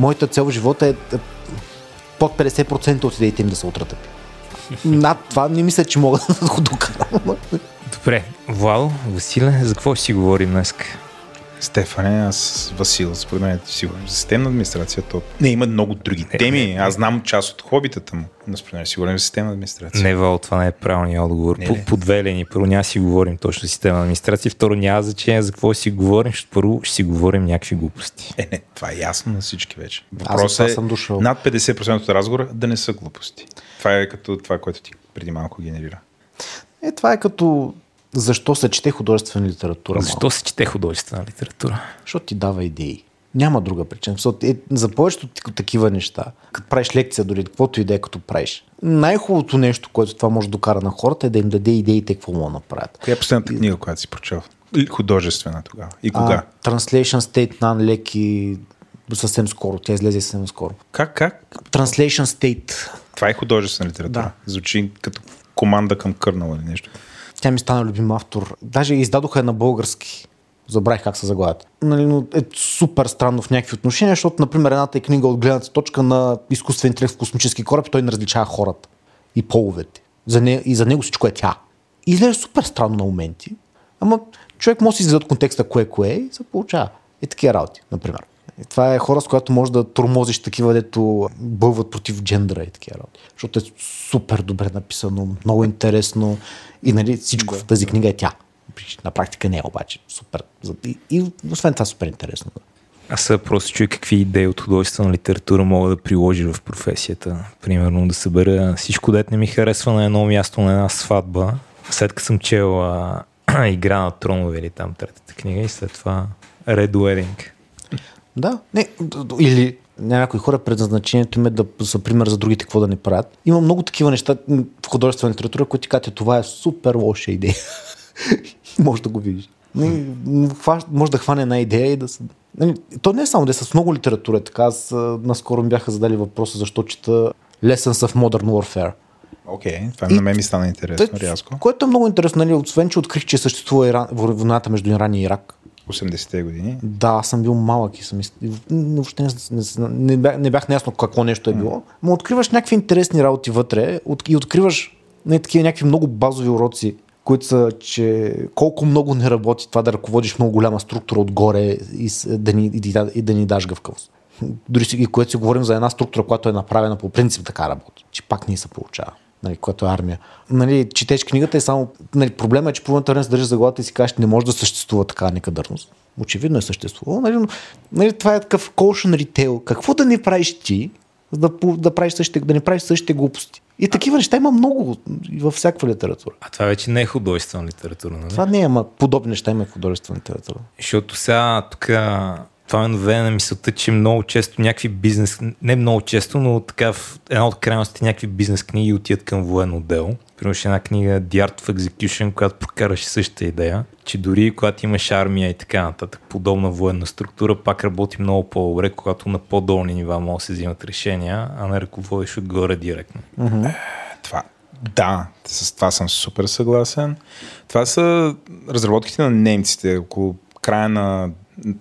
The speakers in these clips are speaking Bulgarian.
моята цел в живота е да- под 50% от идеите им да са отратъпи. Над това не мисля, че мога да го докарам. Добре, Владо, Василе, за какво ще си говорим днес? Стефане, аз Васил, според мен си говорим за системна администрация. То... Не, има много други Не, теми. не, не. Аз знам част от хобитата му. Но според мен си говорим за системна администрация. Не, Вал, това не е правилният отговор. Не, По, не. по две линии. Първо няма си говорим точно за система на администрация, второ няма значение за какво ще си говорим, защото първо ще си говорим някакви глупости. Е, не, това е ясно на всички вече. Въпросът е съм дошъл. над 50% от разговора да не са глупости. Това е като това, което ти преди малко генерира. Е, това е като защо се чете художествена литература. Защо малко. се чете художествена литература? Защото ти дава идеи. Няма друга причина. Защото е, за повечето такива неща, като правиш лекция, дори каквото и да е като правиш, най-хубавото нещо, което това може да докара на хората е да им даде идеите какво могат да направят. Коя е последната книга, която си прочел? Художествена тогава. И кога? А, Translation State на леки съвсем скоро. Тя излезе съвсем скоро. Как, как? Translation State. Това е художествена литература. Да. Звучи като команда към кърнала или нещо. Тя ми стана любим автор. Даже издадоха я на български. Забравих как се заглавят. Нали, но е супер странно в някакви отношения, защото, например, едната е книга от гледната точка на изкуствен интелект в космически кораб и той не различава хората и половете. За не, и за него всичко е тя. И изглежда супер странно на моменти, ама човек може да си изведе от контекста кое кое е и се получава. И такива работи, например. И това е хора, с която може да тормозиш такива, дето бълват против джендера и такива работи. Защото е супер добре написано, много интересно и нали, всичко в тази книга е тя. На практика не е обаче. Супер. И, и освен това супер интересно. Аз се просто чуя какви идеи от художествена литература мога да приложи в професията. Примерно да събера всичко, дет не ми харесва на едно място на една сватба, след като съм чел а, Игра на тронове или там третата книга и след това Red Wedding. Да, не, или някои хора предназначението им е да са пример за другите какво да не правят. Има много такива неща в художествена литература, които ти казват, това е супер лоша идея. може да го видиш. Може да хване една идея и да се... Нали, То не е само да е с много литература. е Така, аз наскоро ми бяха задали въпроса защо чета Lessons of Modern Warfare. Окей, okay, това И- на мен ми стана интересно, Тъй, рязко. Което е много интересно, нали, освен че открих, че съществува Иран, войната между Иран и Ирак. 80-те години. Да, аз съм бил малък и съм. Въобще не, не, не, бях, не бях наясно какво нещо е било. Но откриваш някакви интересни работи вътре от, и откриваш не, такива някакви много базови уроци, които са, че колко много не работи това да ръководиш много голяма структура отгоре и, да ни, и, да- и да ни даш гъвкавост. Дори си, и което си говорим за една структура, която е направена по принцип така работи, че пак не се получава. Нали, която е армия. Нали, четеш книгата и само... Нали, проблема е, че половината време се държиш за главата и си кажеш, не може да съществува така некадърност. Очевидно е съществувало. Нали, но, нали, това е такъв caution retail. Какво да не правиш ти, да, да, правиш същите, да не правиш същите глупости? И такива неща има много във всякаква литература. А това вече не е художествена литература, нали? Това не е, ама подобни неща има в художествена литература. Защото сега тук това ме наведе на мисълта, че много често някакви бизнес, не много често, но така в една от крайностите някакви бизнес книги отиват към военно дело. Примерно ще една книга The Art of Execution, която прокараше същата идея, че дори когато имаш армия и така нататък, подобна военна структура, пак работи много по-добре, когато на по-долни нива могат да се взимат решения, а не ръководиш отгоре директно. Това, да, с това съм супер съгласен. Това са разработките на немците около края на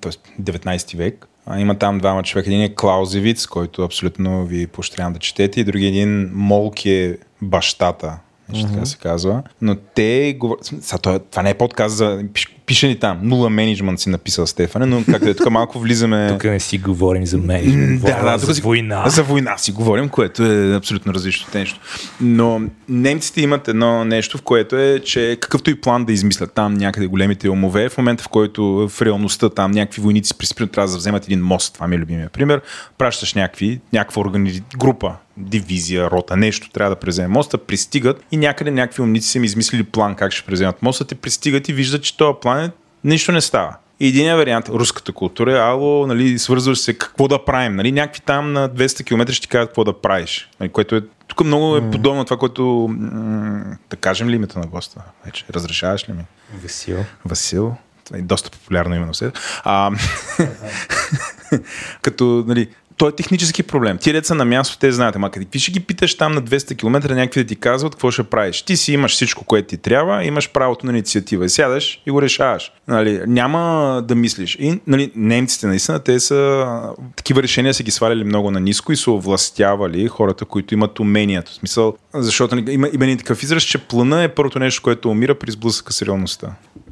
т.е. 19 век. А, има там двама човека. Един е Клаузевиц, който абсолютно ви поощрявам да четете, и други един Молки е бащата. Нещо така се казва. Но те говорят... Това не е подкаст за... Пиш, пише ни там. Нула менеджмент си написал Стефане, но как да е, тук малко влизаме... Тук не си говорим за менеджмент, Да, да, за си- война. За война си говорим, което е абсолютно различно нещо. Но немците имат едно нещо, в което е, че какъвто и план да измислят там някъде големите умове, в момента в който в реалността там някакви войници приспират, трябва да вземат един мост, това ми е любимия пример, пращаш някакви, някаква органи... група, дивизия, рота, нещо, трябва да преземе моста, пристигат и някъде някакви умници са им измислили план как ще преземат моста, те пристигат и виждат, че този план е, нищо не става. И единия вариант, руската култура е, ало, нали, свързваш се, какво да правим, нали, някакви там на 200 км ще ти кажат какво да правиш, нали, което е, тук много е подобно това, което, м- да кажем ли името на госта вече, разрешаваш ли ми? Васил. Васил, това е доста популярно име на все. А, като, нали, той е технически проблем. Ти деца на място, те знаят, ама какви ще ги питаш там на 200 км, някакви да ти казват какво ще правиш. Ти си имаш всичко, което ти трябва, имаш правото на инициатива. И сядаш и го решаваш. Нали, няма да мислиш. И нали, немците наистина, те са такива решения са ги сваляли много на ниско и са овластявали хората, които имат умението. В смисъл, защото нали, има, има такъв израз, че плана е първото нещо, което умира при сблъсъка с реалността.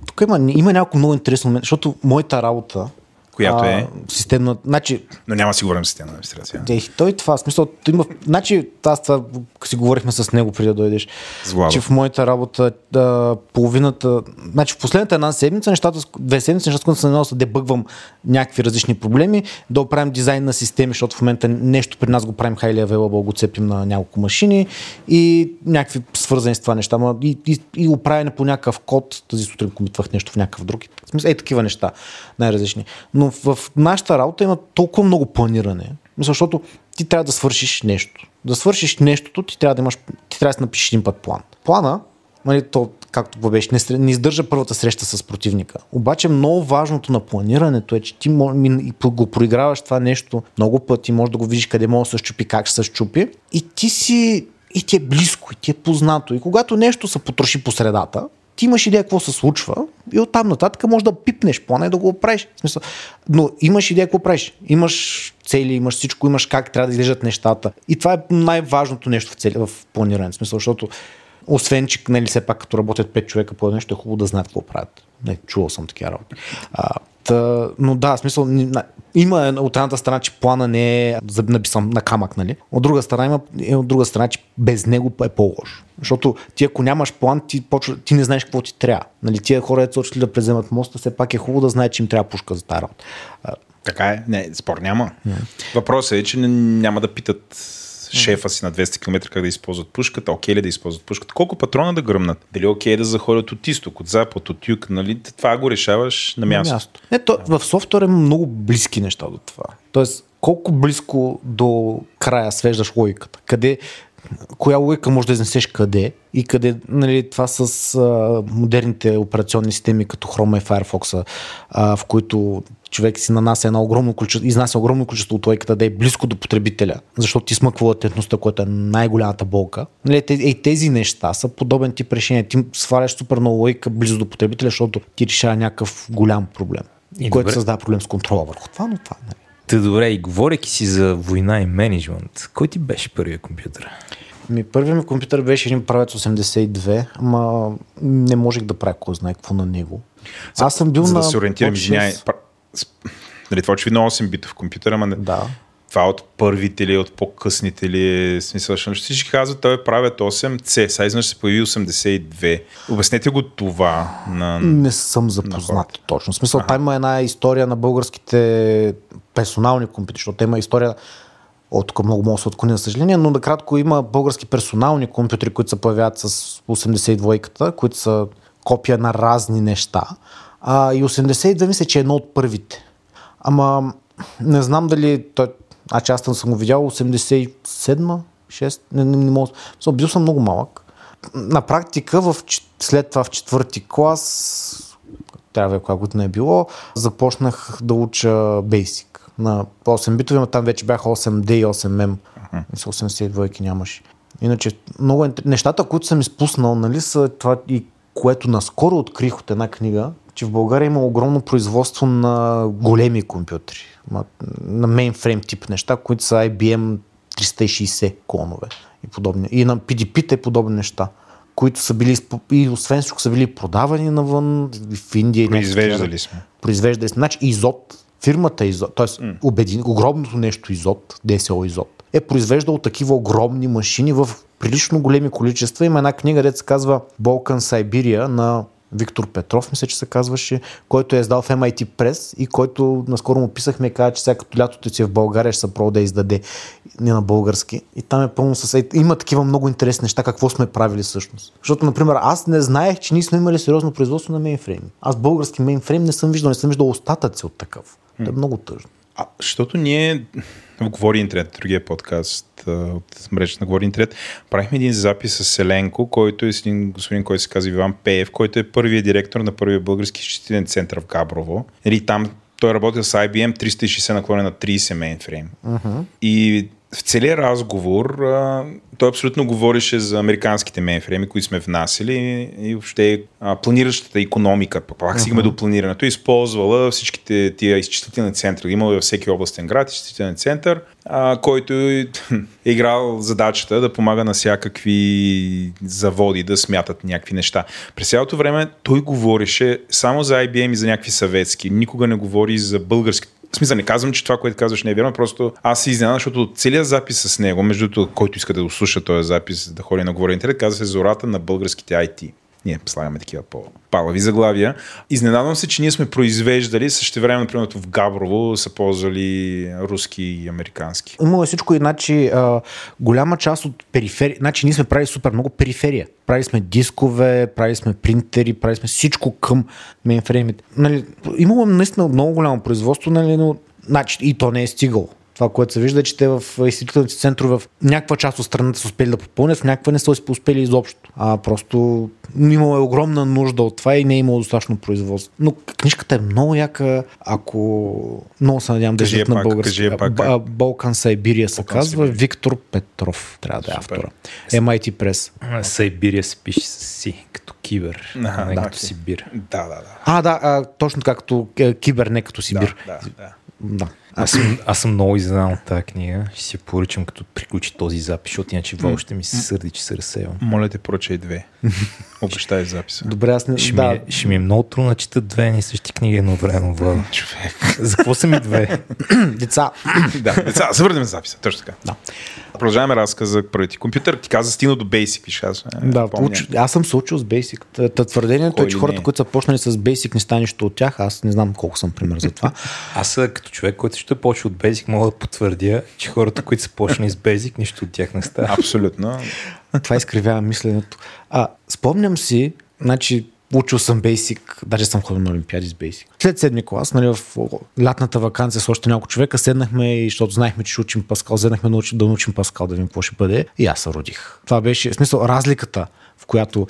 Тук има, има няколко много интересно защото моята работа която е. Системна. Значи, Но няма сигурен системна администрация. Е, той това, смисъл, има, значи, аз това си говорихме с него преди да дойдеш, Злава. че в моята работа да, половината, значи в последната една седмица, нещата, две седмици, нещата, които съм да дебъгвам някакви различни проблеми, да оправим дизайн на системи, защото в момента нещо при нас го правим highly available, го цепим на няколко машини и някакви свързани с това неща, ма, и, и, и оправяне по някакъв код, тази сутрин комитвах нещо в някакъв друг. В смисъл, е такива неща, най-различни. Но в, в нашата работа има толкова много планиране, защото ти трябва да свършиш нещо. Да свършиш нещото, ти трябва да имаш, ти трябва да напишеш един път план. Плана, нали, то, както беше, не, не издържа първата среща с противника. Обаче много важното на планирането е, че ти го проиграваш това нещо много пъти, можеш да го видиш къде може да се щупи, как ще се щупи и ти си и ти е близко, и ти е познато. И когато нещо се потроши по средата, ти имаш идея какво се случва и оттам нататък може да пипнеш плана и да го оправиш. В смисъл, но имаш идея какво правиш. Имаш цели, имаш всичко, имаш как трябва да излежат нещата. И това е най-важното нещо в, цели, в планиране. Смисъл, защото освен, че нали, все пак като работят 5 човека по нещо, е хубаво да знаят какво правят. Не, чувал съм такива работи. Та, но да, смисъл, има от едната страна, че плана не е написан на камък, нали? От друга страна има, е от друга страна, че без него е по-лошо. Защото ти ако нямаш план, ти, почва, ти не знаеш какво ти трябва. Нали, тия хора, които са да преземат моста, все пак е хубаво да знаят, че им трябва пушка за тази. Така е, не, спор няма. Yeah. Въпросът е, че няма да питат шефа си на 200 км как да използват пушката, окей ли да използват пушката, колко патрона да гръмнат, дали е окей да заходят от изток, от запад, от юг, нали? Това го решаваш на място. На място. Не, то, в софтуер е много близки неща до това. Тоест, колко близко до края свеждаш логиката. Къде, коя логика може да изнесеш къде и къде, нали, това с а, модерните операционни системи като Chrome и Firefox, а, в които човек си нанася едно огромно количество, изнася огромно количество от лойката да е близко до потребителя, защото ти смъква латентността, която е най-голямата болка. Нали, тези, тези неща са подобен тип решение. Ти сваляш супер много лойка близо до потребителя, защото ти решава някакъв голям проблем, и който добре. създава проблем с контрола върху това, но това нали. Та добре, и говоряки си за война и менеджмент, кой ти беше първият компютър? Ми, първият ми компютър беше един правец 82, ама не можех да правя кой знае какво на него. За, Аз съм бил за на... да се ориентирам, извиняй, нали, това очевидно 8 битов компютър, ама да. това от първите ли, от по-късните ли, смисъл, защото всички казват, той правят 8C, сега изведнъж се появи 82. Обяснете го това на Не съм запознат на точно. В смисъл, ага. там има една история на българските персонални компютри, защото има история от тук много мога да се отклони, на съжаление, но накратко има български персонални компютри, които се появяват с 82-ката, които са копия на разни неща. А, и 82 мисля, че е едно от първите. Ама не знам дали той... А че аз съм го видял 87 6, не, не, не мога. Бил съм много малък. На практика в, след това в четвърти клас, трябва коя година е било, започнах да уча Basic. На 8 битови, но там вече бяха 8D и 8M. Uh-huh. 82 нямаше. Иначе много нещата, които съм изпуснал, нали, са това и което наскоро открих от една книга, че в България има огромно производство на големи компютри, на мейнфрейм тип неща, които са IBM 360 клонове и подобни. И на PDP те подобни неща, които са били, и освен всичко са били продавани навън, в Индия. Произвеждали сме. Произвеждали сме. Значи Изот, фирмата Изот, т.е. Mm. огромното нещо Изот, DSO Изот, е произвеждал такива огромни машини в прилично големи количества. Има една книга, където се казва Balkan Siberia на Виктор Петров, мисля, че се казваше, който е издал в MIT Press и който наскоро му писахме и каза, че сега като лятото си е в България ще се пробва да издаде не на български. И там е пълно с... Има такива много интересни неща, какво сме правили всъщност. Защото, например, аз не знаех, че ние сме имали сериозно производство на мейнфрейми. Аз български мейнфрейм не съм виждал, не съм виждал остатъци от такъв. Това е много тъжно. А, защото ние в Говори Интернет, другия подкаст от мрежата на Говори Интернет, правихме един запис с Селенко, който е един господин, който се казва Иван Пеев, който е първият директор на първия български щитен център в Габрово. Нали, там той работил с IBM 360 наклонен на 30 мейнфрейм. Uh-huh. И в целия разговор а, той абсолютно говореше за американските мейнфрейми, които сме внасили и, и въобще а, планиращата економика, пак стигаме uh-huh. до планирането, използвала всичките тия изчислителни центри. Имало във всеки областен град изчислителен център, а, който е играл задачата да помага на всякакви заводи да смятат някакви неща. През цялото време той говореше само за IBM и за някакви съветски. Никога не говори за български в смисъл не казвам, че това, което казваш не е вярно, просто аз се изненадам, защото целият запис с него, между другото, който иска да го слуша този запис, да ходи на говори интернет, казва се Зората на българските IT. Ние слагаме такива по-палави заглавия. Изненадвам се, че ние сме произвеждали, също време, например, в Габрово са ползвали руски и американски. Имало е всичко, иначе голяма част от периферия, значи ние сме правили супер много периферия. Правили сме дискове, правили сме принтери, правили сме всичко към мейнфреймите. Нали, имало наистина много голямо производство, нали, но значи, и то не е стигало. Това, което се вижда, е, че те в изсветителните центрове в някаква част от страната са успели да попълнят, в някаква не са успели изобщо. А просто имало е огромна нужда от това и не е имало достатъчно производство. Но книжката е много яка, ако много се надявам да е на български. Балкан Сайбирия се казва. Виктор Петров трябва да е автора. MIT Press. Сайбирия се пише с си, като кибер, а, не да, като Сибир. Да, да, да. А, да, а, точно така, като е, кибер, не като Сибир. Да, да, да. да. Аз съм, аз съм много изненадан от тази книга. Ще си поръчам като приключи този запис, защото иначе Вал ще ми се сърди, че се разсейвам. Моля те, поръчай две. Обещай записа. Добре, аз не... Ще, да. ми, е, ще ми е много трудно да чета две и същи книги едно време. Човек. За какво са ми две? Деца. да, деца. Завърнем записа. Точно така. Да. Продължаваме разказа за първите компютър. Ти каза стигна до Basic, виж аз. Е, да, получ... аз съм се учил с Basic. Та твърдението е, че хората, които са почнали с Basic, не стане нищо от тях. Аз не знам колко съм пример за това. аз като човек, който ще почва от Basic, мога да потвърдя, че хората, които са почнали с Basic, нищо от тях не става. Абсолютно. това изкривява мисленето. А, спомням си, значи Учил съм Basic, даже съм ходил на Олимпиади с Basic. След седми клас, нали, в лятната вакансия с още няколко човека, седнахме и защото знаехме, че ще учим Паскал, взеднахме да, да научим Паскал, да видим какво ще бъде. И аз се родих. Това беше, в смисъл, разликата, в която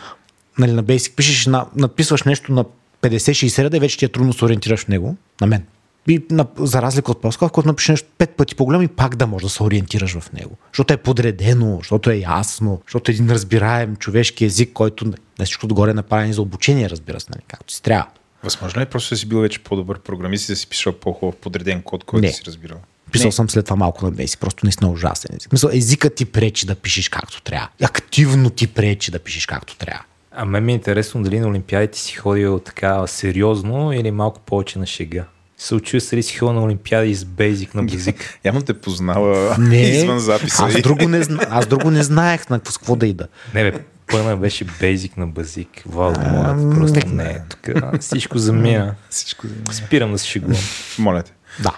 нали, на Basic пишеш, на, написваш нещо на 50-60 реда и вече ти е трудно се ориентираш в него. На мен. И на, за разлика от Паскал, който напише нещо пет пъти по-голям и пак да можеш да се ориентираш в него. Защото е подредено, защото е ясно, защото е един разбираем човешки език, който на всичко отгоре е направен за обучение, разбира се, нали, както си трябва. Възможно ли е просто да си бил вече по-добър програмист и да си пишел по-хубав подреден код, който Не. си разбирал? Писал съм след това малко на Бейси, просто наистина ужасен език. Мисъл, езикът ти пречи да пишеш както трябва. Активно ти пречи да пишеш както трябва. А мен ми е интересно дали на Олимпиадите си ходил така сериозно или малко повече на шега се учил с си на Олимпиади с бейзик на базик. Явно те познава не, извън записа. Аз друго, не, аз друго не знаех на какво да ида. Не бе, пълна беше бейзик на базик. Валдо, моля, просто не, не тук всичко замина. Всичко замина. Спирам да се шегувам. Моля те. Да.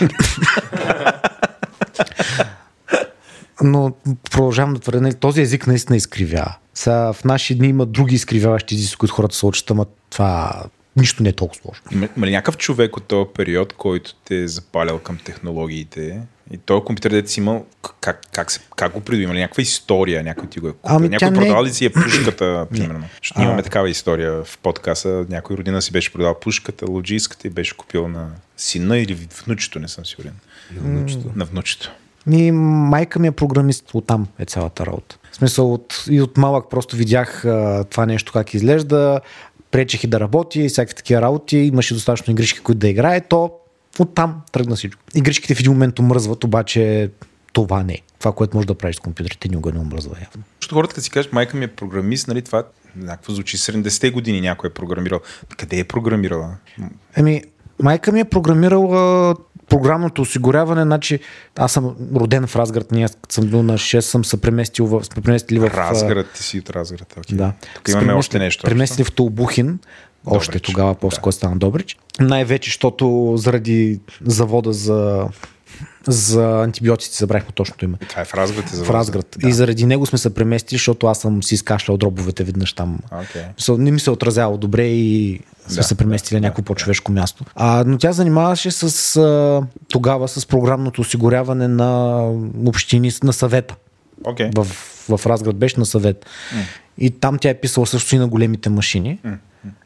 Но продължавам да твърдя, нали, този език наистина изкривява. Сега в наши дни има други изкривяващи езици, които хората се учат, ама това нищо не е толкова сложно. Има ли някакъв човек от този период, който те е запалял към технологиите и този компютър, дете си имал, как, как, се, как го придобил? Има ли някаква история? Някой ти го е купил? Ами, някой продал ли си е пушката, примерно? Защото имаме такава история в подкаста. Някой родина си беше продал пушката, лоджийската и беше купил на сина или внучето, не съм сигурен. На внучето. На внучето. Ми, майка ми е програмист, оттам е цялата работа. В смисъл, от, и от малък просто видях а, това нещо как изглежда пречех и да работи и всякакви такива работи, имаше достатъчно игрички, които да играе, то оттам тръгна всичко. Игричките в един момент омръзват, обаче това не е. Това, което може да правиш с компютрите, никога не омръзва явно. Защото хората, като си кажат, майка ми е програмист, нали, това някакво звучи 70-те години някой е програмирал. Къде е програмирала? Еми, майка ми е програмирала програмното осигуряване, значи аз съм роден в Разград, ние съм бил на 6, съм се преместил в, преместили в... Разград, ти си от Разград, окей. Да. Тук имаме още нещо. Преместили в Толбухин, още тогава, после да. стана Добрич. Най-вече, защото заради завода за за антибиотици забрахме точното име. Това е в Разград. В Разград. Да. И заради него сме се преместили, защото аз съм си изкашлял дробовете веднъж там. Okay. Не ми се отразява добре и сме да, се преместили да, някакво да, по-човешко да. място. А, но тя занимаваше с а, тогава с програмното осигуряване на общини на съвета. Okay. В, в Разград беше на съвет. Mm. И там тя е писала също и на големите машини. Mm.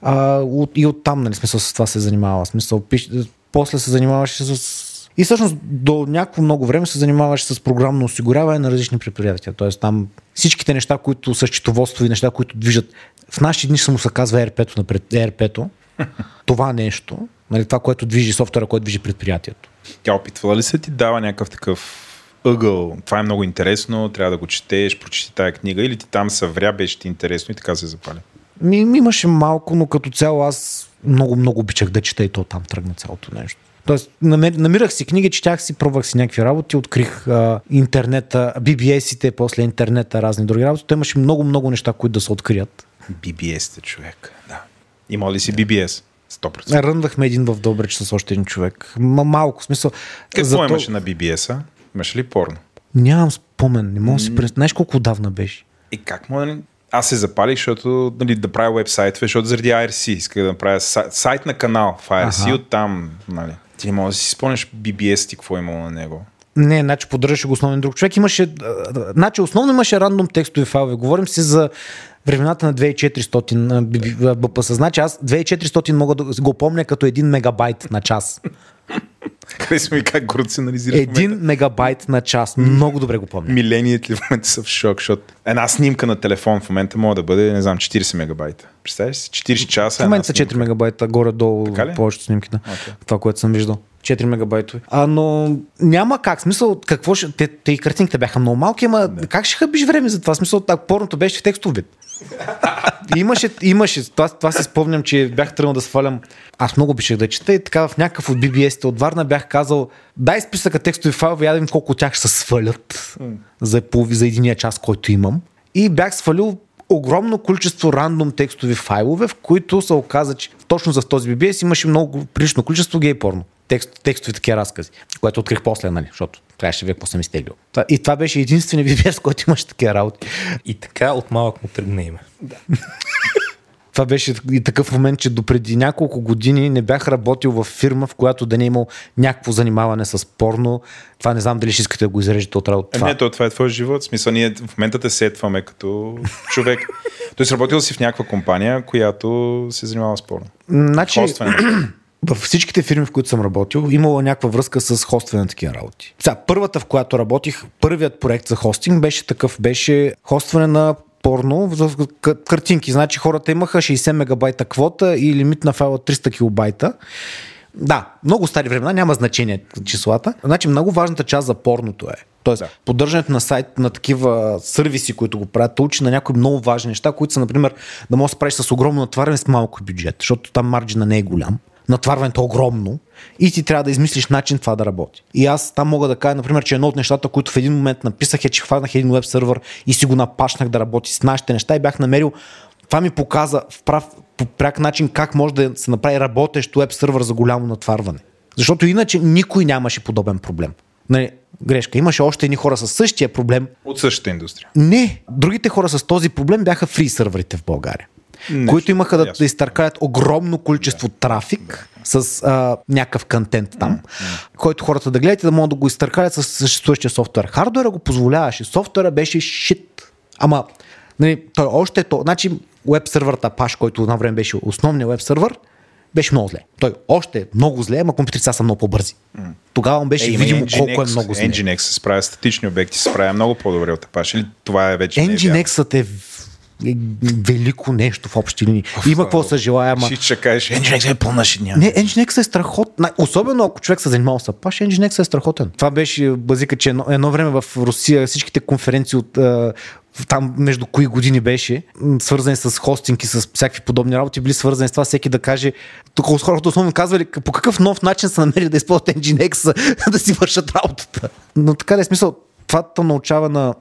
А, от, и оттам, нали, смисъл с това се занимава. Смисъл, пиш, после се занимаваше с и всъщност до някакво много време се занимаваше с програмно осигуряване на различни предприятия. Тоест там всичките неща, които са счетоводство и неща, които движат. В наши дни само се казва ERP-то, напред, ERP-то. това нещо, нали, това, което движи софтуера, който движи предприятието. Тя опитвала ли се ти дава някакъв такъв ъгъл, това е много интересно, трябва да го четеш, прочети тая книга или ти там съвря, беше ти интересно и така се запали? Ми, ми имаше малко, но като цяло аз много, много обичах да чета и то там тръгна цялото нещо. Тоест, намер, намирах си книги, четях си, пробвах си някакви работи, открих а, интернета, BBS-ите, после интернета, разни други работи. Той имаше много, много неща, които да се открият. BBS-те, човек, да. Има ли си BBS? 100%. Ръндахме един в Добрич с още един човек. Ма, малко, смисъл. Какво зато... имаше на BBS-а? Имаше ли порно? Нямам спомен, не мога да си представя. Знаеш колко давна беше? И как му аз се запалих, защото нали, да правя вебсайтове, защото заради IRC исках да направя сайт на канал в IRC, ага. оттам, нали. Ти не можеш да си спомняш BBS ти какво е имало на него. Не, значи поддържаше го основен друг човек. Имаше, значи основно имаше рандом текстови файлове. Говорим си за времената на 2400 БПС. Значи аз 2400 мога да го помня като 1 мегабайт на час. Хареса ми как го рационализираш. Един мегабайт на час. Много добре го помня. Миленият ли в момента са в шок, защото една снимка на телефон в момента може да бъде, не знам, 40 мегабайта. Представяш си? 40 часа. В момента са 4 мегабайта, горе-долу повечето снимки. Да. Okay. Това, което съм виждал. 4 мегабайтови. А, но няма как. Смисъл, какво ще... Те, те и картинките бяха много малки, ама да. как ще хъбиш време за това? Смисъл, так, порното беше в текстов вид. Имаше, имаше. Това, това си спомням, че бях тръгнал да свалям. Аз много обичах да чета и така в някакъв от BBS-те от Варна бях казал, дай списъка текстови файлове, я да видим колко от тях ще се свалят mm. за, за единия час, който имам. И бях свалил огромно количество рандом текстови файлове, в които се оказа, че точно за този BBS имаше много прилично количество гей порно. Текст, текстови такива разкази, което открих после, нали, защото трябваше вие какво съм изтеглил. И това беше единствения BBS, който имаше такива работи. И така от малък му тръгна име. Да. Това беше и такъв момент, че допреди няколко години не бях работил в фирма, в която да не е имал някакво занимаване с порно. Това не знам дали ще искате да го изрежете от работа. Това. Не, то, това е твой живот. В смисъл, ние в момента те сетваме като човек. Той си работил си в някаква компания, която се занимава с порно. Значи, във всичките фирми, в които съм работил, имало някаква връзка с хостване на такива работи. Сега, първата, в която работих, първият проект за хостинг беше такъв, беше хостване на порно в картинки. Значи хората имаха 60 мегабайта квота и лимит на файла 300 килобайта. Да, много стари времена, няма значение числата. Значи много важната част за порното е. Тоест, да. поддържането на сайт на такива сервиси, които го правят, учи на някои много важни неща, които са, например, да можеш да правиш с огромно натваряне с малко бюджет, защото там марджина не е голям натварването е огромно и ти трябва да измислиш начин това да работи. И аз там мога да кажа, например, че едно от нещата, които в един момент написах е, че хванах един веб сервер и си го напашнах да работи с нашите неща и бях намерил това ми показа в прав, по пряк начин как може да се направи работещ веб сервер за голямо натварване. Защото иначе никой нямаше подобен проблем. Нали, грешка. Имаше още едни хора с същия проблем. От същата индустрия. Не. Другите хора с този проблем бяха фри сървърите в България. Нещо, които имаха да, да изтъркаят огромно количество да. трафик да. с а, някакъв контент там, mm-hmm. който хората да гледат и да могат да го изтъркалят с съществуващия софтуер. Хардуера го позволяваше. Софтуера беше шит. Ама, нали, той още е то. Значи, веб сервърта Apache, който на време беше основният веб сервер, беше много зле. Той още е много зле, ама компютрите са много по-бързи. Mm. Тогава беше е, видимо Nginx, колко е много зле. Nginx се справя статични обекти, се справя много по-добре от Apache. Или това е вече Nginx е велико нещо в общи линии. Има какво се желая, ама... Ще чакаеш, Nginx е пълна шедня. Не, Nginx е страхотен. Особено ако човек се занимава с Apache, Nginx е страхотен. Това беше базика, че едно, едно време в Русия всичките конференции от там между кои години беше, свързани с хостинг и с всякакви подобни работи, били свързани с това всеки да каже, тук хората основно казвали по какъв нов начин са намерили да използват Nginx да си вършат работата. Но така да е смисъл, това научава на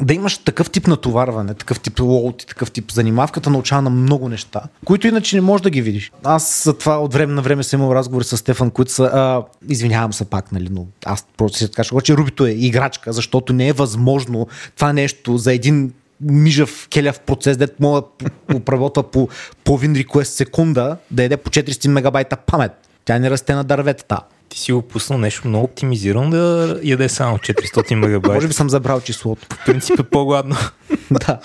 да имаш такъв тип натоварване, такъв тип лоуд и такъв тип занимавката научава на много неща, които иначе не можеш да ги видиш. Аз за това от време на време съм имал разговори с Стефан, които са, а, извинявам се пак, нали, но аз просто си кажа, че Рубито е играчка, защото не е възможно това нещо за един мижав келяв процес, дето мога да обработва по половин request секунда, да яде по 400 мегабайта памет. Тя не расте на дърветата ти си го пуснал нещо много оптимизирано да яде само 400 мегабайта. Може би съм забрал числото. В принцип е по-гладно. да.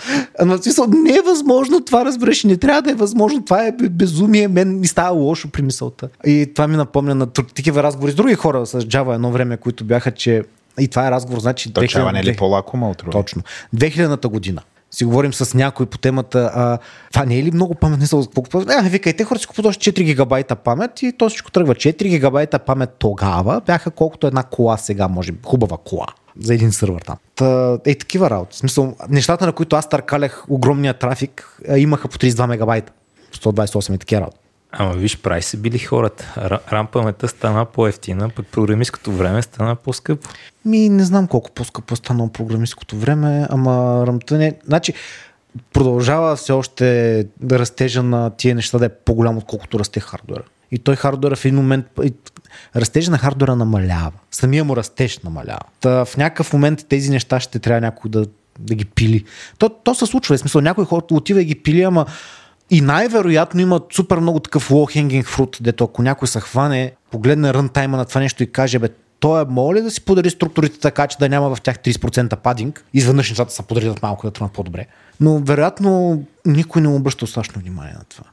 Но в смисъл, не е възможно това, разбираш, не трябва да е възможно. Това е безумие. Мен ми става лошо при мисълта. И това ми напомня на такива разговори с други хора с Java едно време, които бяха, че и това е разговор, значи... То 2000... не е ли по-лако, Точно. 2000-та година си говорим с някой по темата, а, това не е ли много памет? Не са, а, викайте хора си купуват още 4 гигабайта памет и то всичко тръгва. 4 гигабайта памет тогава бяха колкото една кола сега, може би, хубава кола за един сървър там. Та, е такива работи. В смисъл, нещата, на които аз търкалях огромния трафик, имаха по 32 мегабайта. 128 и такива работи. Ама виж, прави се били хората. Рам паметта стана по-ефтина, пък програмистското време стана по-скъпо. Ми не знам колко по-скъпо е станало програмистското време, ама рамта не... Значи, продължава все още да растежа на тия неща да е по-голям, отколкото расте хардуера. И той хардуера в един момент, растежа на хардуера намалява. Самия му растеж намалява. Та в някакъв момент тези неща ще трябва някой да, да ги пили. То, то се случва. В смисъл, някой хора отива и ги пили, ама и най-вероятно има супер много такъв low hanging fruit, дето ако някой се хване, погледне рънтайма на това нещо и каже, бе, той е моля да си подари структурите така, че да няма в тях 30% падинг. Изведнъж нещата са подредят малко да тръгнат по-добре. Но вероятно никой не обръща достатъчно внимание на това.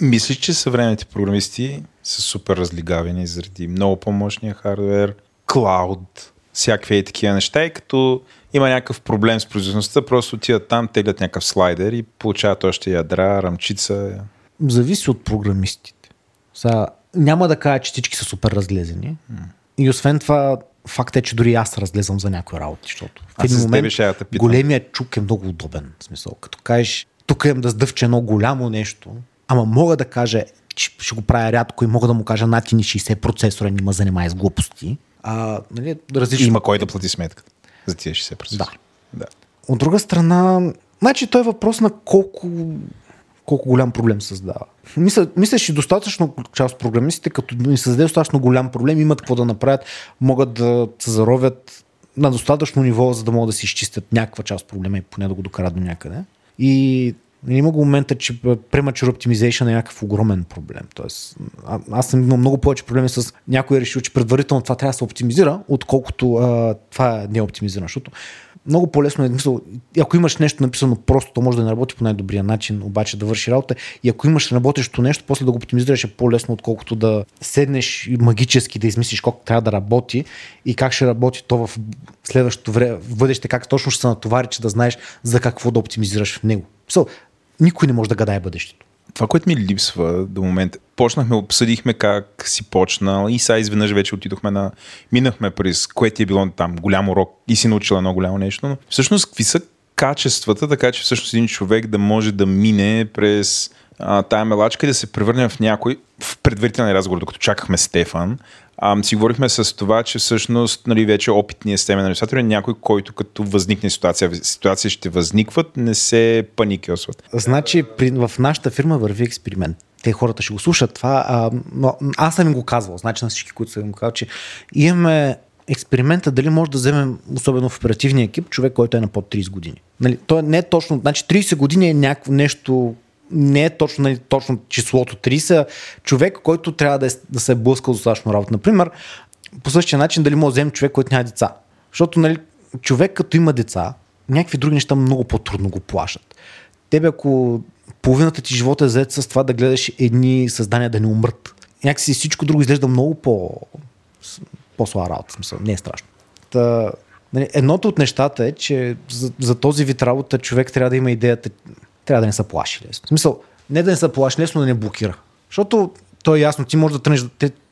Мислиш, че съвременните програмисти са супер разлигавени заради много по-мощния хардвер, клауд, всякакви такива неща и като има някакъв проблем с производителността, просто отиват там, теглят някакъв слайдер и получават още ядра, рамчица. Зависи от програмистите. Сега, няма да кажа, че всички са супер разглезени. Mm. И освен това, факт е, че дори аз разглезам за някои работи, защото в един момент да големият чук е много удобен. В смисъл, като кажеш, тук имам да сдъвче едно голямо нещо, ама мога да кажа, че ще го правя рядко и мога да му кажа натини 60 процесора, не ме занимай с глупости. А, нали, различно... Има кой да плати сметката за тия 60%. Да. да. От друга страна, значи той е въпрос на колко, колко голям проблем създава. Мисля, мисля, че достатъчно част от програмистите, като ни създаде достатъчно голям проблем, имат какво да направят, могат да се заровят на достатъчно ниво, за да могат да си изчистят някаква част от проблема и поне да го докарат до някъде. И има го момента, че premature optimization е някакъв огромен проблем. Тоест, а, аз съм имал много повече проблеми с някой е решил, че предварително това трябва да се оптимизира, отколкото а, това не е оптимизирано. Защото много по-лесно е, мисъл, ако имаш нещо написано просто, то може да не работи по най-добрия начин, обаче да върши работа. И ако имаш работещо нещо, после да го оптимизираш е по-лесно, отколкото да седнеш и магически да измислиш колко трябва да работи и как ще работи то в следващото време, в бъдеще, как точно ще се натовари, че да знаеш за какво да оптимизираш в него. So, никой не може да гадае бъдещето. Това, което ми липсва до момента, почнахме, обсъдихме как си почнал и сега изведнъж вече отидохме на... Минахме през което е било там голям урок и си научил едно голямо нещо, но всъщност какви са качествата, така че всъщност един човек да може да мине през тая мелачка и да се превърне в някой в предварителен разговор, докато чакахме Стефан, а, си говорихме с това, че всъщност нали, вече опитният системен администратор е някой, който като възникне ситуация, ситуация ще възникват, не се паникосват. Значи при, в нашата фирма върви експеримент. Те хората ще го слушат това, а, но аз съм им го казвал, значи на всички, които съм им го казал, че имаме експеримента дали може да вземем, особено в оперативния екип, човек, който е на под 30 години. Нали, то не е точно, значи 30 години е някакво нещо не е точно, нали, точно числото 30, човек, който трябва да, е, да се е блъскал достатъчно работа. Например, по същия начин дали може да вземем човек, който няма деца. Защото нали, човек като има деца, някакви други неща много по-трудно го плашат. Тебе ако половината ти живота е заед с това да гледаш едни създания да не умрат, някакси всичко друго изглежда много по, по-слава работа. Смисъл, не е страшно. Та, нали, едното от нещата е, че за, за този вид работа човек трябва да има идеята, трябва да не се плаши лесно. В смисъл, не да не се плаши лесно, да не блокира. Защото то е ясно, ти може да тръгнеш,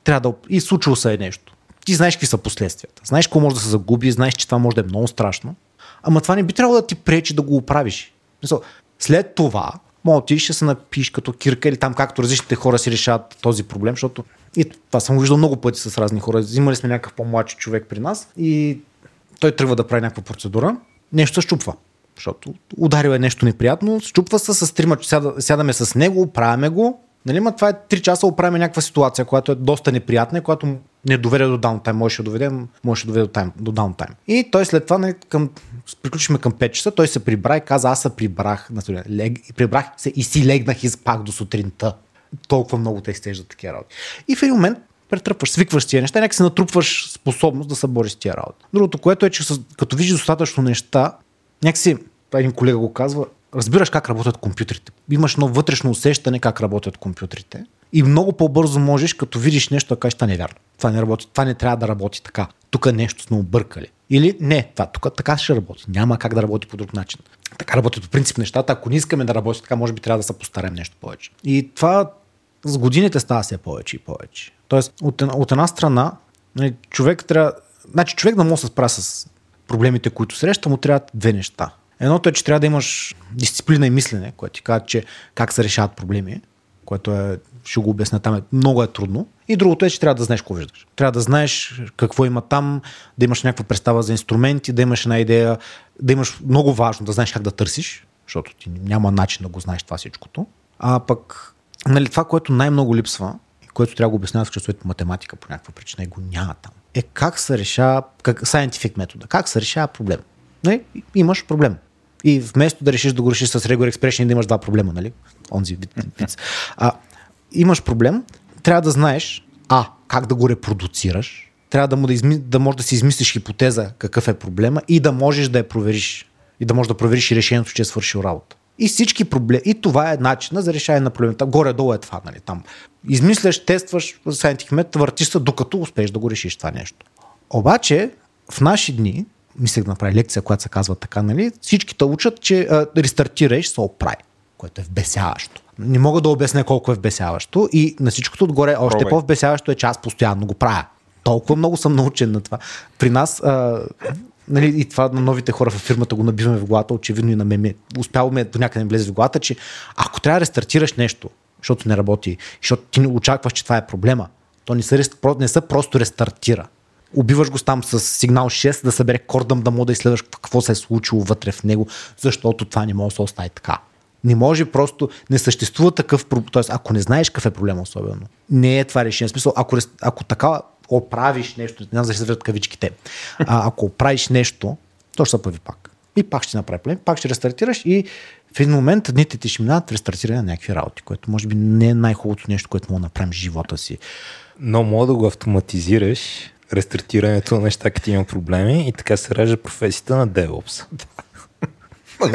трябва да... И случило се е нещо. Ти знаеш какви са последствията. Знаеш какво може да се загуби, знаеш, че това може да е много страшно. Ама това не би трябвало да ти пречи да го оправиш. Мисъл, след това, мога ти ще се напиш като кирка или там както различните хора си решават този проблем, защото и това съм виждал много пъти с разни хора. Взимали сме някакъв по-младши човек при нас и той тръгва да прави някаква процедура, нещо се щупва защото ударил е нещо неприятно, щупва се с трима, сяда, сядаме с него, правиме го, Нали, ма това е 3 часа оправим някаква ситуация, която е доста неприятна, която не доведе до даунтайм, може да доведе, може да доведе до, тайм, до даунтайм. И той след това, нали, към, приключихме към 5 часа, той се прибра и каза, аз се прибрах, лег, прибрах се и си легнах и спах до сутринта. Толкова много те изтеждат такива работи. И в един момент претръпваш, свикваш тия неща, някак се натрупваш способност да се бориш с тия работи. Другото, което е, че като виждаш достатъчно неща, някакси един колега го казва, разбираш как работят компютрите. Имаш едно вътрешно усещане как работят компютрите. И много по-бързо можеш, като видиш нещо, да кажеш, това не е вярно. Това не работи, това не трябва да работи така. Тук нещо сме объркали. Или не, това тук така ще работи. Няма как да работи по друг начин. Така работят по принцип нещата. Ако не искаме да работи така, може би трябва да се постарем нещо повече. И това с годините става все повече и повече. Тоест, от, една- от една страна, нали, човек трябва. Значи, човек да може да се справя с проблемите, които среща, му трябват две неща. Едното е, че трябва да имаш дисциплина и мислене, което ти казва, че как се решават проблеми, което е, ще го обясня там, е, много е трудно. И другото е, че трябва да знаеш какво виждаш. Трябва да знаеш какво има там, да имаш някаква представа за инструменти, да имаш една идея, да имаш много важно да знаеш как да търсиш, защото ти няма начин да го знаеш това всичкото. А пък, нали, това, което най-много липсва, което трябва да го обясняват в часовете математика по някаква причина и го няма там, е как се решава, как, scientific метода, как се решава проблем. Нали? Имаш проблем. И вместо да решиш да го решиш с regular expression и да имаш два проблема, нали? Онзи вид. А, имаш проблем, трябва да знаеш А, как да го репродуцираш, трябва да, му да, изми, да можеш да си измислиш хипотеза какъв е проблема и да можеш да я провериш. И да можеш да провериш и решението, че е свършил работа. И всички проблеми. И това е начина за решаване на проблемите. Горе-долу е това, нали? Там. Измисляш, тестваш scientific метод, въртиш се, докато успееш да го решиш това нещо. Обаче, в наши дни, мислех да направя лекция, която се казва така, нали? Всичките учат, че а, рестартираш, се оправи, което е вбесяващо. Не мога да обясня колко е вбесяващо и на всичкото отгоре още Пробвай. по-вбесяващо е, че аз постоянно го правя. Толкова много съм научен на това. При нас, а, нали, и това на новите хора във фирмата го набиваме в главата, очевидно и на мен. Успяваме до някъде влезе в главата, че ако трябва да рестартираш нещо, защото не работи, защото ти не очакваш, че това е проблема, то не про- не се просто рестартира. Убиваш го там с сигнал 6 да събере кордъм, да може да изследваш какво се е случило вътре в него, защото това не може да се остави така. Не може просто, не съществува такъв проблем. Тоест, ако не знаеш какъв е проблема особено, не е това решение. В смисъл, ако, ако така оправиш нещо, не знам за да се кавичките, а, ако оправиш нещо, то ще се появи пак. И пак ще направи проблем, пак ще рестартираш и в един момент дните ти ще минават рестартиране на някакви работи, което може би не е най-хубавото нещо, което мога да направим в живота си. Но мога да го автоматизираш, рестартирането на неща, като има проблеми и така се ражда професията на DevOps.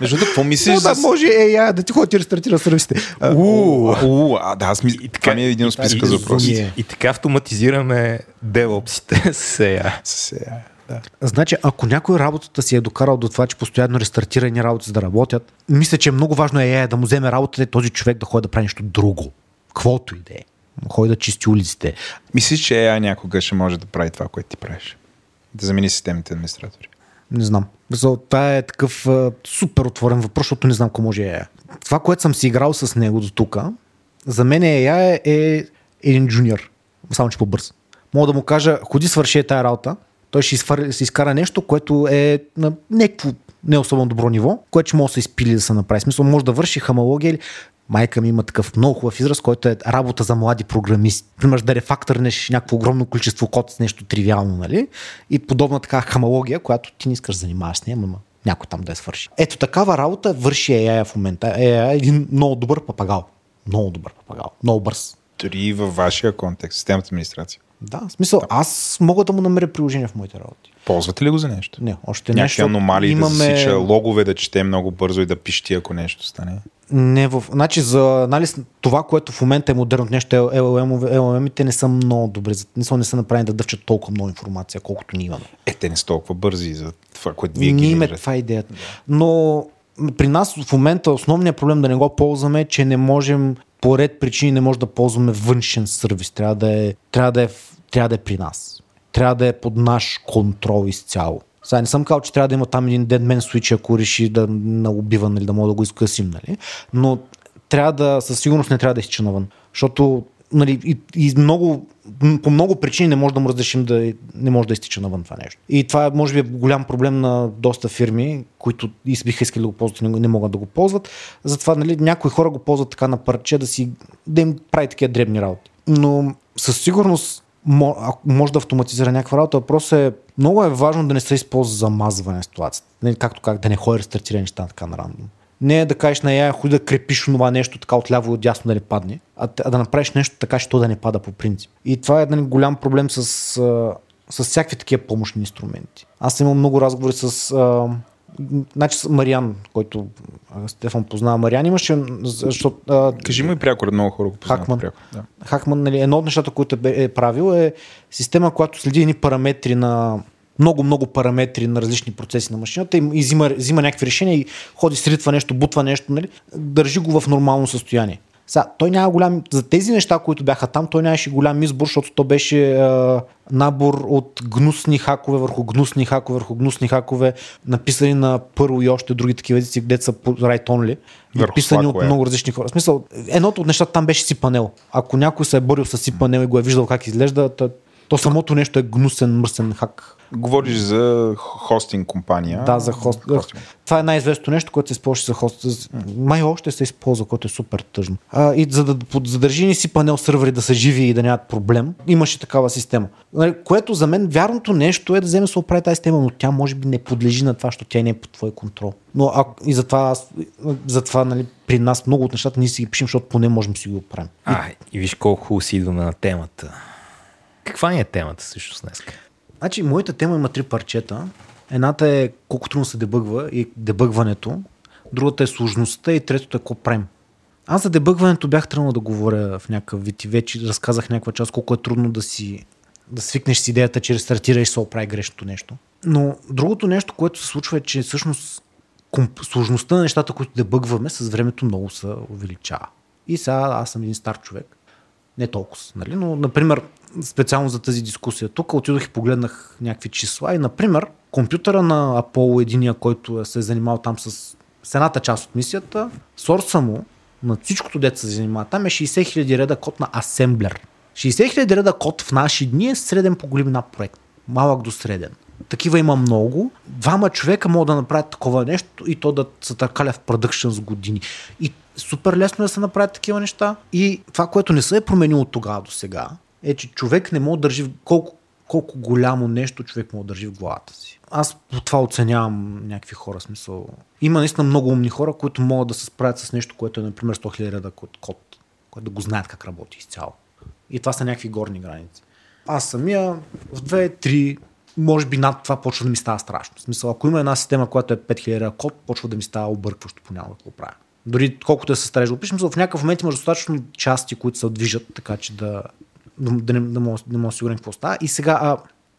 Между другото, какво мислиш Да, да, може е, я, да ти ходи ти рестартира сервисите. А, да, аз мисля, това ми е един от списъка за въпроси. И така автоматизираме DevOps-ите с AI. Сега, да. Значи, ако някой работата си е докарал до това, че постоянно рестартира едни работи за да работят, мисля, че много важно е, е да му вземе работата и този човек да ходи да прави нещо друго. Каквото и да е. Ходи да чисти улиците. Мислиш, че AI някога ще може да прави това, което ти правиш? Да замени системните администратори. Не знам. За това е такъв а, супер отворен въпрос, защото не знам какво може AI. Това, което съм си играл с него до тук, за мен AI е един джуниор. Само, че по-бърз. Мога да му кажа, ходи свърши е тая работа, той ще изфар... се изкара нещо, което е на някакво не особено добро ниво, което ще може да се изпили да се направи. Смисъл, може да върши хамология или майка ми има такъв много хубав израз, който е работа за млади програмисти. Пример, да рефакторнеш някакво огромно количество код с нещо тривиално, нали? И подобна така хамология, която ти не искаш да занимаваш с нея, ама някой там да я свърши. Ето такава работа върши AI в момента. AI е един много добър папагал. Много добър папагал. Много бърз. Дори и във вашия контекст, системата администрация. Да, в смисъл, аз мога да му намеря приложение в моите работи. Ползвате ли го за нещо? Не, още не. Някакви защото аномалии имаме... да засича, логове да чете много бързо и да пищи, ако нещо стане. Не, в... значи за анализ, това, което в момента е модерното нещо, LLM, LLM-ите не са много добри. Не са, не са направени да дъвчат толкова много информация, колкото ние имаме. Е, те не са толкова бързи за това, което вие ги имаме това е идеята. Но при нас в момента основният проблем да не го ползваме е, че не можем по ред причини не може да ползваме външен сервис. Трябва да е, трябва да е, трябва да е при нас. Трябва да е под наш контрол изцяло. Сега не съм казал, че трябва да има там един deadman switch, ако реши да на убива, нали, да мога да го изкъсим, нали? но трябва да, със сигурност не трябва да изтича навън. Защото нали, и, и много, по много причини не може да му разрешим да не може да изтича навън това нещо. И това е, може би, е голям проблем на доста фирми, които биха искали да го ползват и не, могат да го ползват. Затова нали, някои хора го ползват така на парче да, си, да им прави такива дребни работи. Но със сигурност може да автоматизира някаква работа. Въпросът е, много е важно да не се използва за замазване на ситуацията. Както как да не ходи рестартира неща така на рандом. Не е да кажеш на я, ходи да крепиш това нещо така отляво и отдясно да не падне, а, а да направиш нещо така, че то да не пада по принцип. И това е нали, голям проблем с с всякакви такива помощни инструменти. Аз имал много разговори с значи Мариан, който Стефан познава. Мариан имаше, защото... А, Кажи му и пряко, много хора го познават Хакман. пряко. Да. Хакман, нали, едно от нещата, които е, е правил е система, която следи едни параметри на много, много параметри на различни процеси на машината и, и взима, взима някакви решения и ходи, сритва нещо, бутва нещо, нали, държи го в нормално състояние. Сега, той няма голям, за тези неща, които бяха там, той нямаше голям избор, защото то беше а, набор от гнусни хакове върху гнусни хакове върху гнусни хакове, написани на първо и още други такива езици, където са по right only, и Върху писани от флакове. много различни хора. В смисъл, едното от нещата там беше си панел. Ако някой се е борил с си панел и го е виждал как изглежда, то, то самото нещо е гнусен, мръсен хак. Говориш за хостинг компания. Да, за хост. Хостинг. Това е най-известното нещо, което се използва за хост. Май още се използва, което е супер тъжно. А, и за да задържи ни си панел сървъри да са живи и да нямат проблем, имаше такава система. Нали, Което за мен вярното нещо е да вземе се оправи тази система, но тя може би не подлежи на това, защото тя не е под твой контрол. Но а, и затова, аз- затова нали, при нас много от нещата ние си ги пишем, защото поне можем да си ги оправим. А, и виж колко хубаво си идваме на темата. Каква ни е темата също днес? Значи, моята тема има три парчета. Едната е колко трудно се дебъгва и дебъгването. Другата е сложността и третото е какво правим. Аз за дебъгването бях тръгнал да говоря в някакъв вид и вече разказах някаква част колко е трудно да си да свикнеш с идеята, че рестартираш и се оправи грешното нещо. Но другото нещо, което се случва е, че всъщност комп... сложността на нещата, които дебъгваме, с времето много се увеличава. И сега аз съм един стар човек. Не толкова, нали? но, например, специално за тази дискусия. Тук отидох и погледнах някакви числа и, например, компютъра на Apollo единия, който е се е занимавал там с, с едната част от мисията, сорса му на всичкото дете се занимава там е 60 000 реда код на асемблер. 60 000 реда код в наши дни е среден по големина проект. Малък до среден. Такива има много. Двама човека могат да направят такова нещо и то да се търкаля в продъкшн с години. И супер лесно да се направят такива неща. И това, което не се е променило тогава до сега, е, че човек не може да държи колко, колко голямо нещо човек може да държи в главата си. Аз по това оценявам някакви хора. Смисъл. Има наистина много умни хора, които могат да се справят с нещо, което е, например, 100 000 реда код, код, което да го знаят как работи изцяло. И това са някакви горни граници. Аз самия в 2-3, може би над това почва да ми става страшно. В смисъл, ако има една система, която е 5000 реда код, почва да ми става объркващо понякога какво правя. Дори колкото е със стареж да опишем, в някакъв момент имаш достатъчно части, които се движат, така че да, да, да, не, да, мога, да мога сигурен какво става. И сега, а,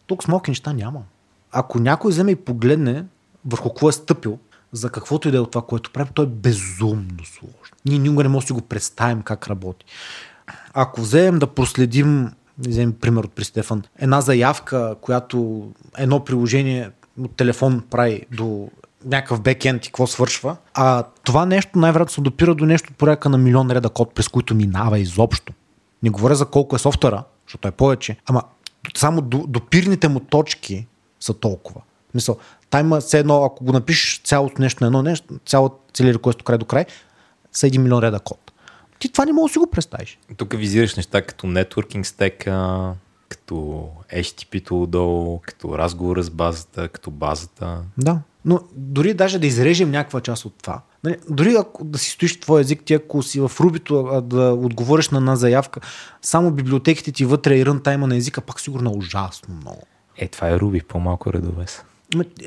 тук с малки неща няма. Ако някой вземе и погледне върху какво е стъпил, за каквото и да е от това, което прави, то е безумно сложно. Ние никога не можем да си го представим как работи. Ако вземем да проследим, вземем пример от при Стефан, една заявка, която едно приложение от телефон прави до някакъв бекенд и какво свършва, а това нещо най-вероятно се допира до нещо порядка на милион реда код, през които минава изобщо. Не говоря за колко е софтуера, защото е повече, ама само до, допирните му точки са толкова. Мисъл, та има все едно, ако го напишеш цялото нещо на едно нещо, цялото целият реквест край до край, са 1 милион реда код. Ти това не можеш да си го представиш. Тук визираш неща като нетворкинг стека, като HTTP-то отдолу, като разговора с базата, като базата. Да. Но дори даже да изрежем някаква част от това, нали, дори ако да си стоиш в твой език, ти ако си в Рубито а, да отговориш на една заявка, само библиотеките ти вътре и рънтайма на езика, пак сигурно е ужасно много. Е, това е Руби, по-малко редове са.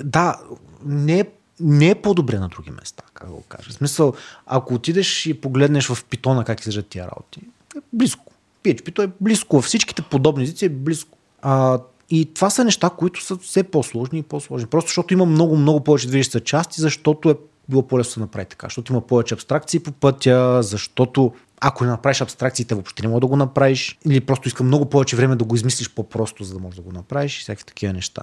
Да, не е, не е по-добре на други места, как да го кажа. В смисъл, ако отидеш и погледнеш в питона как излежат тия работи, е близко. PHP-то е близко. Във всичките подобни езици е близко. А, и това са неща, които са все по-сложни и по-сложни. Просто защото има много, много повече движещи се части, защото е било по-лесно да направи така. Защото има повече абстракции по пътя, защото ако не направиш абстракциите, въобще не мога да го направиш. Или просто иска много повече време да го измислиш по-просто, за да можеш да го направиш и всякакви такива неща.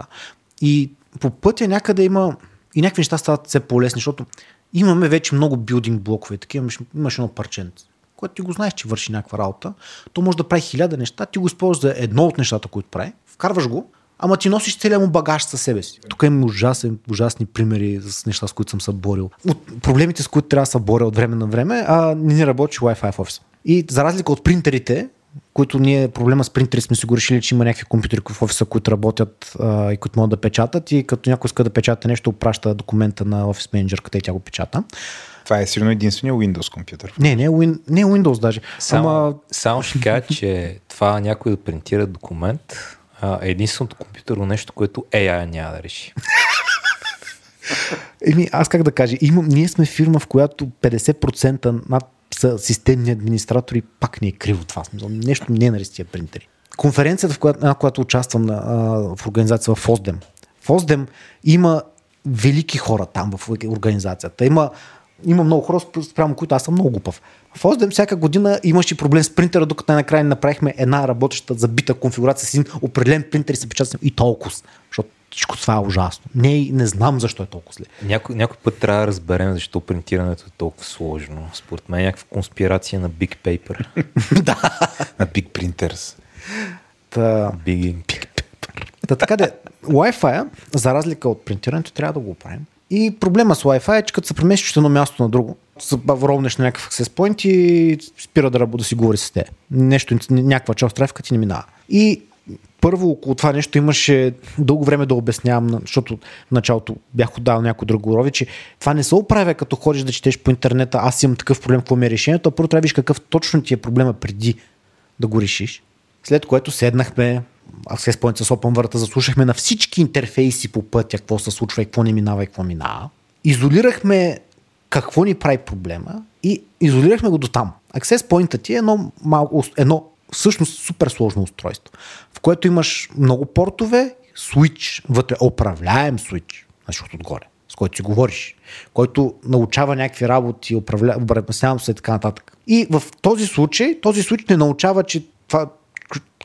И по пътя някъде има и някакви неща стават все по-лесни, защото имаме вече много билдинг блокове. Такива имаш, имаш едно парченце, което ти го знаеш, че върши някаква работа. То може да прави хиляда неща, ти го използваш за едно от нещата, които прави, вкарваш го, ама ти носиш целият му багаж със себе си. Тук има ужасен, ужасни примери с неща, с които съм се борил. От проблемите, с които трябва да се боря от време на време, а не ни работи Wi-Fi в офиса. И за разлика от принтерите, които ние проблема с принтери сме си го решили, че има някакви компютри в офиса, които работят а, и които могат да печатат и като някой иска да печата нещо, праща документа на офис менеджерката и тя го печата. Това е сигурно единствения Windows компютър. Не, не, Win, не Windows даже. Само, Ама само ще кажа, че това някой да принтира документ, а, единственото компютърно нещо, което AI няма да реши. Еми, аз как да кажа, имам, ние сме фирма, в която 50% над са системни администратори, пак не е криво това. Смисъл, нещо не е на тия принтери. Конференцията, в която, на която участвам на, а, в организация в Фоздем. Фоздем има велики хора там в организацията. Има, има много хора, спрямо които аз съм много глупав. В Оздем всяка година имаше проблем с принтера, докато най-накрая направихме една работеща забита конфигурация с един определен принтер и се печата и толкова. Защото всичко това е ужасно. Не, не знам защо е толкова зле. Някой, някой път трябва да разберем защо принтирането е толкова сложно. Според мен е някаква конспирация на Big Paper. да. На Big Printers. Та... Big, Big Paper. Та, така де, Wi-Fi, за разлика от принтирането, трябва да го оправим. И проблема с Wi-Fi е, че като се преместиш от едно място на друго, ровнеш на някакъв access point и спира да, работи, да си говори с те. Нещо, някаква част от трафика ти не минава. И първо около това нещо имаше дълго време да обяснявам, защото в началото бях отдал някой друг урови, че това не се оправя като ходиш да четеш по интернета, аз имам такъв проблем, какво ми е решението, а първо трябва какъв точно ти е проблема преди да го решиш. След което седнахме, Access Point с OpenWrt, заслушахме на всички интерфейси по пътя, какво се случва и какво не минава и какво минава. Изолирахме какво ни прави проблема и изолирахме го до там. Access Point ти е едно, малко, едно всъщност супер сложно устройство, в което имаш много портове, switch, вътре управляем switch, защото отгоре, с който си говориш, който научава някакви работи, управлява, се и така нататък. И в този случай, този switch не научава, че това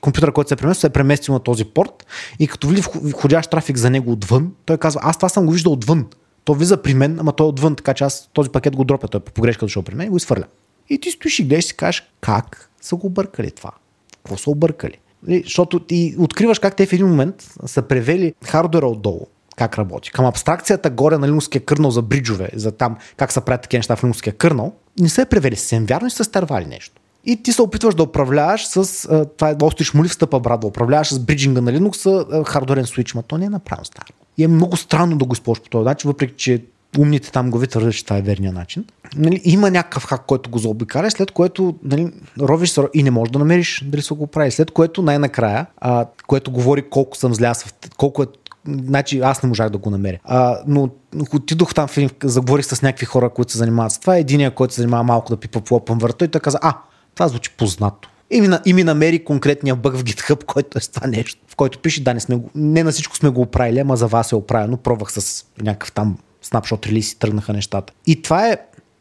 компютъра, който се е преместил, се е преместил на този порт и като види входящ трафик за него отвън, той казва, аз това съм го виждал отвън. То влиза при мен, ама той е отвън, така че аз този пакет го дропя, той е по погрешка дошъл при мен и го изхвърля. И ти стоиш и гледаш и кажеш, как са го объркали това? Какво са объркали? Нали, защото ти откриваш как те в един момент са превели хардуера отдолу, как работи. Към абстракцията горе на линуския кърнал за бриджове, за там как са правят такива неща в линуския кърнал, не са превели съвсем вярно и са стървали нещо. И ти се опитваш да управляваш с, това е доста шмулив стъпа, брат, да управляваш с бриджинга на Linux, хардуерен свич, но то не е направено старо. И е много странно да го използваш по този начин, въпреки че умните там глави твърдят, че това е верния начин. Нали, има някакъв хак, който го заобикаля, след което нали, ровиш и не можеш да намериш дали се го прави. След което най-накрая, а, което говори колко съм зляс, колко е Значи аз не можах да го намеря. А, но отидох там, заговорих с някакви хора, които се занимават с това. Единият, който се занимава малко да пипа по OpenWrt, и той каза, а, това звучи познато. И ми, и ми намери конкретния бъг в GitHub, който е с това нещо, в който пише, да, не, сме го, не на всичко сме го оправили, ама за вас е оправено. Пробвах с някакъв там снапшот релиз и тръгнаха нещата. И това е,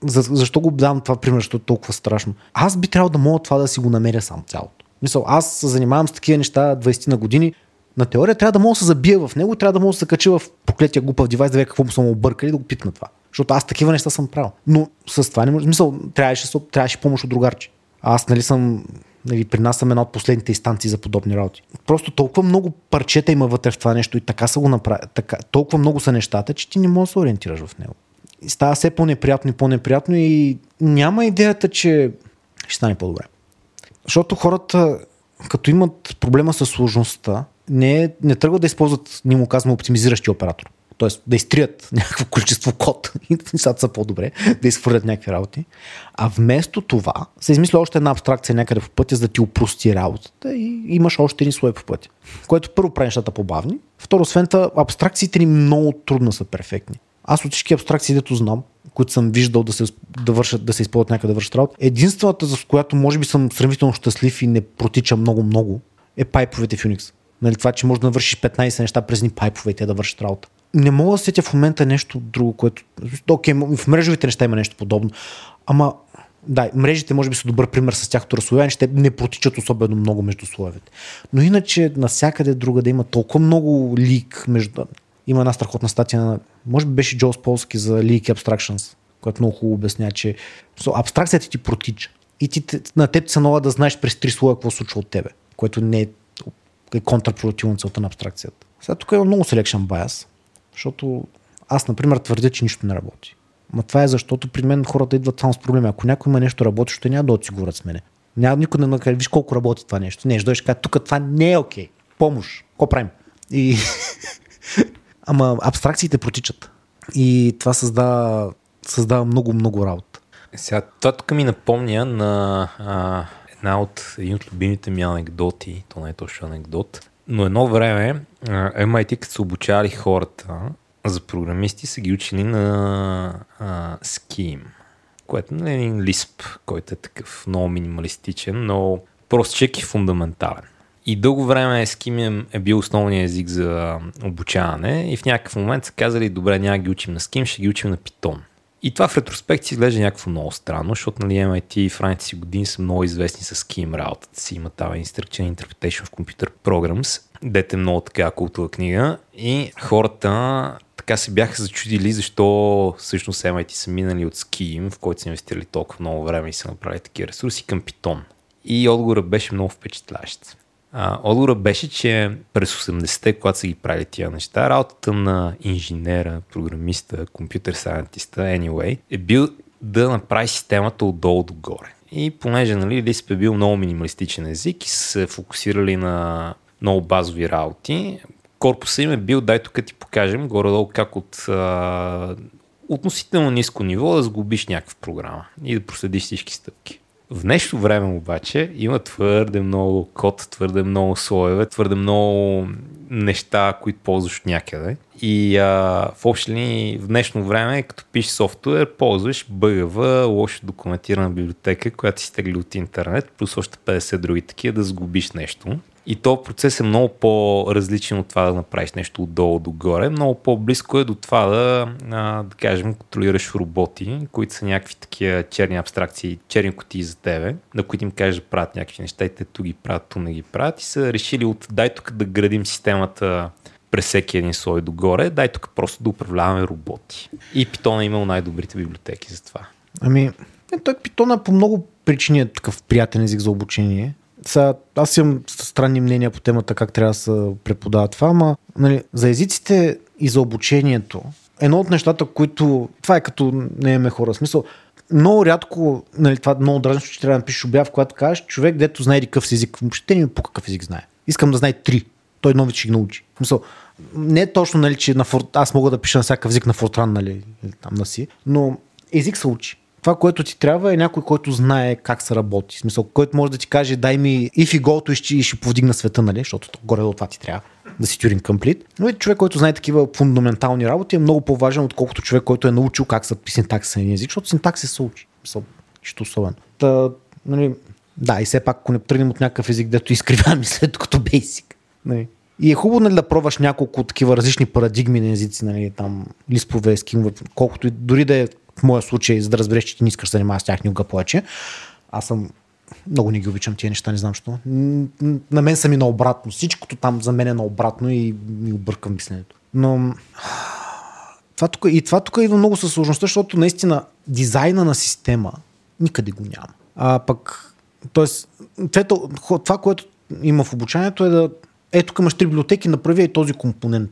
за, защо го давам това пример, защото е толкова страшно. Аз би трябвало да мога това да си го намеря сам цялото. Мисъл, аз се занимавам с такива неща 20 на години, на теория трябва да мога да се забия в него, трябва да мога да се кача в поклетия глупав девайс, да видя какво му съм объркали, да го пипна това. Защото аз такива неща съм правил. Но с това не може. Мисъл, трябваше, трябваше помощ от другарче. Аз нали съм нали, при нас съм една от последните инстанции за подобни работи. Просто толкова много парчета има вътре в това нещо и така са го направи. Така, толкова много са нещата, че ти не можеш да се ориентираш в него. И става все по-неприятно и по-неприятно и няма идеята, че ще стане по-добре. Защото хората, като имат проблема с сложността, не, не тръгват да използват, ние му казваме, оптимизиращи оператор т.е. да изтрият някакво количество код и нещата са по-добре, да изхвърлят някакви работи. А вместо това се измисля още една абстракция някъде в пътя, за да ти упрости работата и имаш още един слой по пътя. Което първо прави нещата по-бавни. Второ, освен това, абстракциите ни много трудно са перфектни. Аз от всички абстракции, дето знам, които съм виждал да се, да вършат, да се използват някъде да вършат работа, единствената, за която може би съм сравнително щастлив и не протича много-много, е пайповете в Unix. Нали, това, че можеш да навършиш 15 неща през ни пайпове и те да вършат работа не мога да сетя в момента нещо друго, което... Окей, в мрежовите неща има нещо подобно. Ама, да, мрежите може би са добър пример с тяхното разслояване, ще не протичат особено много между слоевете. Но иначе насякъде друга да има толкова много лик между... Има една страхотна статия на... Може би беше Джоус Полски за Leak Abstractions, която много хубаво обясня, че абстракцията ти протича. И ти, на теб се налага да знаеш през три слоя какво случва от тебе, което не е, е контрпродуктивно целта на абстракцията. Сега тук има много selection bias, защото аз, например, твърдя, че нищо не работи. Ма това е защото при мен хората идват само с проблеми. Ако някой има нещо работи, ще няма да отсигурят с мене. Няма никой да накаже, виж колко работи това нещо. Не, ще кажа, тук това не е окей. Okay. Помощ. Какво правим? И... Ама абстракциите протичат. И това създава, създава много, много работа. Сега, това тук ми напомня на а, една от един от любимите ми анекдоти, то не е точно анекдот, Но едно време MIT, като са обучавали хората за програмисти, са ги учили на а, Scheme, което е един Lisp, който е такъв много минималистичен, но простчек и фундаментален. И дълго време Scheme е бил основният език за обучаване и в някакъв момент са казали, добре, няма ги учим на Scheme, ще ги учим на Python. И това в ретроспекция изглежда някакво много странно, защото нали, MIT в ранните си години са много известни с Scheme работата си. Има тази Instruction Interpretation of Computer Programs, дете много така култова книга и хората така се бяха зачудили защо всъщност MIT са минали от Scheme, в който са инвестирали толкова много време и са направили такива ресурси към Python. И отговорът беше много впечатляващ. А, отговорът беше, че през 80-те, когато са ги правили тия неща, работата на инженера, програмиста, компютър сайентиста, anyway, е бил да направи системата отдолу догоре. И понеже нали, Lisp е бил много минималистичен език и се фокусирали на много базови работи, корпуса им е бил, дай тук ти покажем горе-долу как от а, относително ниско ниво да сгубиш някаква програма и да проследиш всички стъпки. В днешно време обаче има твърде много код, твърде много слоеве, твърде много неща, които ползваш някъде. И а, в общи в днешно време, като пишеш софтуер, ползваш бъгава, лошо документирана библиотека, която си тегли от интернет, плюс още 50 други такива да сгубиш нещо. И то процес е много по-различен от това да направиш нещо отдолу догоре. Много по-близко е до това да, да кажем, контролираш роботи, които са някакви такива черни абстракции, черни кутии за тебе, на които им кажеш да правят някакви неща и те ту ги правят, ту не ги правят и са решили от дай тук да градим системата през всеки един слой догоре, дай тук просто да управляваме роботи. И Python е имал най-добрите библиотеки за това. Ами, е, той Python по много причини е такъв приятен език за обучение. Сега, аз имам странни мнения по темата как трябва да се преподава това, ама нали, за езиците и за обучението, едно от нещата, които... Това е като не имаме хора. Смисъл, много рядко, нали, това много дразнщо, че трябва да напишеш обяв, когато кажеш човек, дето знае какъв език. Въобще не ми по какъв език знае. Искам да знае три. Той нови ще ги научи. Смисъл, не е точно, нали, че на фор... аз мога да пиша на всякакъв език на Fortran, нали, там на си, но език се учи това, което ти трябва е някой, който знае как се работи. В смисъл, който може да ти каже, дай ми и голто и ще, ще повдигна света, нали? Защото горе до това ти трябва да си тюрин комплит. Но и човек, който знае такива фундаментални работи е много по-важен, отколкото човек, който е научил как се пише синтаксис на език, защото синтакси се учи. Чисто особено. Та, нали, да, и все пак, ако не тръгнем от някакъв език, дето изкривя мислето като бейсик. Нали. И е хубаво нали, да пробваш няколко такива различни парадигми на езици, нали, там, лиспове, скимове, колкото и дори да е в моя случай, за да разбереш, че ти не искаш да занимаваш с тях никога повече. Аз съм много не ги обичам тия неща, не знам защо. На мен са ми наобратно. Всичкото там за мен е наобратно и ми объркам мисленето. Но това тук, и това тук идва много със сложността, защото наистина дизайна на система никъде го няма. А пък, т.е. това, което има в обучанието е да ето тук имаш три библиотеки, направи и този компонент.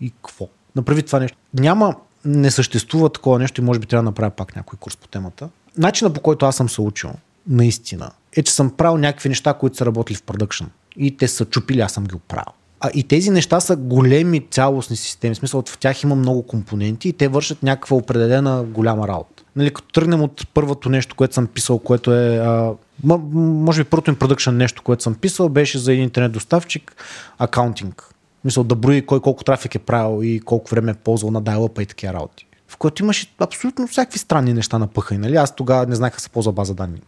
И какво? Направи това нещо. Няма не съществува такова нещо и може би трябва да направя пак някой курс по темата. Начина по който аз съм се учил, наистина, е, че съм правил някакви неща, които са работили в продъкшн. И те са чупили, аз съм ги оправил. А и тези неща са големи цялостни системи. В смисъл, в тях има много компоненти и те вършат някаква определена голяма работа. Нали, като тръгнем от първото нещо, което съм писал, което е. А, може би първото им продъкшн нещо, което съм писал, беше за един интернет доставчик, акаунтинг. Мисъл да брои кой колко трафик е правил и колко време е ползвал на дайлъпа и такива работи. В което имаше абсолютно всякакви странни неща напъхани. Нали? Аз тогава не знаех как се ползва база данни.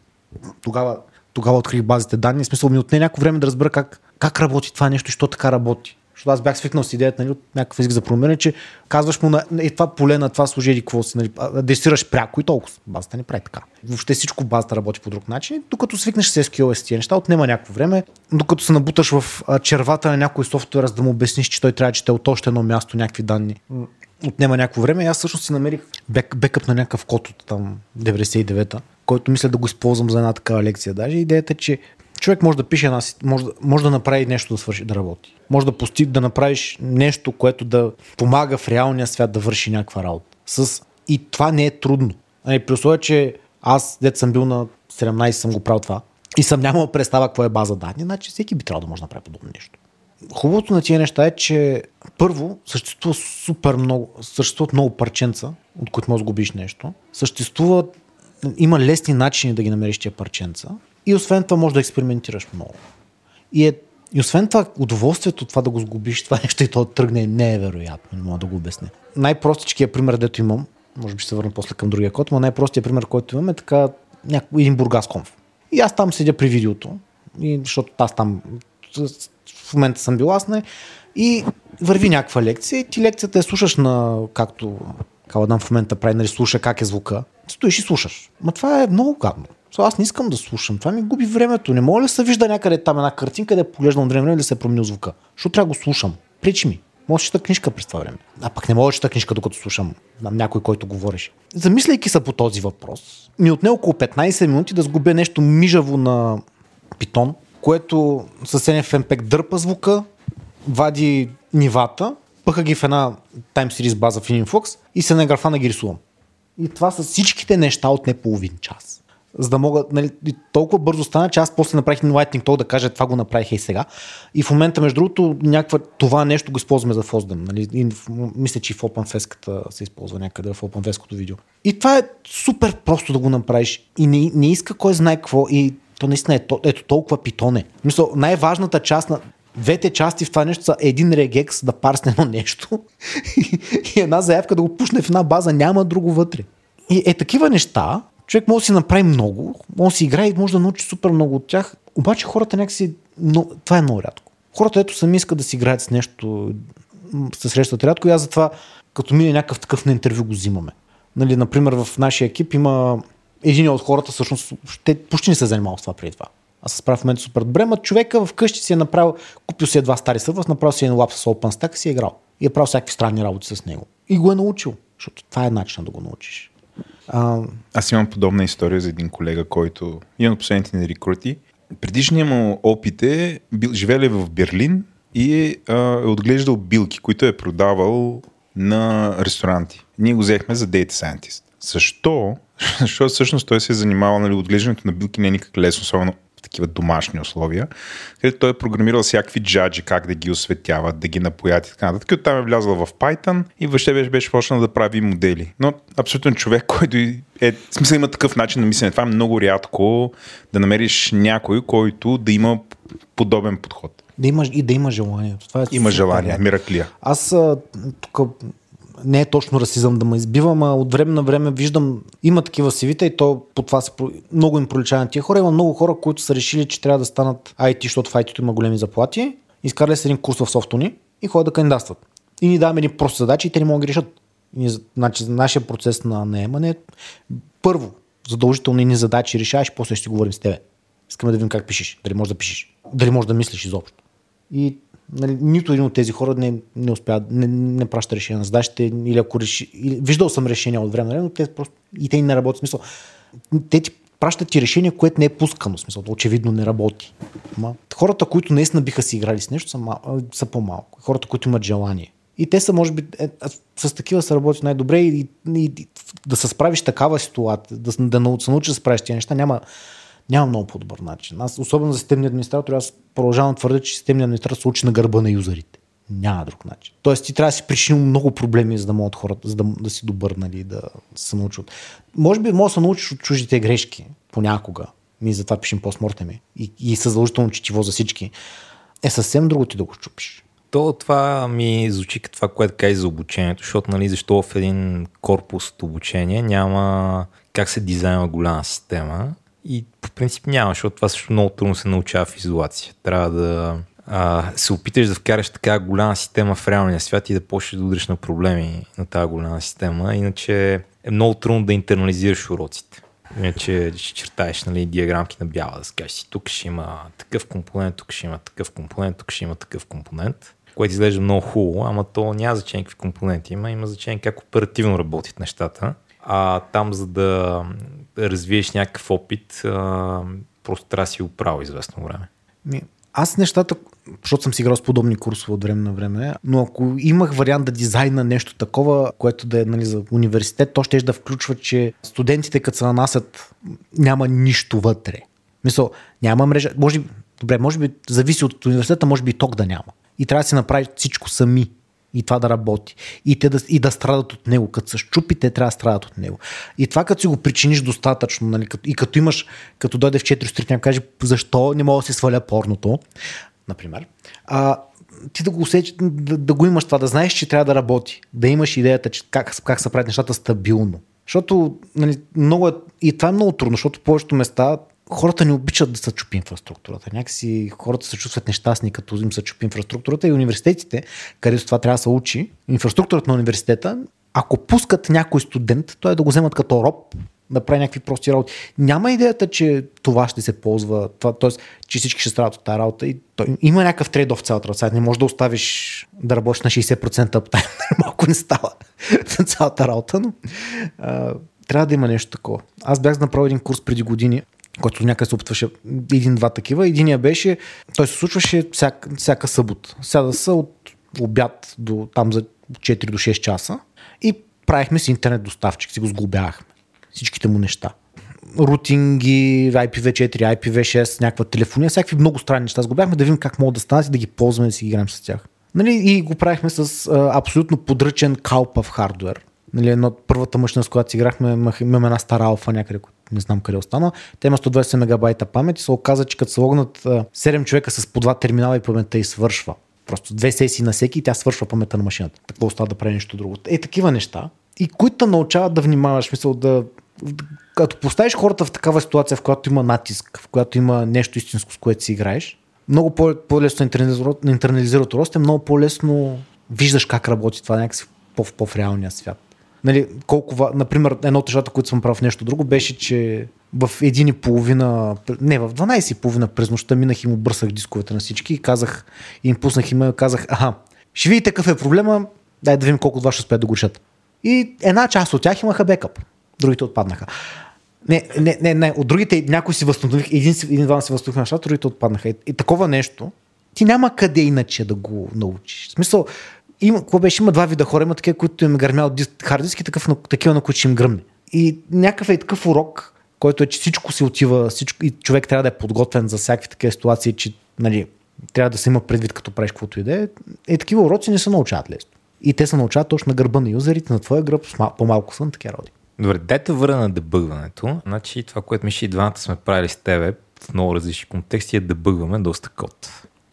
Тогава, тогава открих базите данни. В смисъл ми отне някакво време да разбера как, как работи това нещо и що така работи. Защото аз бях свикнал с идеята нали, от някакъв език за промиране, че казваш му на е, това поле на това служи какво си, нали, десираш пряко и толкова. Базата не прави така. Въобще всичко базата работи по друг начин. Докато свикнеш с SQL с тия неща, отнема някакво време. Докато се набуташ в червата на някой софтуер, за да му обясниш, че той трябва да чете от още едно място някакви данни. Отнема някакво време. Аз всъщност си намерих бек, бекъп на някакъв код от там 99-та, който мисля да го използвам за една такава лекция. Даже идеята е, че човек може да пише една, може, може да направи нещо да свърши, да работи. Може да, пости, да направиш нещо, което да помага в реалния свят да върши някаква работа. С... И това не е трудно. Ами, при условие, че аз, дет съм бил на 17, съм го правил това и съм нямал представа какво е база данни, значи всеки би трябвало да може да направи подобно нещо. Хубавото на тия неща е, че първо съществува супер много, съществуват много парченца, от които можеш да губиш нещо. Съществува, има лесни начини да ги намериш тия парченца и освен това може да експериментираш много. И е И освен това, удоволствието това да го сгубиш, това нещо и то тръгне, не е вероятно, не мога да го обясня. Най-простичкият пример, дето имам, може би ще се върна после към другия код, но най-простият пример, който имам е така някой, един бургас конф. И аз там седя при видеото, и, защото аз там в момента съм бил аз не, и върви някаква лекция и ти лекцията я слушаш на, както Каладан в момента прави, нали, слуша как е звука. Стоиш и слушаш. Ма това е много гадно. Аз не искам да слушам. Това ми губи времето. Не мога ли да се вижда някъде там една картинка, да поглеждам от време да се е звука? Защото трябва да го слушам. Причи ми. Може да книжка през това време. А пък не мога да книжка, докато слушам на някой, който говориш. Замисляйки се по този въпрос, ми отне около 15 минути да сгубя нещо мижаво на питон, което с NFmpeg дърпа звука, вади нивата, пъха ги в една Time Series база в Influx и се на графа ги рисувам. И това са всичките неща от не половин час. За да мога, нали, толкова бързо стана, че аз после направих Lightning Talk да кажа това го направих и сега. И в момента, между другото, някаква, това нещо го използваме за FOSDEM. Нали? И, мисля, че и в OpenFest се използва някъде в OpenFest видео. И това е супер просто да го направиш. И не, не иска кой знае какво. И то наистина е ето толкова питоне. Мисля, най-важната част на двете части в това нещо са един регекс да парсне едно нещо и една заявка да го пушне в една база, няма друго вътре. И е такива неща, човек може да си направи много, може да си играе и може да научи супер много от тях, обаче хората някакси, но, това е много рядко. Хората ето сами искат да си играят с нещо, се срещат рядко и аз затова, като мине някакъв такъв на интервю го взимаме. Нали, например, в нашия екип има един от хората, всъщност, те почти не се занимава с това преди това. Аз се справя в момента супер добре, но човека вкъщи си е направил, купил си е два стари сървър, направил си един лап с OpenStack и си е играл. И е правил всякакви странни работи с него. И го е научил, защото това е начин да го научиш. А... Аз имам подобна история за един колега, който от последните ни рекрути. Предишният му опит е, бил, живели в Берлин и а, е отглеждал билки, които е продавал на ресторанти. Ние го взехме за Data Scientist. Защо? Защото всъщност той се е занимавал, нали, отглеждането на билки не е никак лесно, особено такива домашни условия, където той е програмирал всякакви джаджи, как да ги осветяват, да ги напоят и така нататък. Оттам е влязъл в Python и въобще беше, беше почнал да прави модели. Но абсолютно човек, който е, в смисъл има такъв начин на мислене. Това е много рядко да намериш някой, който да има подобен подход. Да има, и да има желание. Това е има желание, мираклия. Аз тук не е точно расизъм да ме избивам, а от време на време виждам, има такива сивите и то по това се, много им пролича на тия хора. Има много хора, които са решили, че трябва да станат IT, защото в IT има големи заплати. Изкарали се един курс в софтуни и ходят да кандидатстват. И ни даваме едни прости задачи и те не могат да ги решат. И, значи, нашия процес на наемане първо, задължително ни задачи решаваш, после ще говорим с тебе. Искаме да видим как пишеш, дали можеш да пишеш, дали можеш да мислиш изобщо. И нали, нито един от тези хора не, не успя, не, не праща решение на задачите, или ако реши, или, виждал съм решения от време на време, но те просто и те не работят. Смисъл, те ти пращат ти решение, което не е пускано, смисъл, очевидно не работи. Ма, хората, които наистина биха си играли с нещо, са, мал, са по-малко. Хората, които имат желание. И те са, може би, е, с такива се работи най-добре и, и, и да се справиш такава ситуация, да, да, да се научиш да справиш тези неща, няма, няма много по-добър начин. Аз, особено за системни администратори, аз продължавам да твърдя, че системни администратор се учи на гърба на юзерите. Няма друг начин. Тоест ти трябва да си причинил много проблеми, за да могат хората, за да, да си добър, нали, да се научат. Може би може да се научиш от чуждите грешки понякога. Ние затова пишем постмортеми и, и със четиво за всички. Е съвсем друго ти да го щупиш. То това ми звучи като това, което каза за обучението, защото нали, защо в един корпус от обучение няма как се дизайнва голяма система и по принцип няма, защото това също много трудно се научава в изолация. Трябва да а, се опиташ да вкараш така голяма система в реалния свят и да почнеш да удриш на проблеми на тази голяма система. Иначе е много трудно да интернализираш уроците. Иначе ще чертаеш нали, диаграмки на бяла, да скажеш си, тук ще има такъв компонент, тук ще има такъв компонент, тук ще има такъв компонент, което изглежда много хубаво, ама то няма значение какви компоненти има, има значение как оперативно работят нещата. А там, за да развиеш някакъв опит, просто трябва да си го правил известно време. Аз нещата, защото съм си играл с подобни курсове от време на време, но ако имах вариант да дизайна нещо такова, което да е нали, за университет, то ще да включва, че студентите като се нанасят, няма нищо вътре. Мисъл, няма мрежа. Може, добре, може би зависи от университета, може би ток да няма. И трябва да си направи всичко сами и това да работи. И, те да, и да страдат от него. Като са щупи, те трябва да страдат от него. И това като си го причиниш достатъчно, нали, като, и като имаш, като дойде в 4 сутрин, каже, защо не мога да си сваля порното, например, а, ти да го усеч, да, да, го имаш това, да знаеш, че трябва да работи, да имаш идеята, че как, как се правят нещата стабилно. Защото нали, много е, и това е много трудно, защото повечето места хората не обичат да се чупи инфраструктурата. Някакси хората се чувстват нещастни, като им се чупи инфраструктурата и университетите, където това трябва да се учи, инфраструктурата на университета, ако пускат някой студент, той е да го вземат като роб, да прави някакви прости работи. Няма идеята, че това ще се ползва, т.е. че всички ще страдат от тази работа. И той, има някакъв трейд в цялата работа. Не можеш да оставиш да работиш на 60% аптайм. Малко не става на цялата работа, но а, трябва да има нещо такова. Аз бях направил един курс преди години, който някъде се опитваше един-два такива. Единия беше, той се случваше всяка, всяка събота. Сяда са от обяд до там за 4 до 6 часа и правихме си интернет доставчик, си го сглобявахме. Всичките му неща. Рутинги, IPv4, IPv6, някаква телефония, всякакви много странни неща. Сглобяхме да видим как могат да станат и да ги ползваме да си играем с тях. Нали, и го правихме с а, абсолютно подръчен калпав хардвер. Нали, едно, първата мъжна, с която си играхме, имаме една стара алфа някъде, не знам къде остана. Те има 120 мегабайта памет и се оказа, че като се логнат 7 човека с по два терминала и паметта и свършва. Просто две сесии на всеки и тя свършва паметта на машината. Какво остава да прави нещо друго. Е, такива неща. И които научават да внимаваш, мисъл да, като поставиш хората в такава ситуация, в която има натиск, в която има нещо истинско, с което си играеш, много по-лесно на интернализират рост, е много по-лесно виждаш как работи това някакси по- в реалния свят. Нали, колко, например, едно от нещата, които съм правил в нещо друго, беше, че в един и половина, не, в 12 и половина през нощта минах и му бърсах дисковете на всички и казах, и им пуснах и казах, аха, ще видите какъв е проблема, дай да видим колко от вас ще успеят да го решат. И една част от тях имаха бекъп, другите отпаднаха. Не, не, не, не, от другите някои си възстанових, един, един два си възстанових нещата, другите отпаднаха. И, и такова нещо, ти няма къде иначе да го научиш. В смисъл, има, какво беше, има два вида хора, има такива, които им е гърмял хард диск и такъв, такива, на които ще им гръмне. И някакъв е такъв урок, който е, че всичко си отива, всичко, и човек трябва да е подготвен за всякакви такива ситуации, че нали, трябва да се има предвид, като правиш каквото и да е. Е, такива уроци не се научават лесно. И те се научават точно на гърба на юзерите, на твоя гръб, по-малко са на такива роди. Добре, дайте върна на дебъгването. Значи това, което ми ще и двамата сме правили с тебе в много различни контексти е дебъгваме доста код.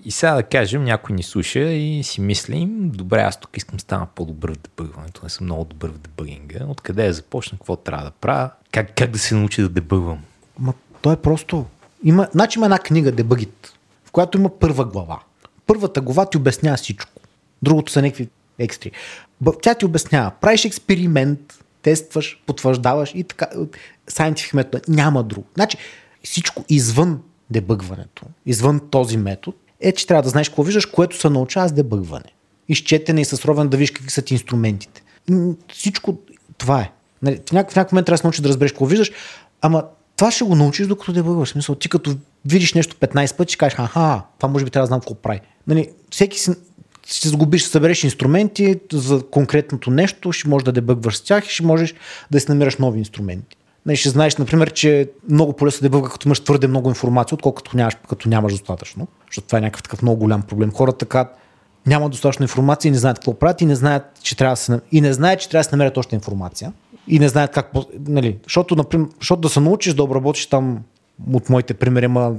И сега да кажем, някой ни слуша и си мислим, добре, аз тук искам да стана по-добър в дебъгването, не съм много добър в дебъгинга. Откъде я започна, какво трябва да правя, как, как да се научи да дебъгвам? Ма, то е просто. Има, значи има една книга Дебъгит, в която има първа глава. Първата глава ти обяснява всичко. Другото са някакви екстри. Тя ти обяснява. Правиш експеримент, тестваш, потвърждаваш и така. Scientific метод. Няма друго. Значи всичко извън дебъгването, извън този метод, е, че трябва да знаеш какво виждаш, което се научава с дебъгване. Изчетене и с ровен да видиш какви са ти инструментите. Всичко това е. Нали, в, някакъв, в някакъв момент трябва да се научиш да разбереш какво виждаш, ама това ще го научиш докато дебъгваш. Смисъл, ти като видиш нещо 15 пъти, ще кажеш, аха, това може би трябва да знам какво прави. Нали, всеки си, ще сгубиш, ще събереш инструменти за конкретното нещо, ще можеш да дебъгваш с тях и ще можеш да си намираш нови инструменти. Нали, ще знаеш, например, че много по-лесно дебъга, като имаш твърде много информация, отколкото нямаш, като нямаш достатъчно. Защото това е някакъв такъв много голям проблем. Хората така няма достатъчно информация и не знаят какво правят и не знаят, че трябва да се, и не знаят, че трябва да се намерят още информация. И не знаят как. Нали, защото, например, защото да се научиш да обработиш там от моите примери, има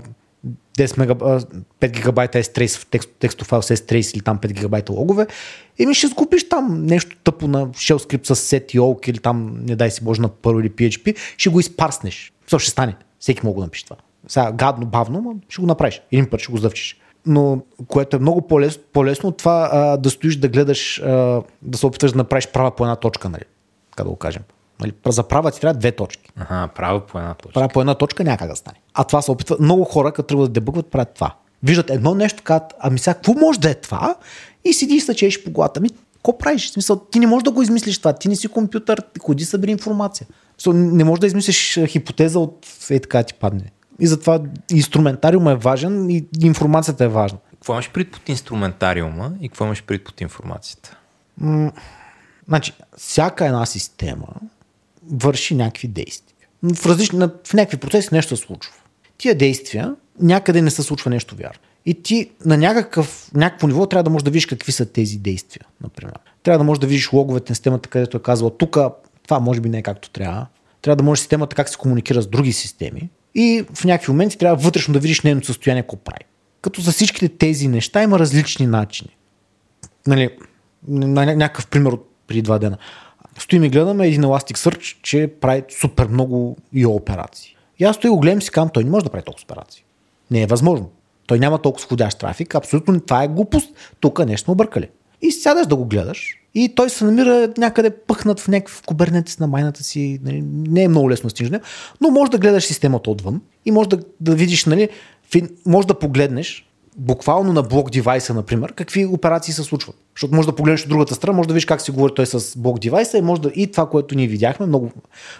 10 мега, 5 гигабайта S-Trace в текст, с S-Trace или там 5 гигабайта логове, ми ще сгубиш там нещо тъпо на shell script с set и oak или там, не дай си Боже, на Perl или PHP, ще го изпарснеш. Това ще стане. Всеки мога да напише това. Сега гадно, бавно, но ще го направиш. Един път ще го завчиш. Но което е много по-лесно, по-лесно от това а, да стоиш да гледаш, а, да се опитваш да направиш права по една точка, нали? Така да го кажем. Нали, за права ти трябва две точки. Ага, право по една точка. Право по една точка няма как да стане. А това се опитва. Много хора, като тръгват да дебъгват, правят това. Виждат едно нещо, казват, ами сега какво може да е това? И седи и съчеш по главата. Ами, какво правиш? В смисъл, ти не можеш да го измислиш това. Ти не си компютър, ходи събери информация. смисъл, не можеш да измислиш хипотеза от е така ти падне. И затова инструментариум е важен и информацията е важна. Какво имаш пред под инструментариума и какво имаш пред под информацията? М- значи, всяка една система върши някакви действия. В, различни, в някакви процеси нещо се случва. Тия действия някъде не се случва нещо вярно. И ти на някакъв, някакво ниво трябва да можеш да видиш какви са тези действия, например. Трябва да можеш да видиш логовете на системата, където е казала тук това може би не е както трябва. Трябва да можеш системата как се комуникира с други системи. И в някакви моменти трябва вътрешно да видиш нейното състояние, какво прави. Като за всичките тези неща има различни начини. Нали, на някакъв пример от преди два дена. Стоим и гледаме един Elasticsearch, че прави супер много и операции. И аз стои го гледам си казвам, той не може да прави толкова операции. Не е възможно. Той няма толкова сходящ трафик. Абсолютно това е глупост. Тук нещо объркали. И сядаш да го гледаш и той се намира някъде пъхнат в някакъв кубернетис на майната си. Нали, не е много лесно стижне, но може да гледаш системата отвън и може да, да видиш, нали, може да погледнеш буквално на блок девайса, например, какви операции се случват. Защото може да погледнеш от другата страна, може да видиш как си говори той с блок девайса и може да и това, което ние видяхме, много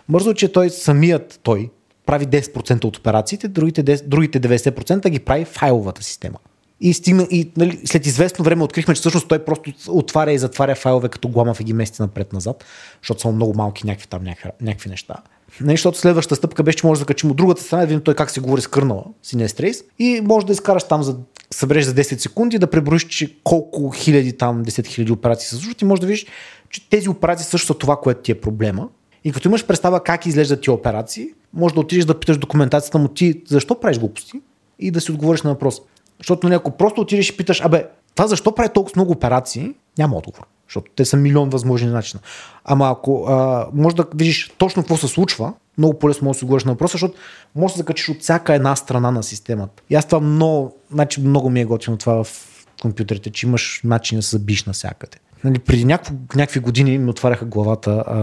бързо, че той самият той прави 10% от операциите, другите, 10, другите 90% ги прави файловата система. И, стигна, и нали, след известно време открихме, че всъщност той просто отваря и затваря файлове като гламав и ги мести напред-назад, защото са много малки някакви там някакви, някакви неща. Не, защото следващата стъпка беше, че може да качим от другата страна, да видим той как се говори с кърнала, си не стрейс, и може да изкараш там за събереш за 10 секунди, да преброиш, че колко хиляди там, 10 хиляди операции се случват и може да видиш, че тези операции също са това, което ти е проблема. И като имаш представа как изглеждат ти операции, може да отидеш да питаш документацията му ти защо правиш глупости и да си отговориш на въпрос. Защото нали, ако просто отидеш и питаш, абе, това защо прави толкова много операции, няма отговор. Защото те са милион възможни начина. Ама ако а, може да видиш точно какво се случва, много по-лесно може да си отговориш на въпроса, защото може да закачиш от всяка една страна на системата. И аз това много, значи много ми е готино това в компютрите, че имаш начин да се забиш навсякъде. Нали, преди някакво, някакви години ми отваряха главата а,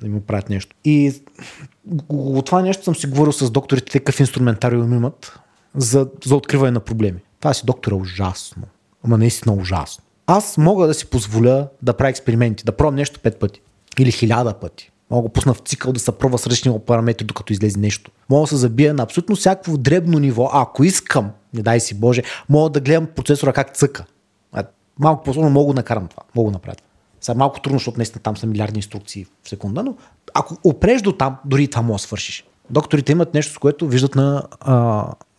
да ми правят нещо. И от това нещо съм си говорил с докторите, какъв инструментариум имат за, за откриване на проблеми. Това си доктор е ужасно. Ама наистина ужасно. Аз мога да си позволя да правя експерименти, да пробвам нещо пет пъти. Или хиляда пъти. Мога да пусна в цикъл да се пробва с различни параметри, докато излезе нещо. Мога да се забия на абсолютно всякакво дребно ниво. А ако искам, не дай си Боже, мога да гледам процесора как цъка. Малко по-сложно мога да накарам това. Мога да направя. Сега малко трудно, защото наистина там са милиарди инструкции в секунда, но ако опреш до там, дори това може да свършиш. Докторите имат нещо, с което виждат на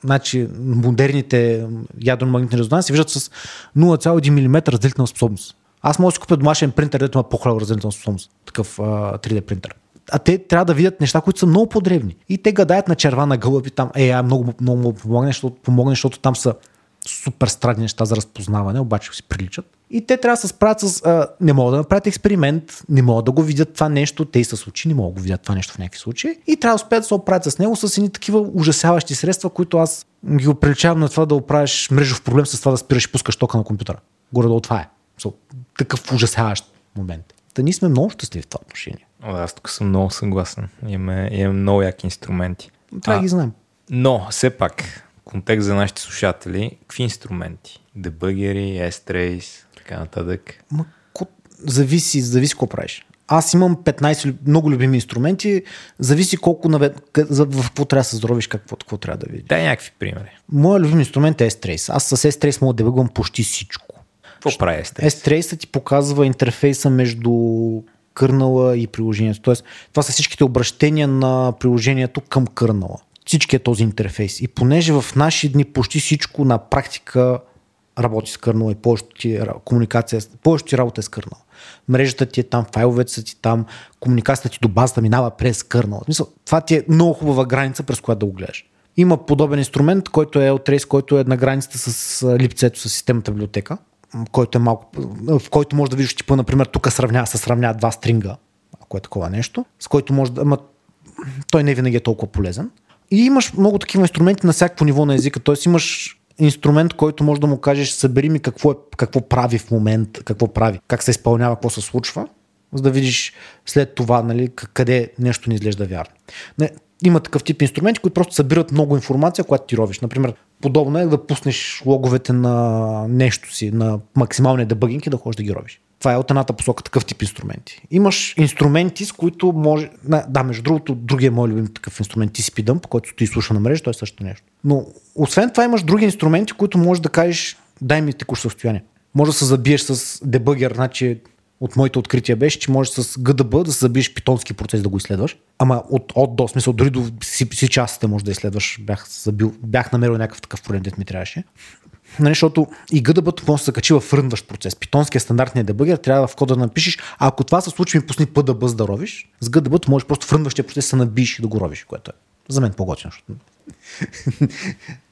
значи, модерните ядрено-магнитни резонанси, виждат с 0,1 мм разделителна способност. Аз мога да си купя домашен принтер, където има по-хубава разделителна способност. Такъв а, 3D принтер. А те трябва да видят неща, които са много по-древни. И те гадаят на червана гълъби там. Е, много, много, много помогне, защото, помогне, защото там са супер странни неща за разпознаване, обаче си приличат. И те трябва да се справят с... А, не могат да направят експеримент, не могат да го видят това нещо, те и с очи не могат да го видят това нещо в някакви случаи. И трябва да успеят да се оправят с него с едни такива ужасяващи средства, които аз ги оприличавам на това да оправиш мрежов проблем с това да спираш и пускаш тока на компютъра. Горе-долу това е. So, такъв ужасяващ момент. Та ние сме много щастливи в това отношение. О, аз тук съм много съгласен. Имаме, имаме много яки инструменти. Това а, ги знаем. Но, все пак, контекст за нашите слушатели, какви инструменти? Дебъгери, S-Trace, така нататък. Ма, зависи, зависи какво правиш. Аз имам 15 много любими инструменти, зависи колко навед... в какво трябва да се здравиш, какво, какво трябва да видиш. Дай някакви примери. Моят любим инструмент е S-Trace. Аз с S-Trace мога да дебъгвам почти всичко. Какво прави S-Trace? S-Trace ти показва интерфейса между кърнала и приложението. Тоест, това са всичките обращения на приложението към кърнала. Всички е този интерфейс. И понеже в наши дни почти всичко на практика работи с кърнала и повечето ти комуникация, повечето ти работа е с кърнала. Мрежата ти е там, файловете са ти там, комуникацията ти до базата минава през кърнала. Мисъл, това ти е много хубава граница, през която да го гледаш. Има подобен инструмент, който е L-Trace, който е на границата с липцето с системата библиотека, който е малко, в който може да видиш типа, например, тук сравня, се сравняват два стринга, ако е такова нещо, с който може да, ама той не винаги е толкова полезен. И имаш много такива инструменти на всяко ниво на езика, т.е. имаш инструмент, който може да му кажеш, събери ми какво, е, какво прави в момент, какво прави, как се изпълнява, какво се случва, за да видиш след това нали, къде нещо не изглежда вярно. Не, има такъв тип инструменти, които просто събират много информация, която ти ровиш. Например, подобно е да пуснеш логовете на нещо си, на максималния дебъгинг и да ходиш да ги ровиш. Това е от едната посока такъв тип инструменти. Имаш инструменти, с които може. Да, между другото, другия мой любим такъв инструмент TCP-Dump, който стои слуша на мрежа, той е също нещо. Но освен това имаш други инструменти, които можеш да кажеш, дай ми текущо състояние. Може да се забиеш с дебъгер, значи от моите открития беше, че можеш с GDB да се забиеш питонски процес да го изследваш. Ама от, от до, смисъл, дори до си, си частите може да изследваш. Бях, забил, бях намерил някакъв такъв проблем, ми трябваше. Нали, защото и GDB може да се качи в рънващ процес. Питонския стандартния дебъгер трябва в кода да напишеш, а ако това се случи, ми пусни PDB да ровиш, с GDB можеш просто в рънващия процес да набиш и да го ровиш, което е За мен по-готино. защото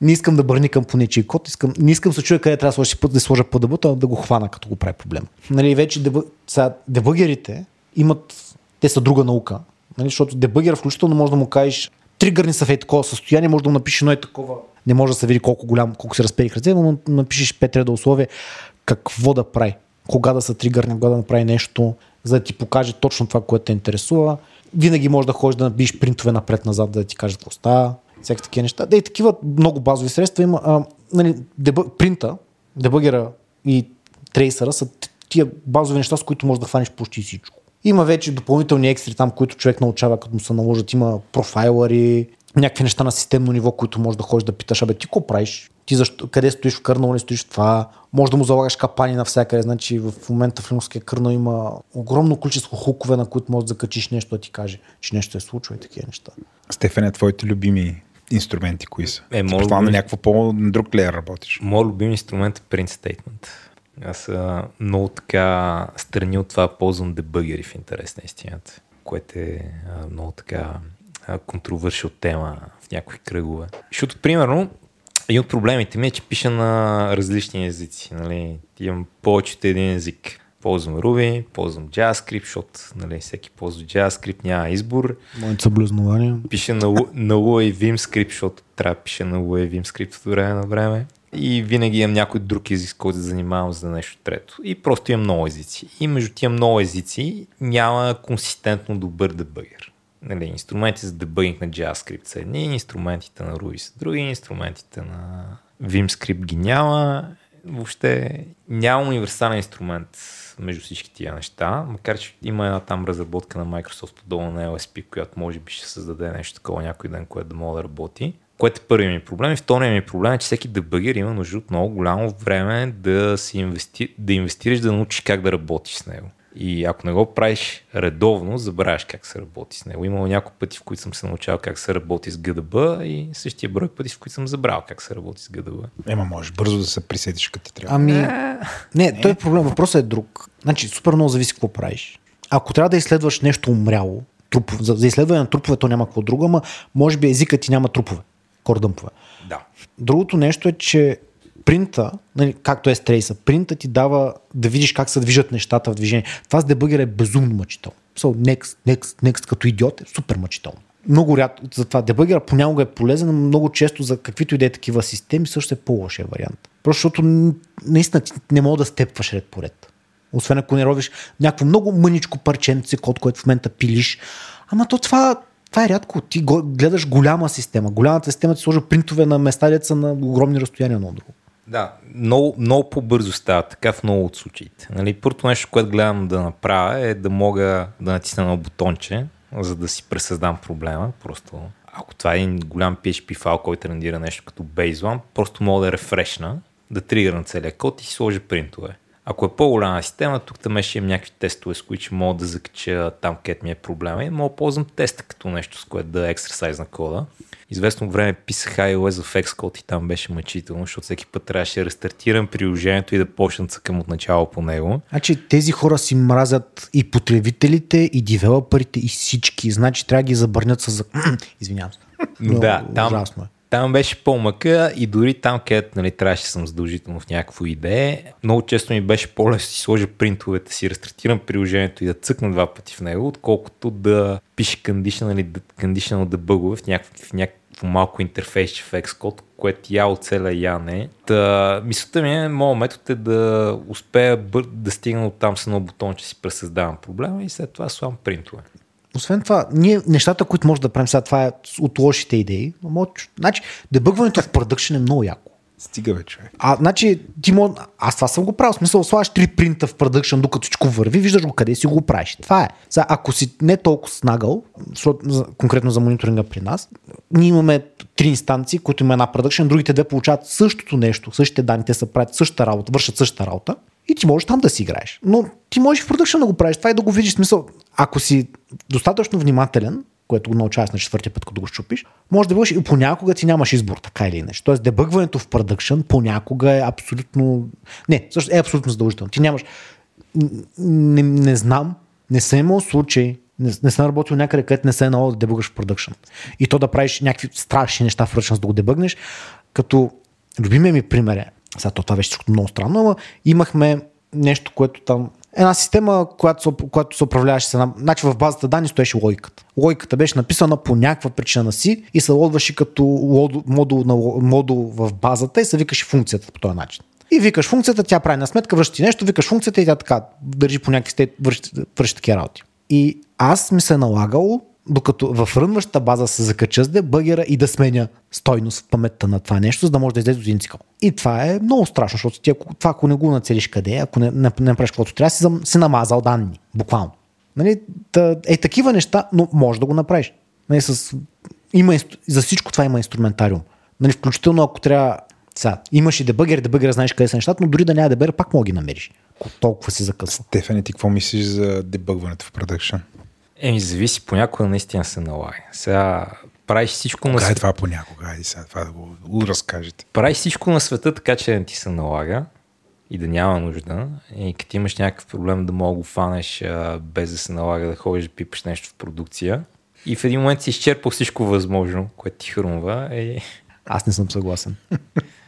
не искам да бърникам по нечий код, искам, не искам се чуя къде трябва да сложа, път, да сложа ПДБ, а да го хвана, като го прави проблем. Нали, вече дебъ... сега, дебъгерите имат, те са друга наука, нали, защото дебъгер включително може да му кажеш тригърни са в е такова състояние, може да му напишеш едно е такова, не може да се види колко голям, колко се разпери ръце, но му напишеш пет реда условия какво да прави, кога да се тригърне, кога да направи нещо, за да ти покаже точно това, което те интересува. Винаги може да ходиш да набиеш принтове напред-назад, да ти каже какво става всякакви такива неща. Да, и такива много базови средства има. А, нали, дебъ, принта, дебъгера и трейсъра са тия базови неща, с които можеш да хванеш почти всичко. Има вече допълнителни екстри там, които човек научава, като му се наложат. Има профайлъри, някакви неща на системно ниво, които можеш да ходиш да питаш, абе ти какво правиш? Ти защо, къде стоиш в кърнал, не стоиш в това? Може да му залагаш капани навсякъде. Значи в момента в Linux кърнал има огромно количество хукове, на които можеш да закачиш нещо да ти каже, че нещо е случва и такива неща. Стефан, твоите любими инструменти кои са? Е, моят на някакво по-друг леер работиш. Моят любим инструмент е print statement. Аз а, много така страни от това ползвам дебъгери в интерес на истината, което е а, много така контровършил тема в някои кръгове. Защото, примерно, един от проблемите ми е, че пиша на различни езици. Нали? Имам повече от един език. Ползвам Ruby, ползвам JavaScript, защото нали, всеки ползва JavaScript, няма избор. Моите съблюзнования. Пише на, на Lua и VimScript, защото трябва да пише на Lua и VimScript от време на време. И винаги имам някой друг език, който се занимавам за нещо трето. И просто имам много езици. И между тия много езици няма консистентно добър дебъгер. Нали, инструменти за дебъгинг на JavaScript са едни, инструментите на Ruby са други, инструментите на VimScript ги няма. Въобще няма универсален инструмент между всички тия неща, макар че има една там разработка на Microsoft подобно на LSP, която може би ще създаде нещо такова някой ден, което да мога да работи. Което е първият ми проблем. И вторият ми проблем е, че всеки дебъгер има нужда от много голямо време да, си инвести... да инвестираш, да научиш как да работиш с него. И ако не го правиш редовно, забравяш как се работи с него. Имало няколко пъти, в които съм се научавал как се работи с GDB и същия брой пъти, в които съм забрал как се работи с GDB. Ема, можеш бързо да се присетиш като ти трябва. Ами, не, не, той е проблем. Въпросът е друг. Значи, супер много зависи какво правиш. Ако трябва да изследваш нещо умряло, труп, за, за изследване на трупове, то няма какво друго, ама може би езикът ти няма трупове, кордъмпове. Да. Другото нещо е, че принта, нали, както е с трейса, принта ти дава да видиш как се движат нещата в движение. Това с дебъгера е безумно мъчително. So, next, next, next като идиот е супер мъчително. Много рядко, затова дебъгера понякога е полезен, но много често за каквито и да е такива системи също е по-лошия вариант. Просто защото наистина ти не мога да степваш ред по ред. Освен ако не робиш някакво много мъничко парченце код, което в момента пилиш. Ама то това, това е рядко. Ти гледаш голяма система. Голямата система ти сложи принтове на места, деца на огромни разстояния на друго. Да, много, много по-бързо става така в много от случаите. Нали, първото нещо, което гледам да направя е да мога да натисна на бутонче, за да си пресъздам проблема. Просто ако това е един голям PHP файл, който рендира нещо като baseline, просто мога да рефрешна, да тригърна целият код и си сложа принтове. Ако е по-голяма система, тук там ще имам някакви тестове, с които мога да закача там, където ми е проблема и мога да ползвам теста като нещо, с което да ексерсайз на кода. Известно време писах iOS в Xcode и там беше мъчително, защото всеки път трябваше да рестартирам приложението и да почна цъкам от начало по него. Значи тези хора си мразят и потребителите, и девелоперите, и всички. Значи трябва да ги забърнят с... Извинявам се. Да, там, ужасно е там беше по-мъка и дори там, където нали, трябваше да съм задължително в някакво идея, много често ми беше по-лесно да си сложа принтовете, си рестартирам приложението и да цъкна два пъти в него, отколкото да пише conditional, conditional дебъгове в някакво, в някакво малко интерфейс в Xcode, което я оцеля, я не. Та, мисълта ми е, моят метод е да успея бър, да стигна от там с едно бутон, че си пресъздавам проблема и след това слам принтове. Освен това, ние нещата, които може да правим сега, това е от лошите идеи. Може, значи, дебъгването в продъкшен е много яко. Стига вече. А, значи, ти мож... Аз това съм го правил. В смисъл, слагаш три принта в продъкшен, докато всичко върви, виждаш го къде си го правиш. Това е. Сега, ако си не толкова снагъл, конкретно за мониторинга при нас, ние имаме три инстанции, които има една продъкшен, другите две получават същото нещо, същите данни, те са правят същата работа, вършат същата работа и ти можеш там да си играеш. Но ти можеш в продъкшен да го правиш това и да го видиш. Смисъл, ако си достатъчно внимателен, което го научаваш на четвъртия път, като го щупиш, може да бъдеш и понякога ти нямаш избор, така или иначе. Тоест, дебъгването в продъкшн понякога е абсолютно... Не, също е абсолютно задължително. Ти нямаш... Не, не знам, не съм имал случай, Не, не съм работил някъде, където не се е наложил да дебъгаш в продъкшн. И то да правиш някакви страшни неща в продъкшн, за да го дебъгнеш. Като любимия ми пример е, сега то това беше всичко много странно, но имахме нещо, което там една система, която се, която се управляваше. Значи в базата данни стоеше логиката. Логиката беше написана по някаква причина си и се лодваше като модул, на, модул в базата и се викаше функцията по този начин. И викаш функцията, тя прави на сметка, връща ти нещо, викаш функцията и тя така държи по някакви стейт, връща такива работи. И аз ми се е налагало докато в рънващата база се закача с дебъгера и да сменя стойност в паметта на това нещо, за да може да излезе от един цикъл. И това е много страшно, защото ти, ако, това ако не го нацелиш къде, ако не, не, не направиш каквото трябва, си, си намазал данни, буквално. Нали, та, е такива неща, но може да го направиш. Нали, с, има, за всичко това има инструментариум. Нали, включително ако трябва сега, имаш и дебъгер, дебъгер знаеш къде са нещата, но дори да няма дебъгер, пак мога ги намериш. Толкова се закъсва. Стефани, ти какво мислиш за дебъгването в продъкшн? Еми, зависи, понякога наистина се налага. Сега правиш всичко на света. това понякога? Айде сега това да го, го разкажете. Правиш всичко на света, така че не ти се налага и да няма нужда. И като имаш някакъв проблем да мога го фанеш а, без да се налага да ходиш да пипаш нещо в продукция. И в един момент си изчерпал всичко възможно, което ти хрумва. И... Аз не съм съгласен.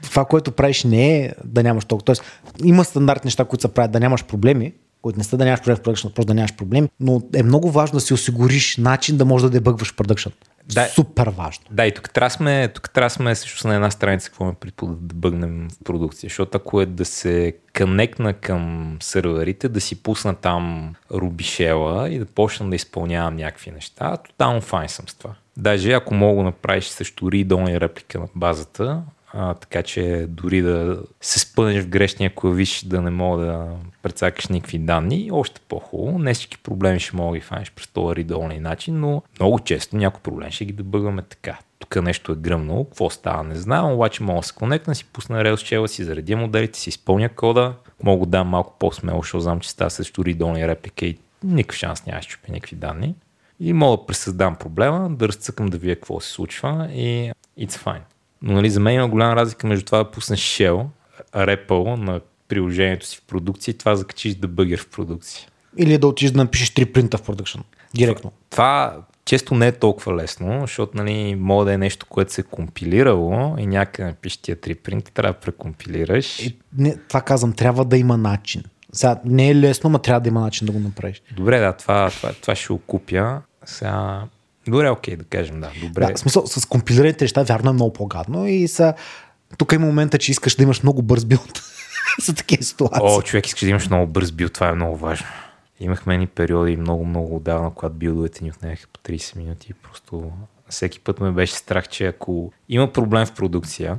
това, което правиш не е да нямаш толкова. Тоест, има стандартни неща, които се правят да нямаш проблеми, които не са да нямаш проблем в продъкшн, просто да нямаш проблеми, но е много важно да си осигуриш начин да можеш да дебъгваш в продъкшн. Да, Супер важно. Да, и тук трябва сме, тук трябва сме също на една страница, какво ме предполага да бъгнем в продукция, защото ако е да се конекна към серверите, да си пусна там рубишела и да почна да изпълнявам някакви неща, тотално файн съм с това. Даже ако мога да направиш също read реплика на базата, а, така че дори да се спънеш в грешния клавиш да не мога да прецакаш никакви данни, още по-хубаво. Не всички проблеми ще мога да ги фанеш през този ридолния начин, но много често някои проблем ще ги дебъгваме така. Тук нещо е гръмнало, какво става не знам, обаче мога да се конектна, си пусна Rails си заредя моделите, си изпълня кода, мога да дам малко по-смело, защото знам, че става също ридолния реплика и никакъв шанс няма да щупя никакви данни. И мога да пресъздам проблема, да разцъкам да вие какво се случва и it's fine. Но нали, за мен има голяма разлика между това да пуснеш Shell, REPL на приложението си в продукция и това да закачиш дебъгер в продукция. Или да отидеш да напишеш три принта в продукшн. Директно. Това, това често не е толкова лесно, защото нали, мога да е нещо, което се е компилирало и някъде напишеш тия три принта, трябва да прекомпилираш. И, не, това казвам, трябва да има начин. Сега не е лесно, но трябва да има начин да го направиш. Добре, да, това, това, това ще го купя. Сега Добре, окей, да кажем, да. Добре. Да, в смисъл, с компилираните неща, вярно е много по-гадно и са... Тук има момента, че искаш да имаш много бърз билд за такива ситуации. О, човек, искаш да имаш много бърз билд, това е много важно. Имахме ни периоди много, много отдавна, когато билдовете ни отнеха по 30 минути. Просто всеки път ме беше страх, че ако има проблем в продукция,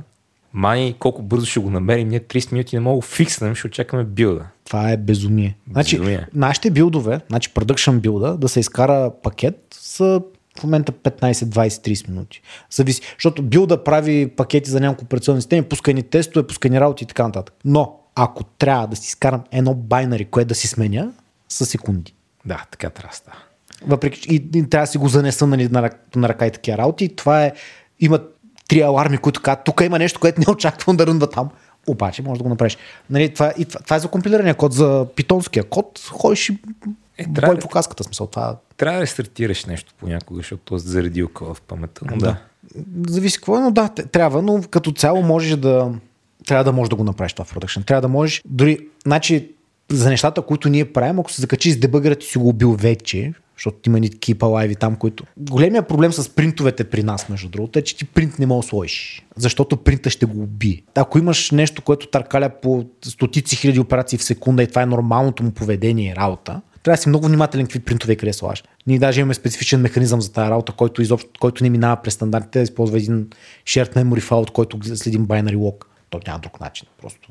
май колко бързо ще го намерим, ние 30 минути не мога фикснем, ще очакваме билда. Това е безумие. Значи, безумие. нашите билдове, значи production билда, да се изкара пакет, са в момента 15, 20, 30 минути. Зависи. Защото бил да прави пакети за няколко операционни системи, пускани тестове, пускани работи и така нататък. Но ако трябва да си изкарам едно байнари, което да си сменя, са секунди. Да, така трябва да става. Въпреки, и, и, трябва да си го занеса нали, на, на ръка и такива работи. Това е, има три аларми, които казват, тук има нещо, което не очаквам да рънва там. Обаче може да го направиш. Нали, това, и това, това е за компилирания код, за питонския код. Ходиш и е, бой по каската смисъл. Това... Трябва да рестартираш нещо понякога, защото е заредил в паметта. Но да. да. Зависи какво е, но да, трябва, но като цяло можеш да трябва да можеш да го направиш това в продъкшн. Трябва да можеш, дори, значи, за нещата, които ние правим, ако се закачи с дебъгъра, ти си го убил вече, защото има ни такива лайви там, които... Големия проблем с принтовете при нас, между другото, е, че ти принт не можеш да сложиш, защото принта ще го убие. Ако имаш нещо, което търкаля по стотици хиляди операции в секунда и това е нормалното му поведение и работа, трябва да си много внимателен какви принтове къде слагаш. Ние даже имаме специфичен механизъм за тази работа, който, изобщо, който не минава през стандартите, да използва един shared memory файл, от който следим binary log. То няма друг начин. Просто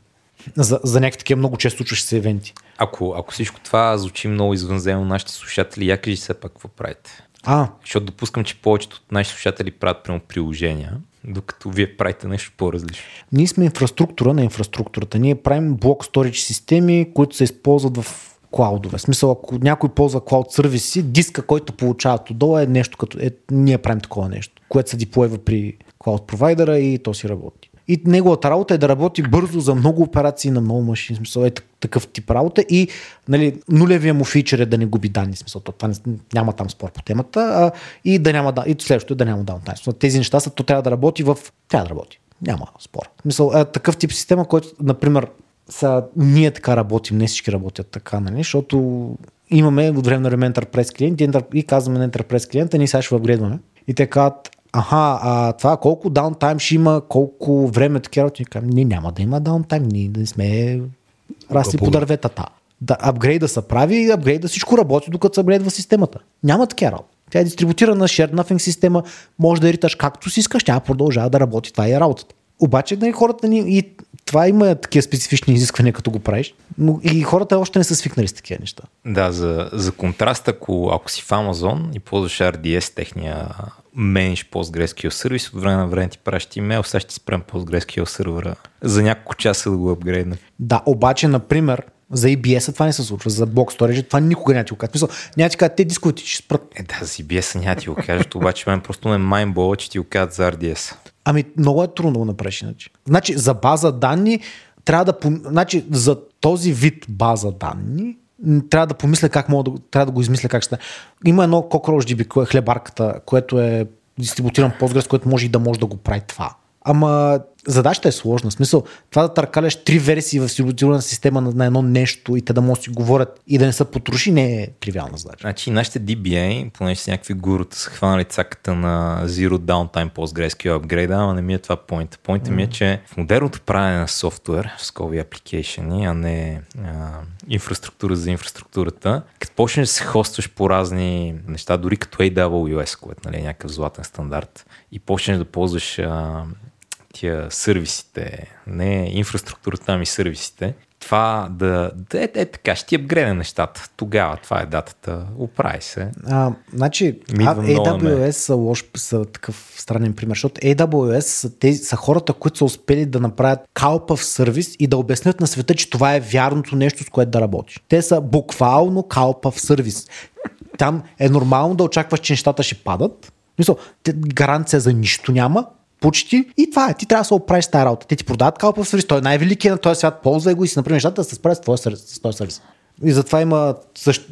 за, за някакви такива много често случващи се евенти. Ако, ако всичко това звучи много извънземно нашите слушатели, я кажи все пак какво правите. А. Защото допускам, че повечето от нашите слушатели правят прямо приложения, докато вие правите нещо по-различно. Ние сме инфраструктура на инфраструктурата. Ние правим блок сторич системи, които се използват в клаудове. В смисъл, ако някой ползва клауд сервиси, диска, който получават отдолу е нещо като... Е, ние правим такова нещо, което се диплойва при клауд провайдера и то си работи. И неговата работа е да работи бързо за много операции на много машини. Смисъл е такъв тип работа и нали, нулевия му фичър е да не губи данни. Смисъл, това не, няма там спор по темата. А, и да няма и следващото е да няма даунтайм. Тези неща са, то трябва да работи в... Трябва да работи. Няма спор. Мисъл, е, такъв тип система, който, например, са, ние така работим, не всички работят така, нали? защото имаме от време на време Enterprise клиент и казваме на Enterprise клиента, ние сега ще апгрейдваме. И те казват, аха, а това колко даунтайм ще има, колко време такива работи. Ние няма да има даунтайм, ние не сме расли по дърветата. Да, апгрейда се прави и апгрейда всичко работи, докато се апгрейдва системата. Няма такива работа. Тя е дистрибутирана shared nothing система, може да риташ както си искаш, тя продължава да работи. Това е работата. Обаче нали, хората ни, и това има такива специфични изисквания, като го правиш, но и хората още не са свикнали с такива неща. Да, за, за контраст, ако, ако си в Amazon и ползваш RDS, техния мениш PostgreSQL сервис, от време на време ти праща имейл, сега ще спрем PostgreSQL сервера за няколко часа да го апгрейдна. Да, обаче, например, за EBS това не се случва, за Block Storage това никога няма ти го кажа. Мисъл, няма ти кажа, те дисковете ще спрат. Е, да, за EBS няма ти го кажат, обаче мен просто ме майнбола, че ти го кажат за RDS. Ами много е трудно да направиш иначе. Значи за база данни трябва да... Значи за този вид база данни трябва да помисля как мога да, трябва да го измисля как ще. Има едно CockroachDB, кое е хлебарката, което е дистрибутиран Postgres, което може и да може да го прави това. Ама задачата е сложна. В смисъл, това да търкаляш три версии в дистрибутирана система на, едно нещо и те да могат да си говорят и да не са потроши, не е тривиална задача. Значи нашите DBA, понеже са някакви гурута, са хванали цаката на Zero Downtime PostgreSQL upgrade, ама не ми е това point. Point mm. ми е, че в модерното правене на софтуер, в скови application, а не а, инфраструктура за инфраструктурата, като почнеш да се хостваш по разни неща, дори като AWS, което нали, е някакъв златен стандарт, и почнеш да ползваш а, тия сервисите, не инфраструктурата, ами сервисите, това да, да е, е така, ще ти апгрейне нещата. Тогава това е датата. Оправи се. А, значи, AWS са, лош, са такъв странен пример, защото AWS са, тези, са хората, които са успели да направят калпав сервис и да обяснят на света, че това е вярното нещо, с което да работиш. Те са буквално калпав сервис. Там е нормално да очакваш, че нещата ще падат. Мисъл, гаранция за нищо няма, почти и това е. Ти трябва да се оправиш тази работа. Те ти продават калпов сервис, той е най-великият на този свят, ползвай го и си направи нещата да се справят с твоя сервис. С този сервис. И затова, има,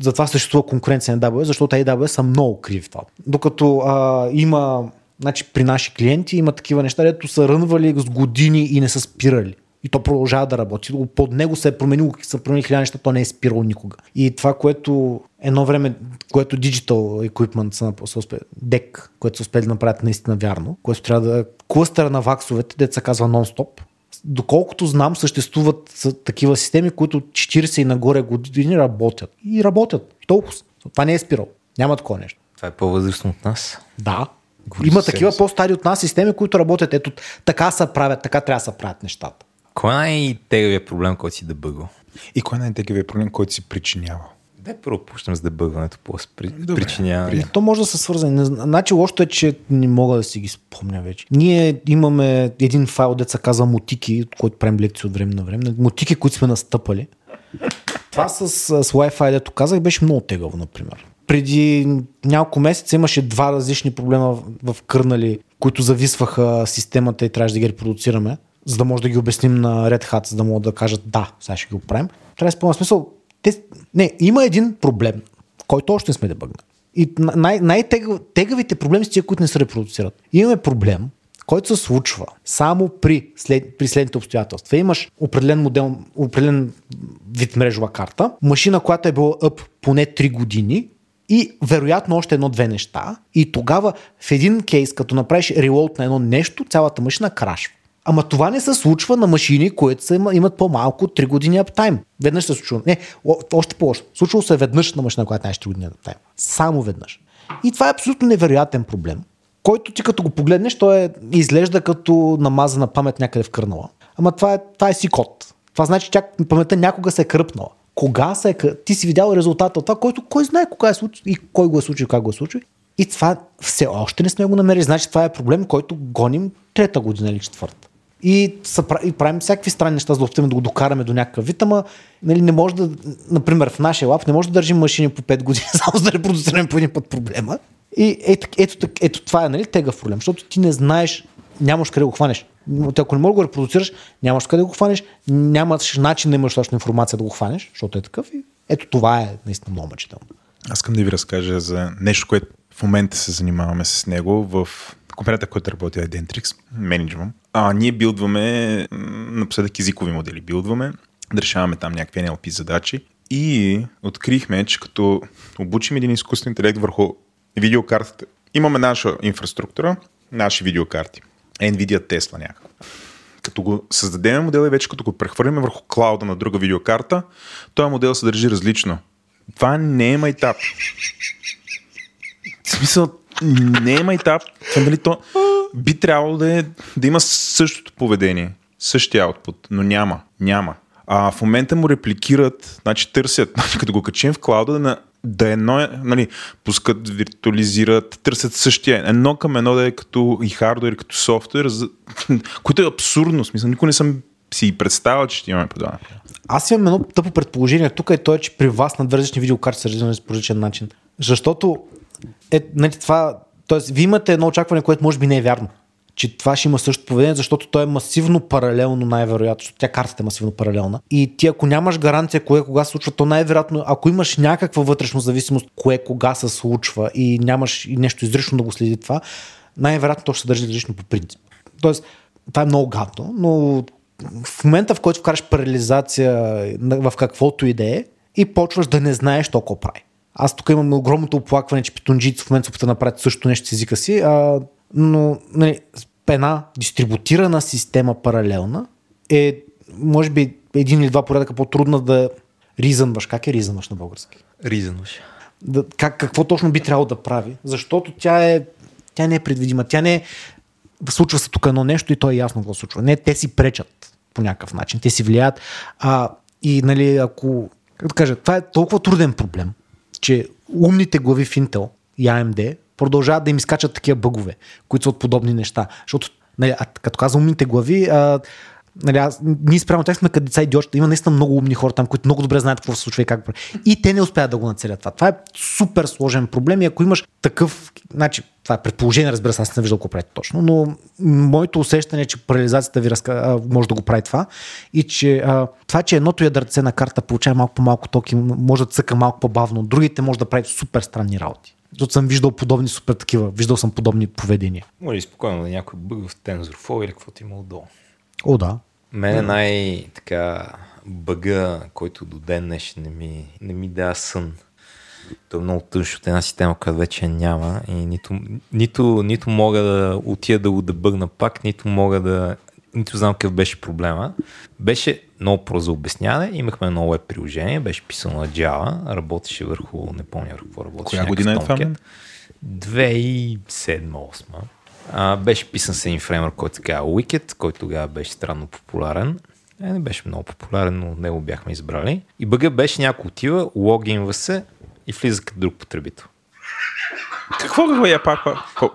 затова съществува конкуренция на AWS, защото AWS са много криви в това. Докато а, има, значи при наши клиенти има такива неща, дето са рънвали с години и не са спирали. И то продължава да работи. Под него се е променило, са променили хиляда неща, то не е спирало никога. И това, което едно време, което Digital Equipment са, са успели, DEC, което са успели да направят наистина вярно, което трябва да клъстъра на ваксовете, се казва нон-стоп. Доколкото знам, съществуват такива системи, които 40 и нагоре години работят. И работят. Толкова. Това не е спирал. Няма такова нещо. Това е по-възрастно от нас. Да. Говори Има такива по-стари от нас системи, които работят. Ето, така се правят, така трябва да се правят нещата. Кой е най-тегавият проблем, който си дебъгал? И кой е най-тегавият проблем, който си причинява? Дай първо почнем с дебъгването, по причинява. То може да се свързани. Значи лошото е, че не мога да си ги спомня вече. Ние имаме един файл, деца казва мутики, от който правим лекции от време на време. Мутики, които сме настъпали. Това с, с Wi-Fi, дето казах, беше много тегаво, например. Преди няколко месеца имаше два различни проблема в, в кърнали, които зависваха системата и трябваше да ги репродуцираме за да може да ги обясним на Red Hat, за да могат да кажат да, сега ще ги оправим. Трябва да спомня смисъл. Те, не, има един проблем, който още не сме дебъгнали. И най- най-тегавите проблеми са тия, които не се репродуцират. Имаме проблем, който се случва само при, след, при следните обстоятелства. Имаш определен модел, определен вид мрежова карта, машина, която е била up поне 3 години и вероятно още едно-две неща. И тогава в един кейс, като направиш релоуд на едно нещо, цялата машина крашва. Ама това не се случва на машини, които са, имат по-малко от 3 години аптайм. Веднъж се случва. Не, още по-лошо. Случвало се веднъж на машина, която нямаше 3 години аптайм. Само веднъж. И това е абсолютно невероятен проблем, който ти като го погледнеш, той е, изглежда като намазана памет някъде в кърнала. Ама това е, това е си код. Това значи, че паметта някога се е кръпнала. Кога се е Ти си видял резултата от това, който кой знае кога е случил и кой го е случил, как го е случил. И това все още не сме го намерили. Значи това е проблем, който гоним трета година или четвърта и, са, и правим всякакви странни неща, за да да го докараме до някакъв вид, ама нали, не може да, например в нашия лап не може да държим машини по 5 години, само за да репродуцираме по един път проблема. И ето, ето, ето, ето това е нали, тегъв проблем, защото ти не знаеш, нямаш къде го хванеш. Ако не можеш да го репродуцираш, нямаш къде го хванеш, нямаш начин да имаш точно информация да го хванеш, защото е такъв. И ето това е наистина много мъчително. Аз искам да ви разкажа за нещо, което в момента се занимаваме с него в компанията, която работи Identrix, менеджвам. А ние билдваме напоследък езикови модели. Билдваме, да решаваме там някакви NLP задачи. И открихме, че като обучим един изкуствен интелект върху видеокартата, имаме наша инфраструктура, наши видеокарти. Nvidia Tesla някакво. Като го създадем модел и вече като го прехвърлим върху клауда на друга видеокарта, този модел се държи различно. Това не е майтап. В смисъл, не е майтап. Дали, то би трябвало да, е, да има същото поведение, същия output, но няма. Няма. А в момента му репликират, значи търсят, като го качим в клауда, на, да едно е, нали, пускат, виртуализират, търсят същия, едно към едно да е като и хардвер, като софтуер, за, което е абсурдно, смисъл, никой не съм си представил, че ще имаме подобно. Аз имам едно тъпо предположение тук е то, че при вас на две различни видеокарти са различни по различен начин. Защото е, нали, това, т.е. вие имате едно очакване, което може би не е вярно че това ще има същото поведение, защото то е масивно паралелно най-вероятно, защото тя картата е масивно паралелна. И ти ако нямаш гаранция кое кога се случва, то най-вероятно, ако имаш някаква вътрешна зависимост, кое кога се случва и нямаш и нещо изрично да го следи това, най-вероятно то ще се държи различно по принцип. Тоест, това е много гадно, но в момента, в който вкараш парализация в каквото и да е, и почваш да не знаеш толкова прави. Аз тук имам огромното оплакване, че питонджици в момента се опитат да направят също нещо с езика си, а, но нали, една дистрибутирана система паралелна е, може би, един или два порядъка по-трудна да ризънваш. Как е ризънваш на български? Ризънваш. Да, как, какво точно би трябвало да прави? Защото тя е, тя не е предвидима. Тя не е, случва се тук едно нещо и то е ясно какво случва. Не, те си пречат по някакъв начин. Те си влияят. А, и нали, ако, как да кажа, това е толкова труден проблем, че умните глави в Intel и AMD продължават да им изкачат такива бъгове, които са от подобни неща. Защото, нали, като казвам умните глави, а, нали, аз, ние спрямо тях сме като деца идиотчета. Има наистина много умни хора там, които много добре знаят какво се случва и как. И те не успяват да го нацелят това. Това е супер сложен проблем и ако имаш такъв, значи, това е предположение, разбира се, аз не виждал какво прави точно, но моето усещане е, че парализацията ви разка... може да го прави това и че а, това, че едното ядърце на карта получава малко по-малко токи, може да цъка малко по-бавно, другите може да прави супер странни работи. Защото съм виждал подобни супер такива, виждал съм подобни поведения. Може и спокойно да някой бъг в TensorFlow или каквото има отдолу. О, да. Мен е най-така бъга, който до ден днешен не ми, не ми дава сън. То е много тъжно от една система, която вече няма и нито, нито, нито мога да отида да го дебъгна пак, нито мога да нито знам какъв беше проблема. Беше много про за обясняване, имахме едно веб приложение, беше писано на Java, работеше върху, не помня върху какво работеше. Коя година е това? 2007-2008. А, беше писан с един фреймър, който се казва Wicked, който тогава беше странно популярен. Е, не беше много популярен, но него бяхме избрали. И бъга беше някой отива, логинва се и влиза като друг потребител. Какво го е пак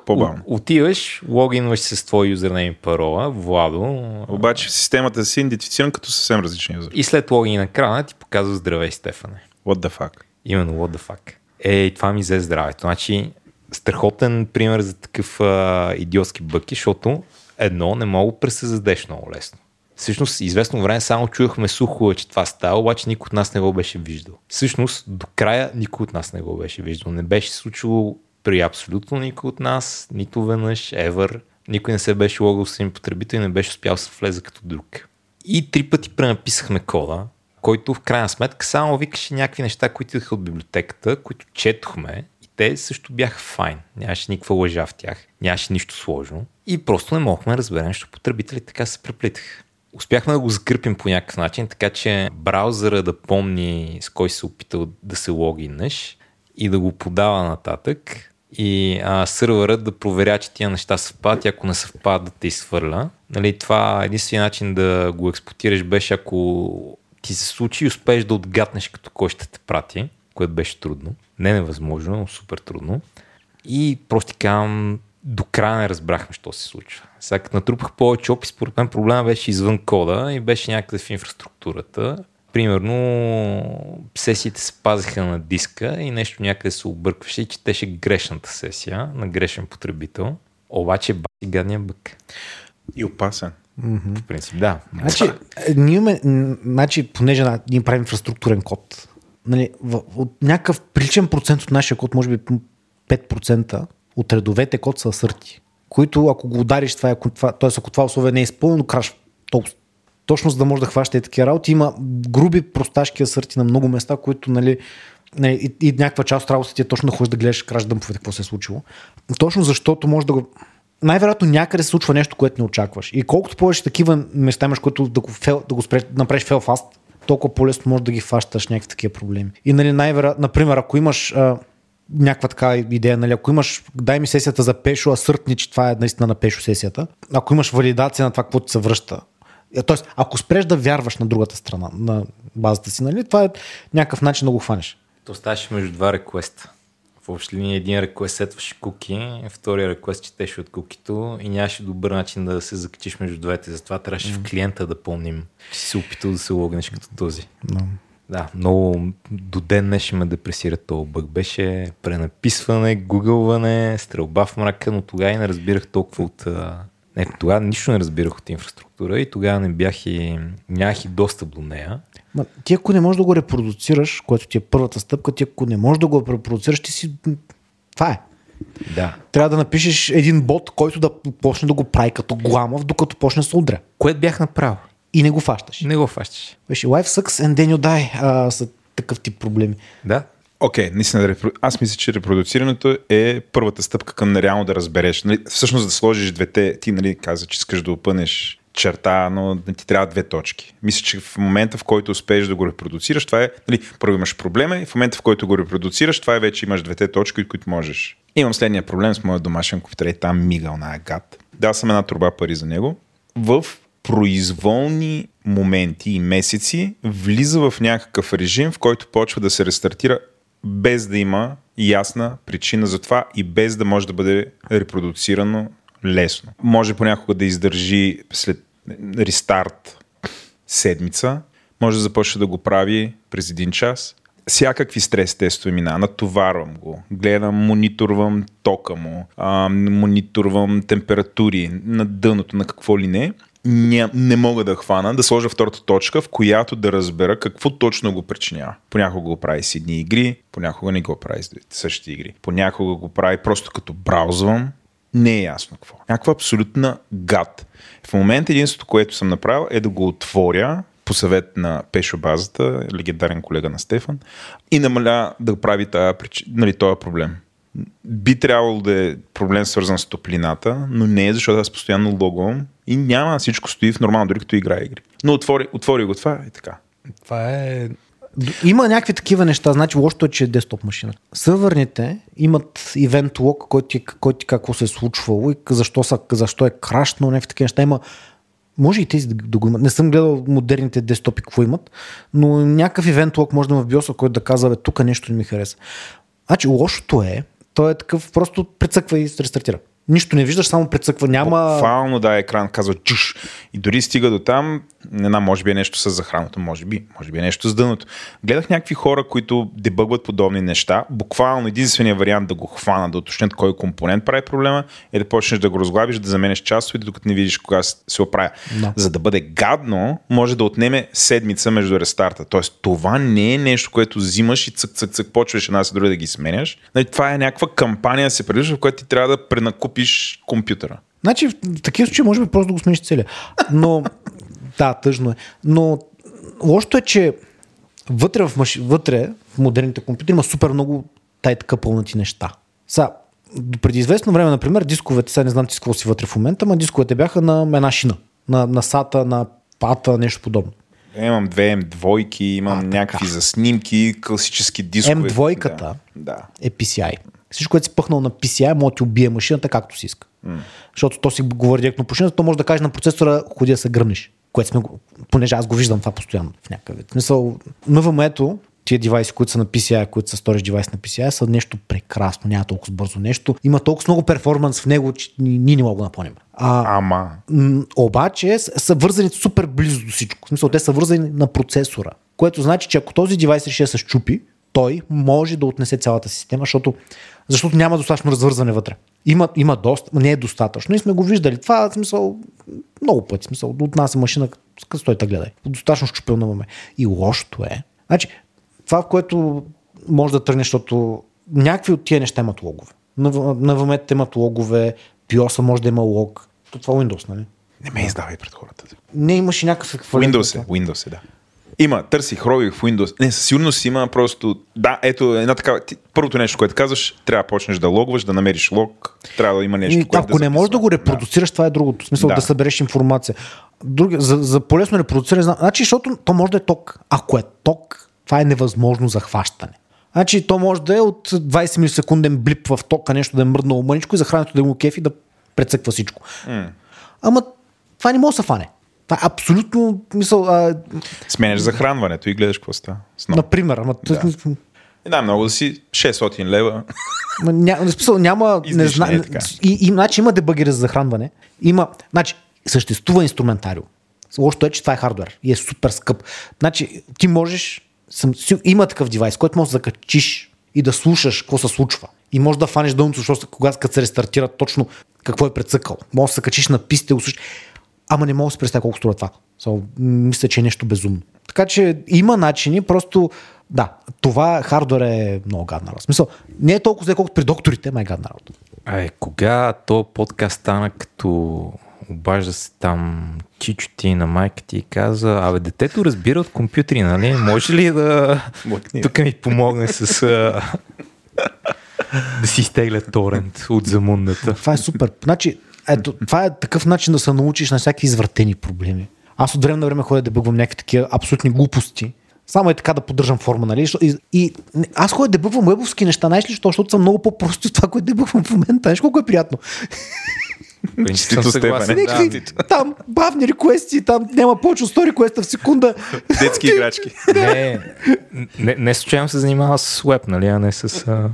по-бавно? Отиваш, логинваш се с твой юзернейм и парола, Владо. Обаче в системата си идентифициран като съвсем различни юзер. И след логин на крана ти показва здравей, Стефане. What the fuck? Именно what the fuck. Е, това ми взе здравето. Значи, страхотен пример за такъв а, идиотски бъки, защото едно не мога да пресъздадеш много лесно. Всъщност, известно време само чувахме сухо, че това става, обаче никой от нас не го беше виждал. Всъщност, до края никой от нас не го беше виждал. Не беше случило при абсолютно никой от нас, нито веднъж, ever. Никой не се беше логал с един потребител и не беше успял да влезе като друг. И три пъти пренаписахме кода, който в крайна сметка само викаше някакви неща, които идваха от библиотеката, които четохме те също бяха файн. Нямаше никаква лъжа в тях, нямаше нищо сложно и просто не мохме да разберем, защото потребителите така се преплитаха. Успяхме да го закърпим по някакъв начин, така че браузъра да помни с кой се опитал да се логинеш и да го подава нататък и а, сървърът да проверя, че тия неща съвпадат и ако не съвпадат да те изхвърля. Нали, това единствения начин да го експлуатираш беше ако ти се случи и успееш да отгатнеш като кой ще те прати, което беше трудно. Не невъзможно, но супер трудно. И просто казвам, до края не разбрахме, що се случва. Сега като натрупах повече опис, според мен проблема беше извън кода и беше някъде в инфраструктурата. Примерно сесиите се пазиха на диска и нещо някъде се объркваше и четеше грешната сесия на грешен потребител. Обаче баси гадния бък. И опасен. Mm-hmm. По принцип, да. Значи, е, ние имаме, значи, понеже ние правим инфраструктурен код, нали, в, от някакъв приличен процент от нашия код, може би 5% от редовете код са асърти, които ако го удариш, това е, ако т.е. ако това условие не е изпълнено, краш толкова. Точно за да може да хващате такива работи, има груби просташки асърти на много места, които нали, нали, и, и някаква част от работата ти е точно да ходиш да гледаш краш дъмповете, какво се е случило. Точно защото може да го най-вероятно някъде се случва нещо, което не очакваш. И колкото повече такива места имаш, които да го, фел, да го спреш, да направиш фел фаст, толкова по-лесно можеш да ги фащаш някакви такива проблеми. И нали, най-вероятно, например, ако имаш някаква така идея, нали, ако имаш, дай ми сесията за пешо, а съртни, че това е наистина на пешо сесията, ако имаш валидация на това, какво ти се връща, е, Тоест, ако спреш да вярваш на другата страна, на базата си, нали, това е някакъв начин да го хванеш. То ставаше между два реквеста. В общи линии един реквест сетваше куки, втория реквест четеше от кукито и нямаше добър начин да се закачиш между двете. Затова трябваше в клиента да помним, че си се опитал да се логнеш като този. No. Да, много до ден днешен ме депресира този бък. Беше пренаписване, гугълване, стрелба в мрака, но тогава и не разбирах толкова от... а, Не, тогава нищо не разбирах от инфраструктура и тогава не бях и... нямах и достъп до нея. Ма, ти ако не можеш да го репродуцираш, което ти е първата стъпка, ти ако не можеш да го репродуцираш, ти си... Това е. Да. Трябва да напишеш един бот, който да почне да го прави като гламав, докато почне да се удря. Което бях направил. И не го фащаш. Не го фащаш. Беше life sucks and then you die. А, са такъв тип проблеми. Да. Окей, okay, наистина, аз мисля, че репродуцирането е първата стъпка към нереално да разбереш. Нали, всъщност да сложиш двете, ти нали, каза, че искаш да опънеш черта, но ти трябва две точки. Мисля, че в момента, в който успееш да го репродуцираш, това е, нали, първо имаш проблема и в момента, в който го репродуцираш, това е вече имаш двете точки, от които можеш. Имам следния проблем с моят домашен компютър и там мигал на гад. Дал съм една турба пари за него. В произволни моменти и месеци влиза в някакъв режим, в който почва да се рестартира без да има ясна причина за това и без да може да бъде репродуцирано лесно. Може понякога да издържи след рестарт седмица, може да започне да го прави през един час. Всякакви стрес тестове мина, натоварвам го, гледам, мониторвам тока му, а, мониторвам температури на дъното, на какво ли не. Не, не мога да хвана, да сложа втората точка, в която да разбера какво точно го причинява. Понякога го прави с едни игри, понякога не го прави с същите игри. Понякога го прави просто като браузвам, не е ясно какво. Някаква абсолютна гад. В момента единството, което съм направил е да го отворя по съвет на Пешо базата, легендарен колега на Стефан, и намаля да прави тази, нали, този проблем. Би трябвало да е проблем свързан с топлината, но не е, защото аз постоянно логвам и няма, всичко стои в нормално, дори като играе игри. Но отвори, отвори го това и така. Това е... Има някакви такива неща, значи лошото е, че е десктоп машина. Сървърните имат event log, който който ти какво се е случвало и защо, са, защо е крашнал, някакви такива неща. Има може и тези да, го имат. Не съм гледал модерните десктопи какво имат, но някакъв event log може да има в биоса, който да казва, тук нещо не ми хареса. Значи лошото е, той е такъв, просто прецъква и се рестартира. Нищо не виждаш, само прецъква. Няма... Буквално да, екран казва чуш. И дори стига до там, не знам, може би е нещо с захраното, може би, може би е нещо с дъното. Гледах някакви хора, които дебъгват подобни неща. Буквално единственият вариант да го хвана, да уточнят кой компонент прави проблема, е да почнеш да го разглабиш, да заменеш частовете, докато не видиш кога се оправя. Да. За да бъде гадно, може да отнеме седмица между рестарта. Тоест, това не е нещо, което взимаш и цък, цък, цък, почваш една с друга да ги сменяш. Нали, това е някаква кампания, се предвижда, в която ти трябва да пренакупиш компютъра. Значи в такива случаи може би просто да го смениш целия. Но, да, тъжно е. Но лошото е, че вътре в, маш... вътре в модерните компютри има супер много тай така пълнати неща. Са, до преди известно време, например, дисковете, сега не знам ти какво си вътре в момента, но дисковете бяха на една шина. На, на SATA, на пата, нещо подобно. Имам две М2, имам А, някакви за снимки, класически дискове. М2-ката Да. да. е PCI. Всичко, което си пъхнал на PCI, може да ти убие машината както си иска. Mm. Защото то си говори директно по то може да каже на процесора, ходи да се гръмнеш. Което сме го, понеже аз го виждам това постоянно в някакъв вид. Мисъл, NVMe-то, тия девайси, които са на PCI, които са storage девайс на PCI, са нещо прекрасно, няма толкова бързо нещо. Има толкова много перформанс в него, че ние не мога да го напълним. А, Ама. М, обаче са вързани супер близо до всичко. В смисъл, те са вързани на процесора. Което значи, че ако този девайс реши да се щупи, той може да отнесе цялата система, защото Защото няма достатъчно развързване вътре. Има, има доста, не е достатъчно. И сме го виждали. Това в смисъл много пъти. Смисъл, от нас е машина, къс стой те гледай. Достатъчно щупилна имаме. И лошото е. Значи, това, в което може да тръгне, защото някакви от тия неща имат логове. На, на VMet имат логове, BIOS може да има лог. То това Windows, нали? Не ме издавай пред хората. Не имаше някакъв Windows е, Windows е, да. Има, търсих, рових в Windows. Не, със сигурност има просто... Да, ето една такава... Ти, първото нещо, което казваш, трябва да почнеш да логваш, да намериш лог, трябва да има нещо, И, което ако да не можеш да го репродуцираш, това е другото. В смисъл да, Да. да събереш информация. Други, за, за по-лесно репродуциране, значи, защото то може да е ток. Ако е ток, това е невъзможно за хващане. Значи то може да е от 20 милисекунден блип в тока, нещо да е мръднало мъничко и захранването да му кефи да прецъква всичко. М. Ама това не може да се фане. Това е абсолютно, мисъл, а, Сменяш захранването и гледаш какво става. Например, ама, да. Да, много да си 600 лева. Ня, смисъл, няма. Не зна, е така. и, и, значи има дебъгери за захранване. Има, значи, съществува инструментариум. Лошото е, че това е хардвер и е супер скъп. Значи, ти можеш, съм, има такъв девайс, който можеш да закачиш и да слушаш какво се случва. И можеш да фанеш дълното, защото когато се рестартира точно какво е прецъкал. Може да се качиш на писта и услушаш. Ама не мога да си представя колко струва това. So, мисля, че е нещо безумно. Така че има начини, просто да, това хардвер е много гадна работа. Смисъл, не е толкова зле, колкото при докторите, ма е гадна работа. Ай, кога то подкаст стана като обажда се там чичо ти на майка ти и каза, абе детето разбира от компютри, нали? Може ли да тук ми помогне с да си изтегля торент от замундата? Това е супер. Значи, ето, това е такъв начин да се научиш на всякакви извратени проблеми. Аз от време на време ходя да бъгвам някакви такива абсолютни глупости. Само е така да поддържам форма, нали? И, и аз ходя да бъгвам уебовски неща, знаеш защото са много по-прости от това, което дебъгвам в момента. Знаеш колко е приятно. Принцип съм съгласен. Да. Там бавни реквести, там няма повече от 100 реквеста в секунда. Детски играчки. Не, не, не случайно се занимава с веб, нали, а не с... А...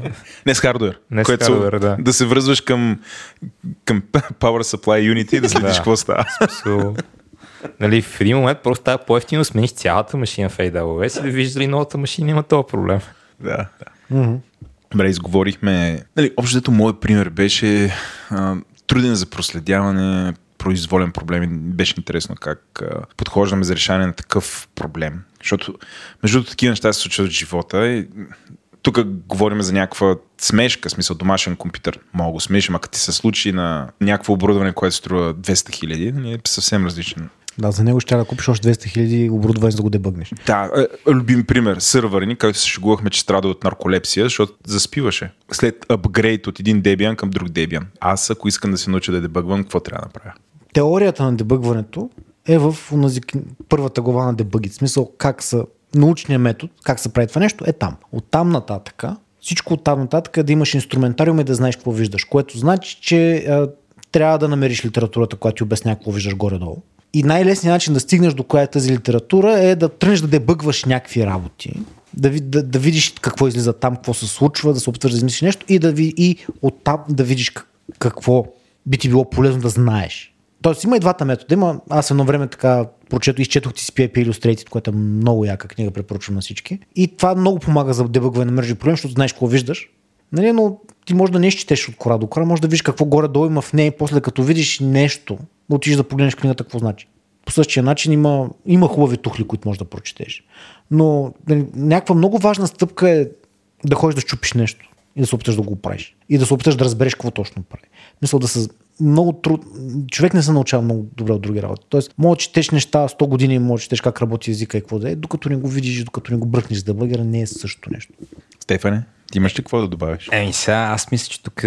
Не с хардвер. Не с което хардуер, да. да се връзваш към, към Power Supply Unity и да следиш Да. какво става. Нали, в един момент просто става по-ефтино смениш цялата машина в AWS и да виждаш дали новата машина има този проблем. Да, да. Добре, изговорихме. Нали, общо моят пример беше а, труден за проследяване, произволен проблем. Беше интересно как подхождаме за решаване на такъв проблем. Защото, между другото, такива неща се случват в живота. И, тук говорим за някаква смешка, смисъл домашен компютър. Мога го смешим, ако ти се случи на някакво оборудване, което струва 200 хиляди, нали, е съвсем различен Да, за него ще да купиш още 200 хиляди оборудване, за да го дебъгнеш. Да, е, любим пример. Сървърни, който се шегувахме, че страда от нарколепсия, защото заспиваше. След апгрейд от един Debian към друг Debian. Аз, ако искам да се науча да дебъгвам, какво трябва да направя? теорията на дебъгването е в онази, кни- първата глава на дебъгите. В смисъл как са научният метод, как се прави това нещо, е там. От там нататък, всичко от там нататък е да имаш инструментариум и да знаеш какво виждаш, което значи, че а, трябва да намериш литературата, която ти обясня какво виждаш горе-долу. И най-лесният начин да стигнеш до коя е тази литература е да тръгнеш да дебъгваш някакви работи, да, да, да видиш какво излиза там, какво се случва, да се опитваш да измислиш нещо и, да ви, и оттам да видиш как, какво би ти било полезно да знаеш. Тоест има и двата метода. Има, аз едно време така прочето, изчетох TCP/IP Illustrated, което е много яка книга, препоръчвам на всички. И това много помага за дебъгване на мрежи проблеми, защото знаеш какво виждаш. Нали, но ти може да не четеш от кора до кора, може да видиш какво горе-долу има в нея и после като видиш нещо, да отидеш да погледнеш книгата какво значи. По същия начин има, има хубави тухли, които можеш да прочетеш. Но нали, някаква много важна стъпка е да ходиш да щупиш нещо и да се опиташ да го правиш. И да се опиташ да разбереш какво точно прави. Мисля да се много труд... Човек не се научава много добре от други работи. Тоест, може да четеш неща 100 години, може да четеш как работи езика и какво да е, докато не го видиш, докато не го бръкнеш с дебъгера, не е същото нещо. Стефане, ти имаш ли какво да добавиш? Еми сега, аз мисля, че тук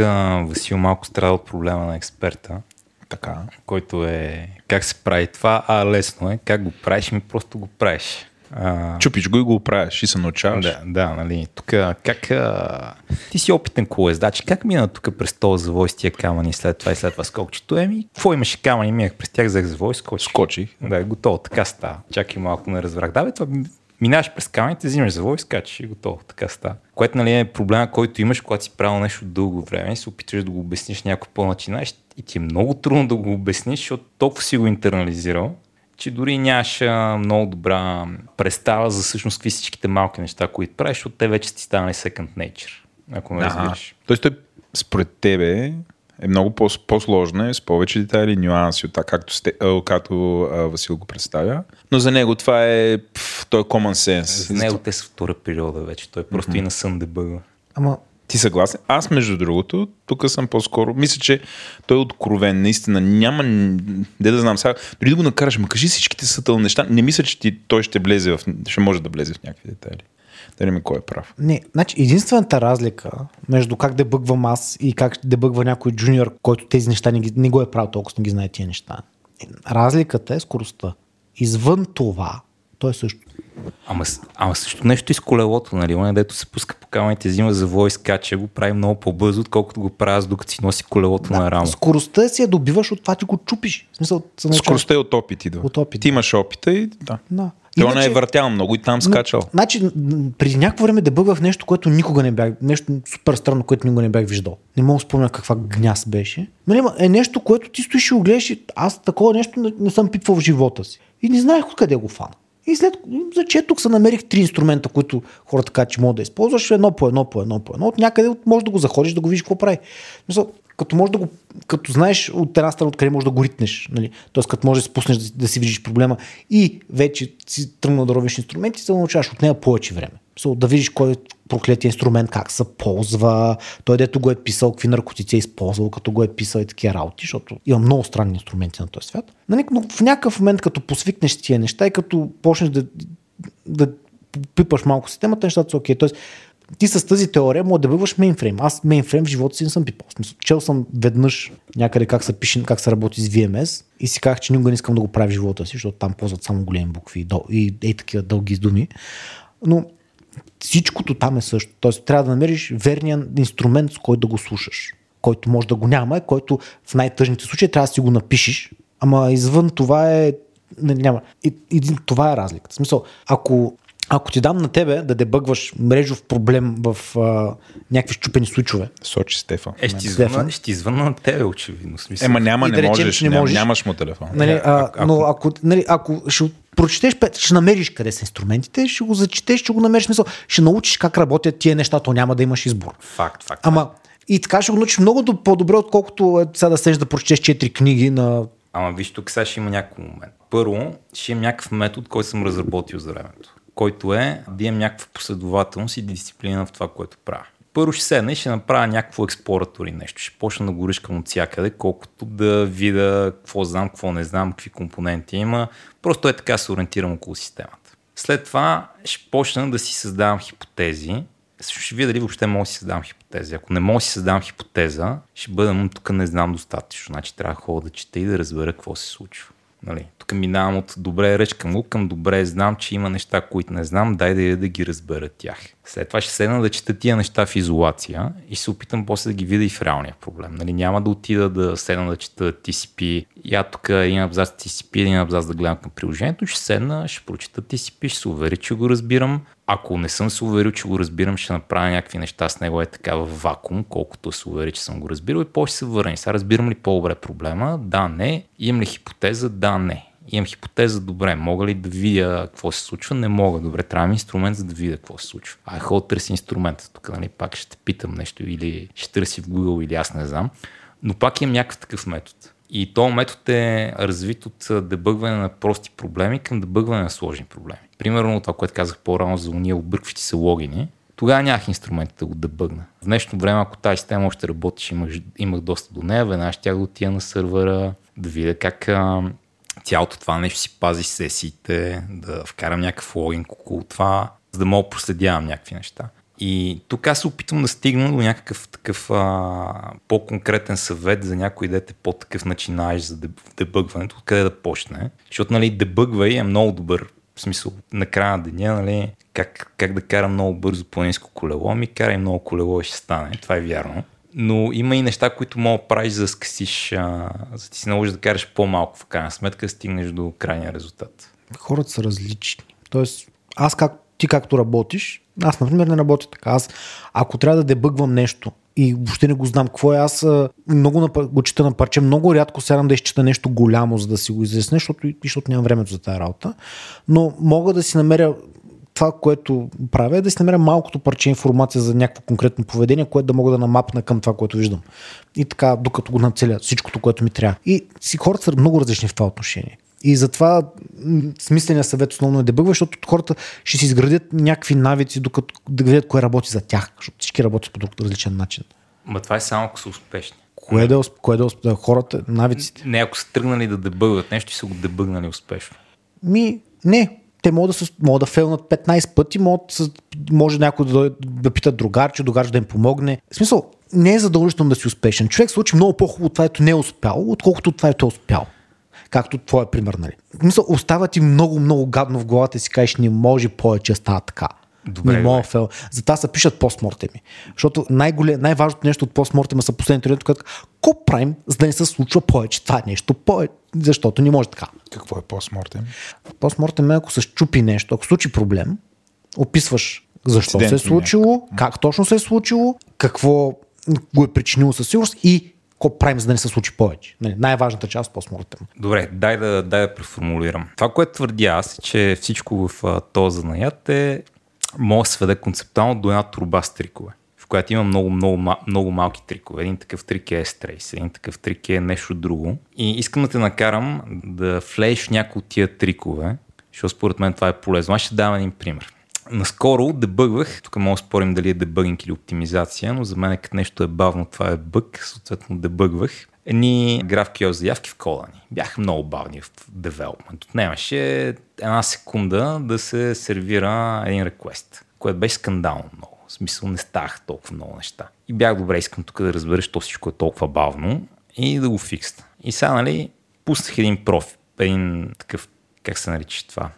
Васил малко страда от проблема на експерта, Така. който е как се прави това, а лесно е, как го правиш, ми просто го правиш. А, Чупиш го и го оправяш и се научаваш. Да, да, нали. Тук как... А... Ти си опитен колездач. Как мина тук през този завой с тия камъни след това и след това скокчето? Еми, какво имаше камъни? Минах през тях, взех завой, скочих. Скочих. Да, готово. Така става. Чакай малко не разбрах. Да, бе, това минаваш през камъните, взимаш завой, скачаш и готово. Така става. Което нали, е проблема, който имаш, когато си правил нещо дълго време и се опитваш да го обясниш някой по-начинаещ и ти е много трудно да го обясниш, защото толкова си го интернализирал, че дори нямаш много добра представа за всъщност какви всичките малки неща, които правиш, защото те вече ти станали second nature. ако ме разбираш. Тоест той според тебе е много по- по-сложна, е с повече детайли, нюанси от това, както, сте, а, както а, Васил го представя. Но за него това е, пф, той е common sense. За него те са втора периода вече. Той просто и на сън дебъга. Ама Ти съгласен? Аз, между другото, тук съм по-скоро. Мисля, че той е откровен. Наистина няма. Де да знам сега. Дори да го накараш, ма кажи всичките сътъл неща. Не мисля, че ти, той ще влезе в. Ще може да влезе в някакви детайли. Да ми кой е прав. Не, значи единствената разлика между как дебъгвам аз и как дебъгва някой джуниор, който тези неща не, не го е правил толкова, не ги знае тия неща. Разликата е скоростта. Извън това, той е също. Ама, ама също нещо и с колелото, нали? Оня, дето се пуска по камъните, взима за вой, скача, го прави много по-бързо, отколкото го правя аз, докато си носи колелото на рамо. Скоростта си я добиваш от това, че го чупиш. В смисъл. Скоростта е от опит идва. От опит. Ти имаш опита и да. Да. Той не е въртял много и там скачал. Но, значи, преди някакво време дебъгвах нещо, което никога не бях, нещо супер странно, което никога не бях виждал. Не мога да спомня каква гняз беше. Нали, е нещо, което ти стоиш и го гледаш и аз такова нещо не, не съм пипвал в живота си. И не знаех откъде го фана. И след зачетох се намерих три инструмента, които хората казват, че могат да използваш едно по едно, по едно, по едно. От някъде може да го заходиш, да го видиш какво прави. Мисъл, като може да го, като знаеш от една страна откъде можеш да го ритнеш, нали? т.е. като можеш да спуснеш да, да си видиш проблема и вече си тръгнал да ровиш инструменти, се научаваш от нея повече време. Мисъл, да видиш кой е проклетия инструмент, как се ползва, той дето го е писал, какви наркотици е използвал, като го е писал и такива работи, защото има много странни инструменти на този свят. Нали, но в някакъв момент, като посвикнеш тия неща и като почнеш да, да пипаш малко системата, нещата са окей. Тоест, ти с тази теория може да бъдваш мейнфрейм. Аз мейнфрейм в живота си не съм пипал. Смисъл, чел съм веднъж някъде как се пише, как се работи с VMS и си казах, че никога не искам да го правя в живота си, защото там ползват само големи букви и, и, и такива дълги думи. Но всичкото там е също. Тоест, трябва да намериш верния инструмент, с който да го слушаш. Който може да го няма, който в най-тъжните случаи трябва да си го напишеш. Ама извън това е. Не, няма. И, и, това е разликата. В смисъл, ако, ако ти дам на тебе да дебъгваш мрежов проблем в а, някакви щупени случове, Сочи Стефан. Е, ще ти Стефан? звънна, ще ти звънна на тебе, очевидно. Смисъл. Ема няма, не да речем, можеш, не ням- можеш. нямаш му телефон. Нали, а- а, ако- но ако, нали, ако ще прочетеш, ще намериш къде са инструментите, ще го зачетеш, ще го намериш смисъл, ще научиш как работят тия неща, то няма да имаш избор. Факт, факт. Ама и така ще го научиш много до- по-добре, отколкото е, сега да седеш да прочетеш четири книги на... Ама виж, тук сега ще има някакъв момент. Първо, ще имам някакъв метод, който съм разработил за времето. Който е да имам някаква последователност и дисциплина в това, което правя. Първо ще седна и ще направя някакво експлоратори нещо. Ще почна да го ръшкам от всякъде, колкото да видя какво знам, какво не знам, какви компоненти има. Просто е така се ориентирам около системата. След това ще почна да си създавам хипотези. Също ще видя дали въобще мога да си създавам хипотези. Ако не мога да си създавам хипотеза, ще бъда, «М, тук не знам достатъчно. Значи трябва да ходя да чета и да разбера какво се случва. Нали? Тук минавам от добре ръчкам го към добре знам, че има неща, които не знам, дай да, я да ги разбера тях. След това ще седна да чета тия неща в изолация и се опитам после да ги видя и в реалния проблем. Нали? Няма да отида да седна да чета TCP, я тук един абзац TCP, един абзац да гледам към приложението, ще седна, ще прочета TCP, ще се уверя, че го разбирам. Ако не съм се уверил, че го разбирам, ще направя някакви неща с него е така в вакуум, колкото се увери, че съм го разбирал и после се върна. Сега разбирам ли по-добре проблема? Да, не. Имам ли хипотеза? Да, не. Имам хипотеза, добре, мога ли да видя какво се случва? Не мога. Добре, трябва ми инструмент, за да видя какво се случва. А ход търси инструмента. Тук нали, пак ще питам нещо или ще търси в Google или аз не знам. Но пак имам някакъв такъв метод. И този метод е развит от дебъгване на прости проблеми към дебъгване на сложни проблеми. Примерно това, което казах по-рано за уния объркващи се логини, тогава нямах инструменти да го дебъгна. В днешно време, ако тази система още работеше, имах, имах достъп до нея, веднага ще да отида на сървъра, да видя как а, цялото това нещо си пази сесиите, да вкарам някакъв логин около това, за да мога да проследявам някакви неща. И тук аз се опитвам да стигна до някакъв такъв а, по-конкретен съвет за някой дете по-такъв начинаеш за деб- дебъгването, откъде да почне. Защото нали, дебъгвай е много добър в смисъл на края на деня, нали, как, как да кара много бързо планинско колело, ми карай много колело и ще стане. Това е вярно. Но има и неща, които мога да правиш, за скъсиш, а, за ти се наложиш да караш по-малко в крайна сметка, стигнеш до крайния резултат. Хората са различни. Тоест, аз как, ти както работиш, аз, например, не работя така. Аз, ако трябва да дебъгвам нещо и въобще не го знам какво е, аз много на, го чета на парче, много рядко сядам да изчета нещо голямо, за да си го изясня, защото, защото нямам времето за тази работа. Но мога да си намеря това, което правя е да си намеря малкото парче информация за някакво конкретно поведение, което да мога да намапна към това, което виждам. И така, докато го нацеля всичкото, което ми трябва. И си хората са много различни в това отношение. И затова смисленият съвет основно е дебъгва, защото хората ще си изградят някакви навици, докато да видят кое работи за тях, защото всички работят по друг различен начин. Ма това е само ако са успешни. Кое да, кое да, да хората, навиците? Не, ако са тръгнали да дебъгват нещо и са го дебъгнали успешно. Ми, не. Те могат да, могат да фейлнат 15 пъти, могат, може някой да, да питат другарче, другарче да им помогне. В смисъл, не е задължително да си успешен. Човек се учи много по-хубаво това, ето не е успял, отколкото това, ето е успял както твоя пример, нали. Мисля, остава ти много, много гадно в главата и си кажеш, не може повече да става така. Добре, не мога фел. Затова се пишат постмортеми. Защото най-важното нещо от постмортема са последните лето, което ко правим, за да не се случва повече това нещо, повече, защото не може така. Какво е постмортем? Постмортем е ако се щупи нещо, ако случи проблем, описваш защо се е случило, някак. как точно се е случило, какво го е причинило със сигурност и какво правим, за да не се случи повече. Нали, най-важната част от постмортем. Добре, дай да, дай да преформулирам. Това, което твърдя аз, е, че всичко в този занаят е може да сведе концептуално до една труба с трикове която има много, много, много малки трикове. Един такъв трик е S-Trace, един такъв трик е нещо друго. И искам да те накарам да влееш някои от тия трикове, защото според мен това е полезно. Аз ще дам един пример. Наскоро дебъгвах, тук мога да спорим дали е дебъгинг или оптимизация, но за мен като нещо е бавно, това е бъг, съответно дебъгвах. Едни GraphQL заявки в кода ни. Бяха много бавни в девелопмент. Отнемаше една секунда да се сервира един реквест, което беше скандално много. В смисъл не ставах толкова много неща. И бях добре, искам тук да разбереш, то всичко е толкова бавно и да го фикста. И сега, нали, пуснах един профи, един такъв, как се нарича това?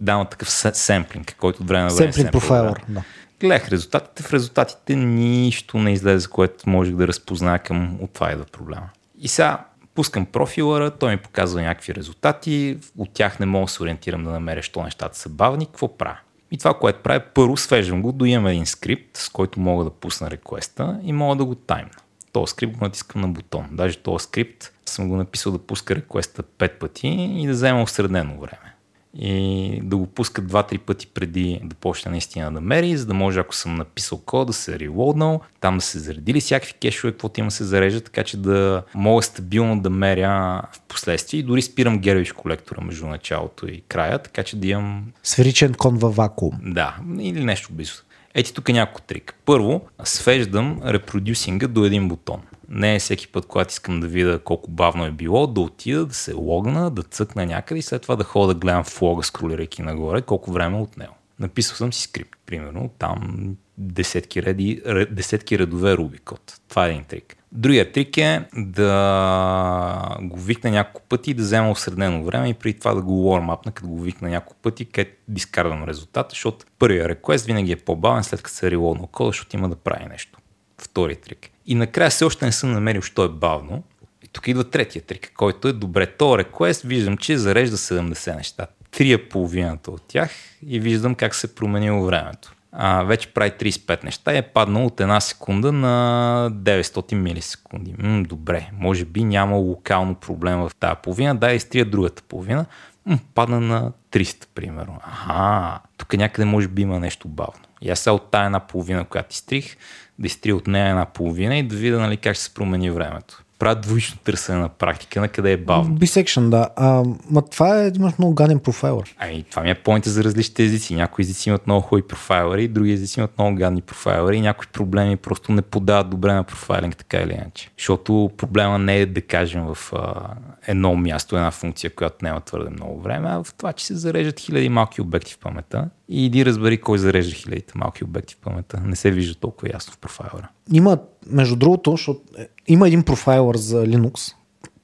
дава такъв семплинг, който от време на време Семплинг профайлър, да. Гледах резултатите, в резултатите нищо не излезе, което можех да разпозная към от това идва проблема. И сега пускам профилъра, той ми показва някакви резултати, от тях не мога да се ориентирам да намеря, що нещата са бавни, какво правя? И това, което правя, първо свеждам го, доимам един скрипт, с който мога да пусна реквеста и мога да го таймна. Този скрипт го натискам на бутон. Даже този скрипт съм го написал да пуска реквеста 5 пъти и да взема осреднено време и да го пускат два-три пъти преди да почне наистина да мери, за да може, ако съм написал код, да се релоднал, там да се заредили всякакви кешове, каквото има се зарежда, така че да мога стабилно да меря в последствие и дори спирам герович колектора между началото и края, така че да имам... Сферичен кон във вакуум. Да, или нещо близо. Ети тук е няколко трик. Първо, свеждам репродюсинга до един бутон. Не е всеки път, когато искам да видя колко бавно е било, да отида, да се логна, да цъкна някъде и след това да ходя да гледам в лога, скролирайки нагоре, колко време е отнело. Написал съм си скрипт, примерно, там десетки, реди, десетки редове код. Това е един трик. Другия трик е да го викна няколко пъти и да взема осреднено време и преди това да го warm като го викна няколко пъти, където дискардам резултата, защото първия реквест винаги е по-бавен след като се релоднал кода, защото има да прави нещо. Втори трик. И накрая все още не съм намерил, що е бавно. И тук идва третия трик, който е добре. То реквест виждам, че зарежда 70 неща. Три е половината от тях и виждам как се е променило времето. А, вече прави 35 неща и е паднал от една секунда на 900 милисекунди. М, добре, може би няма локално проблем в тази половина, да изтрия другата половина. М, падна на 300, примерно. Ага, тук някъде може би има нещо бавно. И аз сега от тая една половина, която изтрих, да изтрия от нея една половина и да видя нали, как ще се промени времето правят двоично търсене на практика, на къде е бавно. Bisection, да. А, ма това е, имаш много гаден профайлър. Ами, това ми е поинта за различните езици. Някои езици имат много хубави профайлери, други езици имат много гадни профайлери някои проблеми просто не подават добре на профайлинг, така или иначе. Защото проблема не е да кажем в а, едно място, една функция, която няма твърде много време, а в това, че се зареждат хиляди малки обекти в паметта и иди разбери кой зарежда хилядите малки обекти в паметта. Не се вижда толкова ясно в профайлера. Има, между другото, защото е, има един профайлър за Linux,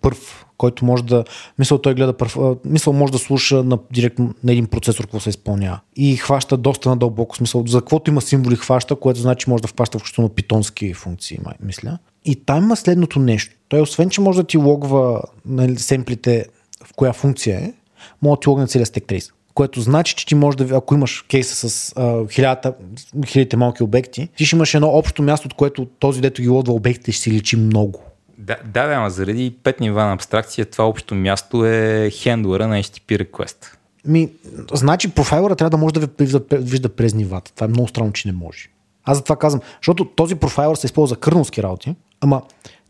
първ, който може да, мисъл той гледа, мисъл може да слуша на, директно на един процесор какво се изпълнява. И хваща доста надълбоко, смисъл за каквото има символи хваща, което значи може да хваща включително питонски функции, мисля. И там има следното нещо. Той освен, че може да ти логва нали, семплите в коя функция е, може да ти логне целият стек трейс което значи, че ти може да, ако имаш кейса с а, хилядата, хилядите малки обекти, ти ще имаш едно общо място, от което този, дето ги лодва обектите, ще си личи много. Да, да, ама заради пет нива на абстракция, това общо място е хендлера на HTTP request. Ми, значи профайлера трябва да може да ви вижда, вижда през нивата. Това е много странно, че не може. Аз затова казвам, защото този профайлер се използва за кърналски работи, ама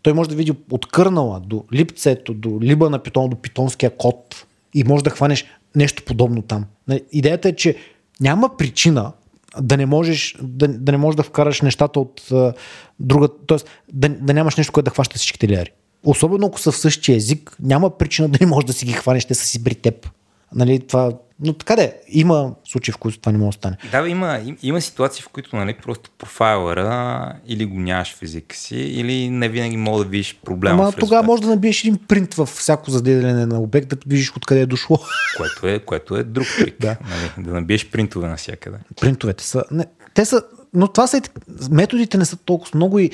той може да види от кърнала до липцето, до либа на питон, до питонския код и може да хванеш нещо подобно там. Нали, Идеята е, че няма причина да не можеш да, да, не можеш да вкараш нещата от а, друга, т.е. Да, да нямаш нещо, което да хваща всичките леяри. Особено ако са в същия език, няма причина да не можеш да си ги хванеш, те са си при теб. Нали, това, но така де, има случаи, в които това не може да стане. Да, има, им- има ситуации, в които нали, просто профайлера или го нямаш в езика си, или не винаги мога да видиш проблема Ама тогава може да набиеш един принт в всяко заделяне на обект, да видиш откъде е дошло. което, е, което е друг трик. Да. нали, да набиеш принтове навсякъде. Принтовете са. Не, те са. Но това са. Методите не са толкова много и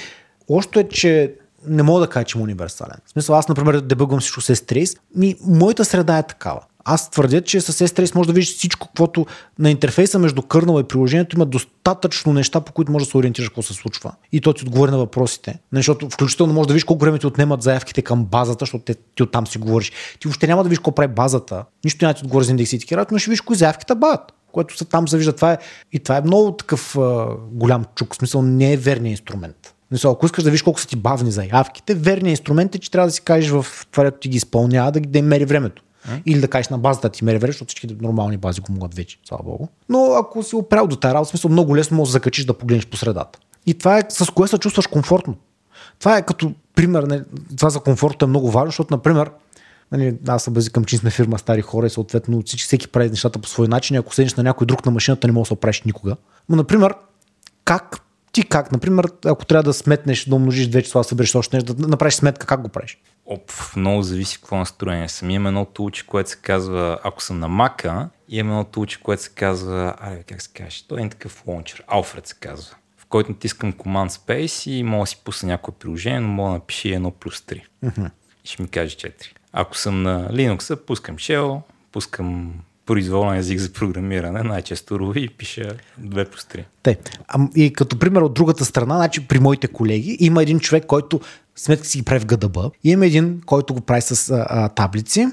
още е, че не мога да кажа, че има универсален. В смисъл, аз, например, дебъгвам всичко с S-Trace. Ми, моята среда е такава. Аз твърдя, че с S-Trace може да видиш всичко, каквото на интерфейса между кърнала и приложението има достатъчно неща, по които можеш да се ориентираш какво се случва. И то ти отговори на въпросите. Защото включително може да видиш колко време ти отнемат заявките към базата, защото те, ти оттам си говориш. Ти въобще няма да видиш какво прави базата. Нищо няма да ти отговори за индекси и такива, но ще видиш кои заявките бават което са там се вижда. Това е, и това е много такъв а, голям чук. В смисъл не е верният инструмент. В Смисъл, ако искаш да видиш колко са ти бавни заявките, верният инструмент е, че трябва да си кажеш в това, което ти ги изпълнява, да, ги- да мери времето. Или да кажеш на базата ти мери време, защото всички нормални бази го могат вече, слава богу. Но ако си опрял до тази работа, смисъл много лесно можеш да закачиш да погледнеш по средата. И това е с кое се чувстваш комфортно. Това е като пример, не, това за комфорта е много важно, защото, например, Нали, аз се базикам, че сме фирма стари хора и съответно всички, всеки прави нещата по свой начин. Ако седнеш на някой друг на машината, не можеш да се оправиш никога. Но, например, как ти как, например, ако трябва да сметнеш, да умножиш две числа, да събереш още нещо, да направиш сметка, как го правиш? Оп, много зависи какво настроение съм. Имам едно тулче, което се казва, ако съм на Мака, имам едно тулче, което се казва, аре, как се каже, той е такъв лончер, Alfred се казва, в който натискам Command Space и мога да си пусна някое приложение, но мога да напиша 1 плюс 3. И ще ми каже 4. Ако съм на Linux, пускам Shell, пускам произволен език за програмиране, най-често Ruby и пиша 2 плюс 3. Те. А, и като пример от другата страна, значи при моите колеги има един човек, който сметка си ги прави в GDB. И има един, който го прави с а, а, таблици.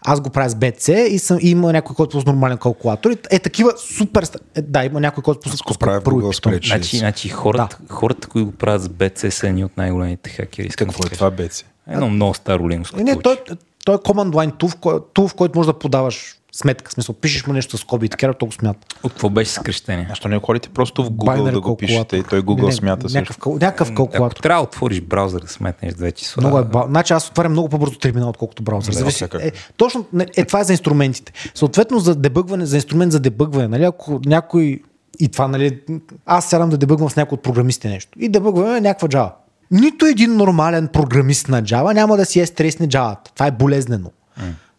Аз го правя с BC и, съм, и има някой, който с нормален калкулатор. И е такива супер. Е, да, има някой, който пуска го прави в. Значи, значи хората, хората, които го правят с BC са едни от най-големите хакери. Какво да е това кажа. Едно много старо Linux. Не, той, той е command line tool, в който може да подаваш сметка. В смисъл, пишеш му нещо с скоби и така, то го смята. От какво беше съкрещение? Защо не ходите просто в Google Binary да го пишете и той Google Не, не, смята също. някакъв, някакъв Ако калкулатор. трябва да отвориш браузър да сметнеш две числа. Много е ба... Значи аз отварям много по-бързо терминал, отколкото браузър. Да, Зависи... Е, точно е, това е за инструментите. Съответно за дебъгване, за инструмент за дебъгване, нали, ако някой и това, нали, аз сядам да дебъгвам с някой от програмистите нещо и дебъгваме някаква Java. Нито един нормален програмист на Java няма да си е стресне Java. Това е болезнено.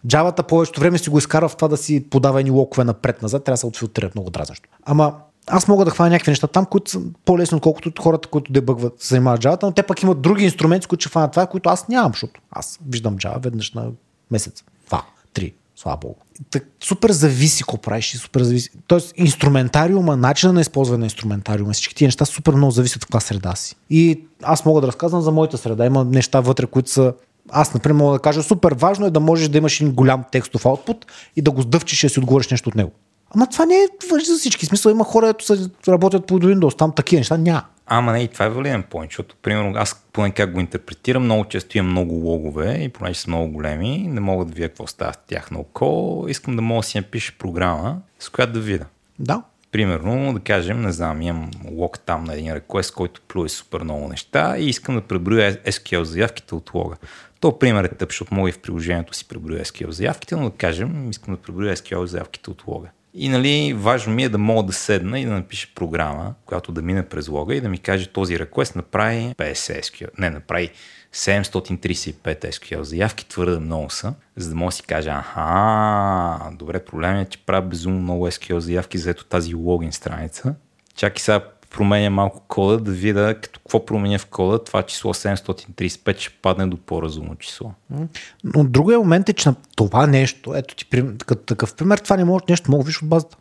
Java-та повечето време си го изкарва в това да си подава едни локове напред-назад, трябва да се отфилтрират много дразнещо. Ама аз мога да хвана някакви неща там, които са по-лесно, отколкото хората, които дебъгват, се занимават Java, но те пък имат други инструменти, които ще хванат това, които аз нямам, защото аз виждам Java веднъж на месец. Два, три, слава богу. Так, супер зависи какво правиш и супер зависи. Тоест, инструментариума, начина на използване на инструментариума, всички тия неща супер много зависят от каква среда си. И аз мога да разказвам за моята среда. Има неща вътре, които са аз, например, мога да кажа, супер важно е да можеш да имаш един голям текстов аутпут и да го сдъвчиш и да си отговориш нещо от него. Ама това не е въжи за всички. Смисъл има хора, които са, работят по Windows, там такива неща няма. Ама не, и това е валиден point, защото, примерно, аз поне как го интерпретирам, много често имам много логове и понеже са много големи, не мога да видя какво става в тях на око, искам да мога да си напиша програма, с която да видя. Да. Примерно, да кажем, не знам, имам лог там на един request, който плюе супер много неща и искам да преброя SQL заявките от лога. То пример е тъп, защото мога и в приложението си преброя SQL заявките, но да кажем, искам да преброя SQL заявките от лога. И нали, важно ми е да мога да седна и да напиша програма, която да мине през лога и да ми каже този request направи 50 SQL, не, направи 735 SQL заявки, твърде много са, за да мога да си кажа, аха, добре, проблем е, че правя безумно много SQL заявки за ето тази логин страница. Чакай сега променя малко кода, да видя като какво променя в кода, това число 735 ще падне до по-разумно число. Но другия момент е, че на това нещо, ето ти като такъв пример, това не може нещо, мога видиш от базата.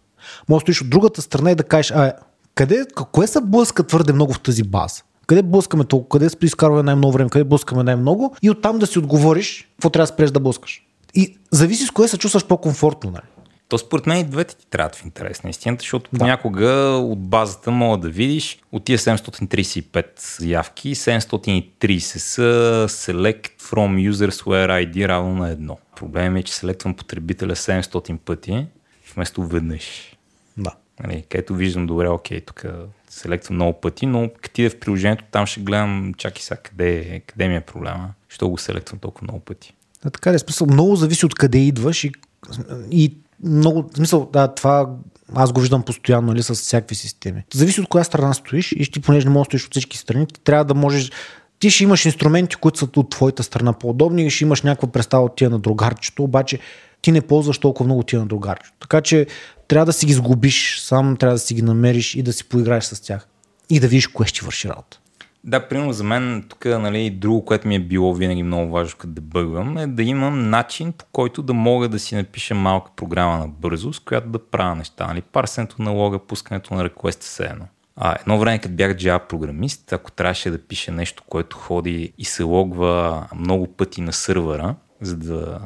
Може да стоиш от другата страна и да кажеш, а, къде, кое се блъска твърде много в тази база? Къде блъскаме толкова? Къде се изкарваме най-много време? Къде блъскаме най-много? И оттам да си отговориш какво трябва да спреш да блъскаш. И зависи с кое се чувстваш по-комфортно. Нали? То според мен и двете ти трябват в интерес на истината, защото да. понякога от базата мога да видиш от тия 735 заявки, 730 са select from users where ID равно на едно. Проблемът е, че селектвам потребителя 700 пъти, вместо веднъж. Да. Нали, където виждам добре, окей, тук селектвам много пъти, но като е в приложението, там ще гледам, чакай сега, къде, къде ми е проблема, що го селектвам толкова много пъти. Да, така е, смисъл, много зависи от къде идваш и, и много, в смисъл, да, това аз го виждам постоянно нали, с всякакви системи. Зависи от коя страна стоиш и ти, понеже не можеш да стоиш от всички страни, ти трябва да можеш ти ще имаш инструменти, които са от твоята страна по-удобни и ще имаш някаква представа от тия на другарчето, обаче ти не ползваш толкова много тия на другарчето. Така че трябва да си ги сглобиш, сам трябва да си ги намериш и да си поиграеш с тях. И да видиш кое ще върши работа. Да, примерно за мен тук нали, друго, което ми е било винаги много важно като дебъгвам, е да имам начин по който да мога да си напиша малка програма на бързо, с която да правя неща. Нали? Парсенето на лога, пускането на реквест все едно. А, едно време, като бях Java програмист, ако трябваше да пише нещо, което ходи и се логва много пъти на сървъра, за да,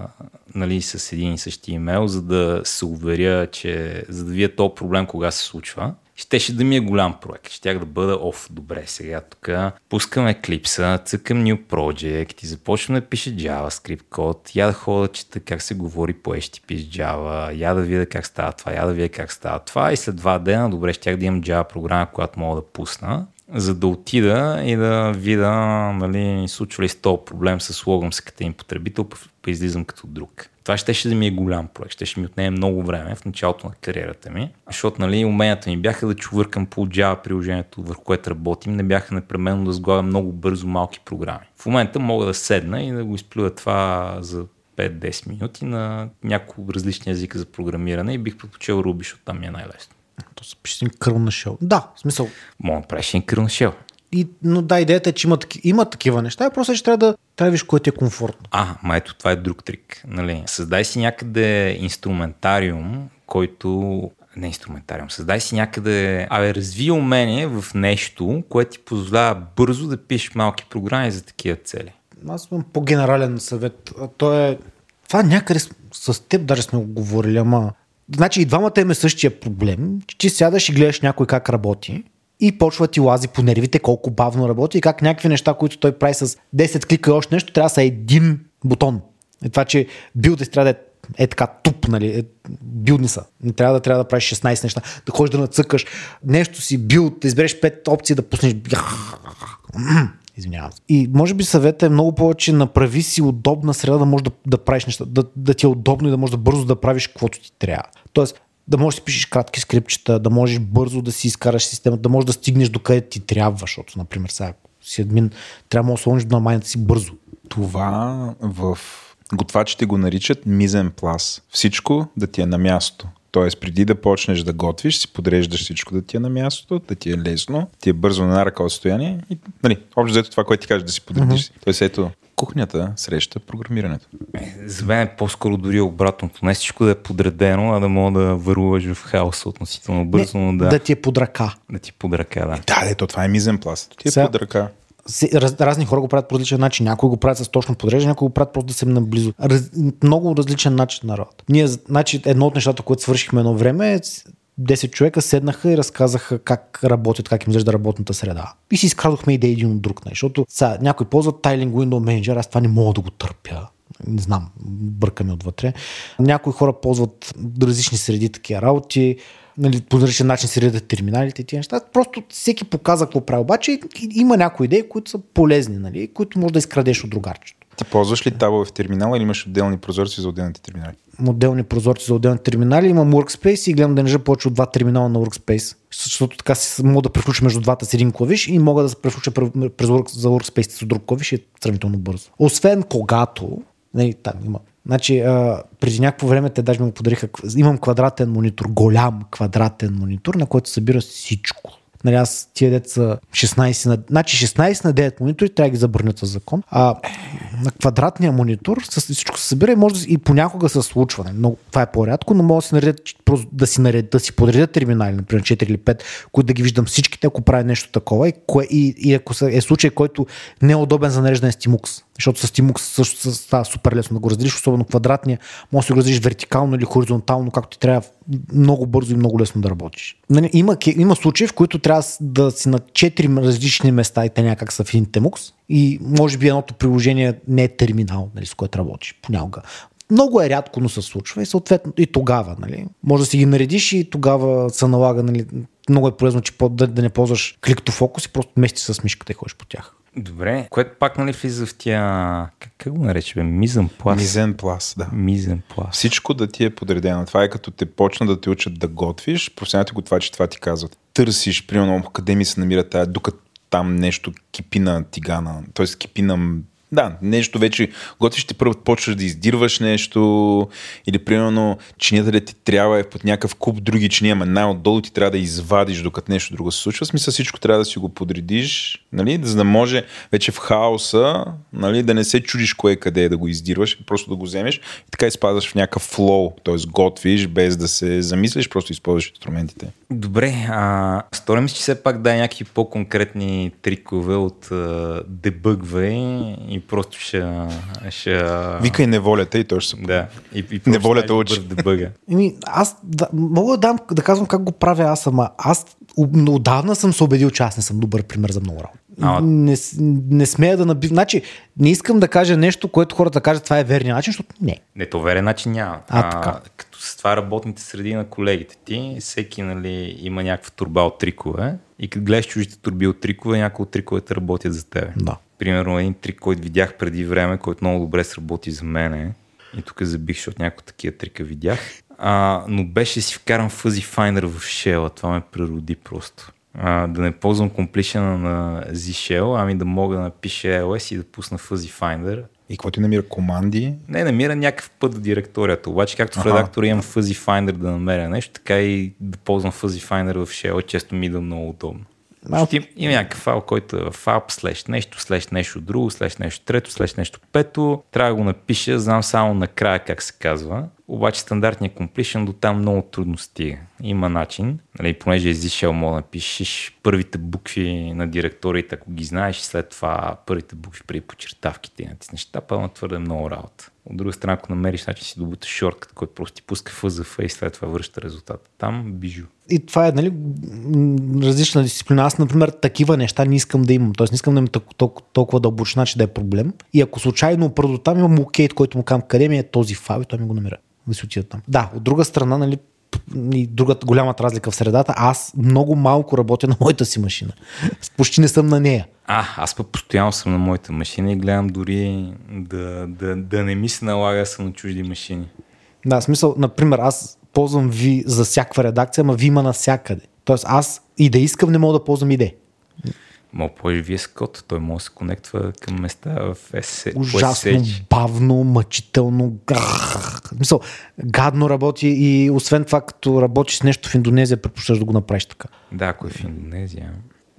нали, с един и същи имейл, за да се уверя, че за да вие този проблем кога се случва, щеше да ми е голям проект. Щях да бъда, оф, добре, сега тук пускам Eclipse, цъкам New Project и започвам да пише JavaScript код, я да хода, чета как се говори по HTTP с Java, я да видя как става това, я да видя как става това и след два дена, добре, щях да имам Java програма, която мога да пусна за да отида и да видя, нали, случва ли се този проблем с логъм се като им потребител, излизам като друг. Това ще, ще да ми е голям проект, ще, ще ми отнеме много време в началото на кариерата ми, защото нали, уменията ми бяха да чувъркам по Java приложението, върху което работим, не бяха непременно да сглавя много бързо малки програми. В момента мога да седна и да го изплюя това за 5-10 минути на няколко различни езика за програмиране и бих предпочел Ruby, защото там ми е най-лесно. То се пише кръл на шел. Да, в смисъл. Мога да правиш един кръл на шел. И, но да, идеята е, че има, има такива неща, просто ще трябва да трябва кое ти е комфортно. А, ма ето, това е друг трик. Нали? Създай си някъде инструментариум, който не инструментариум, създай си някъде, абе, разви умение в нещо, което ти позволява бързо да пишеш малки програми за такива цели. Аз имам по-генерален съвет. То е, това някъде с, с теб даже сме го говорили, ама Значи и двамата имаме същия проблем, че ти сядаш и гледаш някой как работи и почва ти лази по нервите колко бавно работи и как някакви неща, които той прави с 10 клика и още нещо, трябва да са един бутон. Е това, че билдес трябва да е е така туп, нали, е, билдни са. Не трябва да трябва да правиш 16 неща, да ходиш да нацъкаш нещо си, билд, да избереш 5 опции, да пуснеш Извинявам се. И може би съветът е много повече направи си удобна среда да можеш да, да правиш неща, да, да ти е удобно и да можеш да бързо да правиш каквото ти трябва. Тоест, да можеш да пишеш кратки скрипчета, да можеш бързо да си изкараш системата, да можеш да стигнеш до къде ти трябва, защото, например, сега си админ, трябва да сложиш на майната си бързо. Това в готвачите го наричат мизен плас. Всичко да ти е на място. Тоест, преди да почнеш да готвиш, си подреждаш всичко да ти е на мястото, да ти е лесно, ти е бързо на ръка отстояние и, нали, общо взето това, което ти кажеш да си подредиш. Mm-hmm. Тоест, ето, кухнята среща програмирането. Е, за мен е по-скоро дори обратното. Не всичко да е подредено, а да мога да върлуваш в хаоса относително бързо. Не, да, да ти е под ръка. Да ти е под ръка, да. Да, ето, това е мизен пласт. Ти е Сега, под ръка раз, разни хора го правят по различен начин. Някои го правят с точно подреждане, някои го правят просто да се наблизо. Раз, много различен начин на работа. Ние, значи, едно от нещата, което свършихме едно време е 10 човека седнаха и разказаха как работят, как им изглежда работната среда. И си изкрадохме идеи един от друг. Не? Защото сега, някой ползва Tiling Window Manager, аз това не мога да го търпя. Не знам, бъркаме отвътре. Някои хора ползват различни среди такива работи нали, по различен начин се редят терминалите и тия неща. Просто всеки показа какво прави. Обаче има някои идеи, които са полезни, нали, които може да изкрадеш от другарчето. Ти ползваш ли табове в терминала или имаш отделни прозорци за отделните терминали? Отделни прозорци за отделни терминали. Имам Workspace и гледам да не повече от два терминала на Workspace. Защото така си мога да превключа между двата с един клавиш и мога да се превключа през за Workspace с друг клавиш и е сравнително бързо. Освен когато, нали, там има Значи, а, преди някакво време те даже ми го подариха. Имам квадратен монитор, голям квадратен монитор, на който събира всичко. Нали, аз тия деца 16 на... Значи 16 на 9 монитори трябва да ги забранят с закон. А на квадратния монитор с всичко се събира и може да, и понякога се случва. Не? Нали, но, това е по-рядко, но може да си, наредят, да си, наредят, да си подредят терминали, например 4 или 5, които да ги виждам всичките, ако правя нещо такова и, кое, и, и ако е случай, който не е удобен за нареждане с Tmux. Защото с Tmux също става супер лесно да го разделиш, особено квадратния. Може да го разделиш вертикално или хоризонтално, както ти трябва много бързо и много лесно да работиш. Нали, има, има случаи, в които трябва да си на 4 различни места и те някак са в един Tmux и може би едното приложение не е терминал, нали, с което работиш понякога. Много е рядко, но се случва и съответно и тогава, нали, може да си ги наредиш и тогава се налага, нали, много е полезно, че да, да не ползваш кликтофокус и просто мести с мишката и ходиш по тях. Добре, което пак нали влиза в тия, как, как го нарече, бе? Мизен плас. Мизен плас, да. Мизен плас. Всичко да ти е подредено. Това е като те почна да те учат да готвиш, професионалните го това, че това ти казват. Търсиш, примерно, къде ми се намира тая, докато там нещо кипи на тигана, т.е. кипи на да, нещо вече готвиш ти първо почваш да издирваш нещо или примерно чинията да ти трябва е под някакъв куп други чини, ама най-отдолу ти трябва да извадиш докато нещо друго се случва. Смисъл всичко трябва да си го подредиш, нали, за да може вече в хаоса нали, да не се чудиш кое къде е да го издирваш, просто да го вземеш и така изпадаш в някакъв флоу, т.е. готвиш без да се замислиш, просто използваш инструментите. Добре, а стори ми, че все пак да някакви по-конкретни трикове от дебъгвай и просто ще... ще... Викай неволята и той ще се... Да. И, и неволята учи. Дебъга. Еми, аз да, мога да, дам, да казвам как го правя аз сама. Аз отдавна съм се убедил, че аз не съм добър пример за много работа. А, не, не смея да набив. Значи, не искам да кажа нещо, което хората кажат, това е верният начин, защото не. Не, то верен начин няма. А, а така. Като с това работните среди на колегите ти, всеки нали, има някаква турба от трикове и като гледаш чужите турби от трикове, някои от триковете работят за теб. Да. Примерно един трик, който видях преди време, който много добре сработи за мене. И тук забих, защото някои такива трика видях. А, но беше си вкаран Fuzzy Finder в Shell. Това ме прероди просто. А, да не ползвам комплишена на Z-Shell, ами да мога да напиша LS и да пусна Fuzzy Finder. И какво ти намира команди? Не, намира някакъв път в директорията. Обаче, както в редактора имам Fuzzy Finder да намеря нещо, така и да ползвам Fuzzy Finder в Shell често ми да много удобно. Малко. Ще има някакъв файл, който е в app, слеш нещо, слеш нещо друго, слеш нещо трето, слеш нещо пето. Трябва да го напиша, знам само накрая как се казва. Обаче стандартният completion до там много трудно стига. Има начин, нали, понеже изишъл, мога да напишеш първите букви на директорията, ако ги знаеш, и след това първите букви при почертавките и натиснеш тапа, но твърде много работа. От друга страна, ако намериш начин си добуташ шорткът, който просто ти пуска фъзъфа и след това връща резултата. Там бижу. И това е нали, различна дисциплина. Аз, например, такива неща не искам да имам. Тоест не искам да имам толкова, толкова дълбочина, че да е проблем. И ако случайно опра там, имам локейт, който му казвам къде ми е този файл той ми го намира. Да си отида там. Да, от друга страна, нали, и другата голямата разлика в средата, аз много малко работя на моята си машина. Почти не съм на нея. А, аз пък постоянно съм на моята машина и гледам дори да, да, да не ми се налага да съм на чужди машини. Да, смисъл, например, аз ползвам ви за всяка редакция, ама ви има навсякъде. Тоест аз и да искам не мога да ползвам иде. Мога ползваш VS код, той може да се конектва към места в SSH. Ужасно, бавно, мъчително, Мисъл, гадно работи и освен това, като работиш с нещо в Индонезия, предпочиташ да го направиш така. Да, ако е в Индонезия.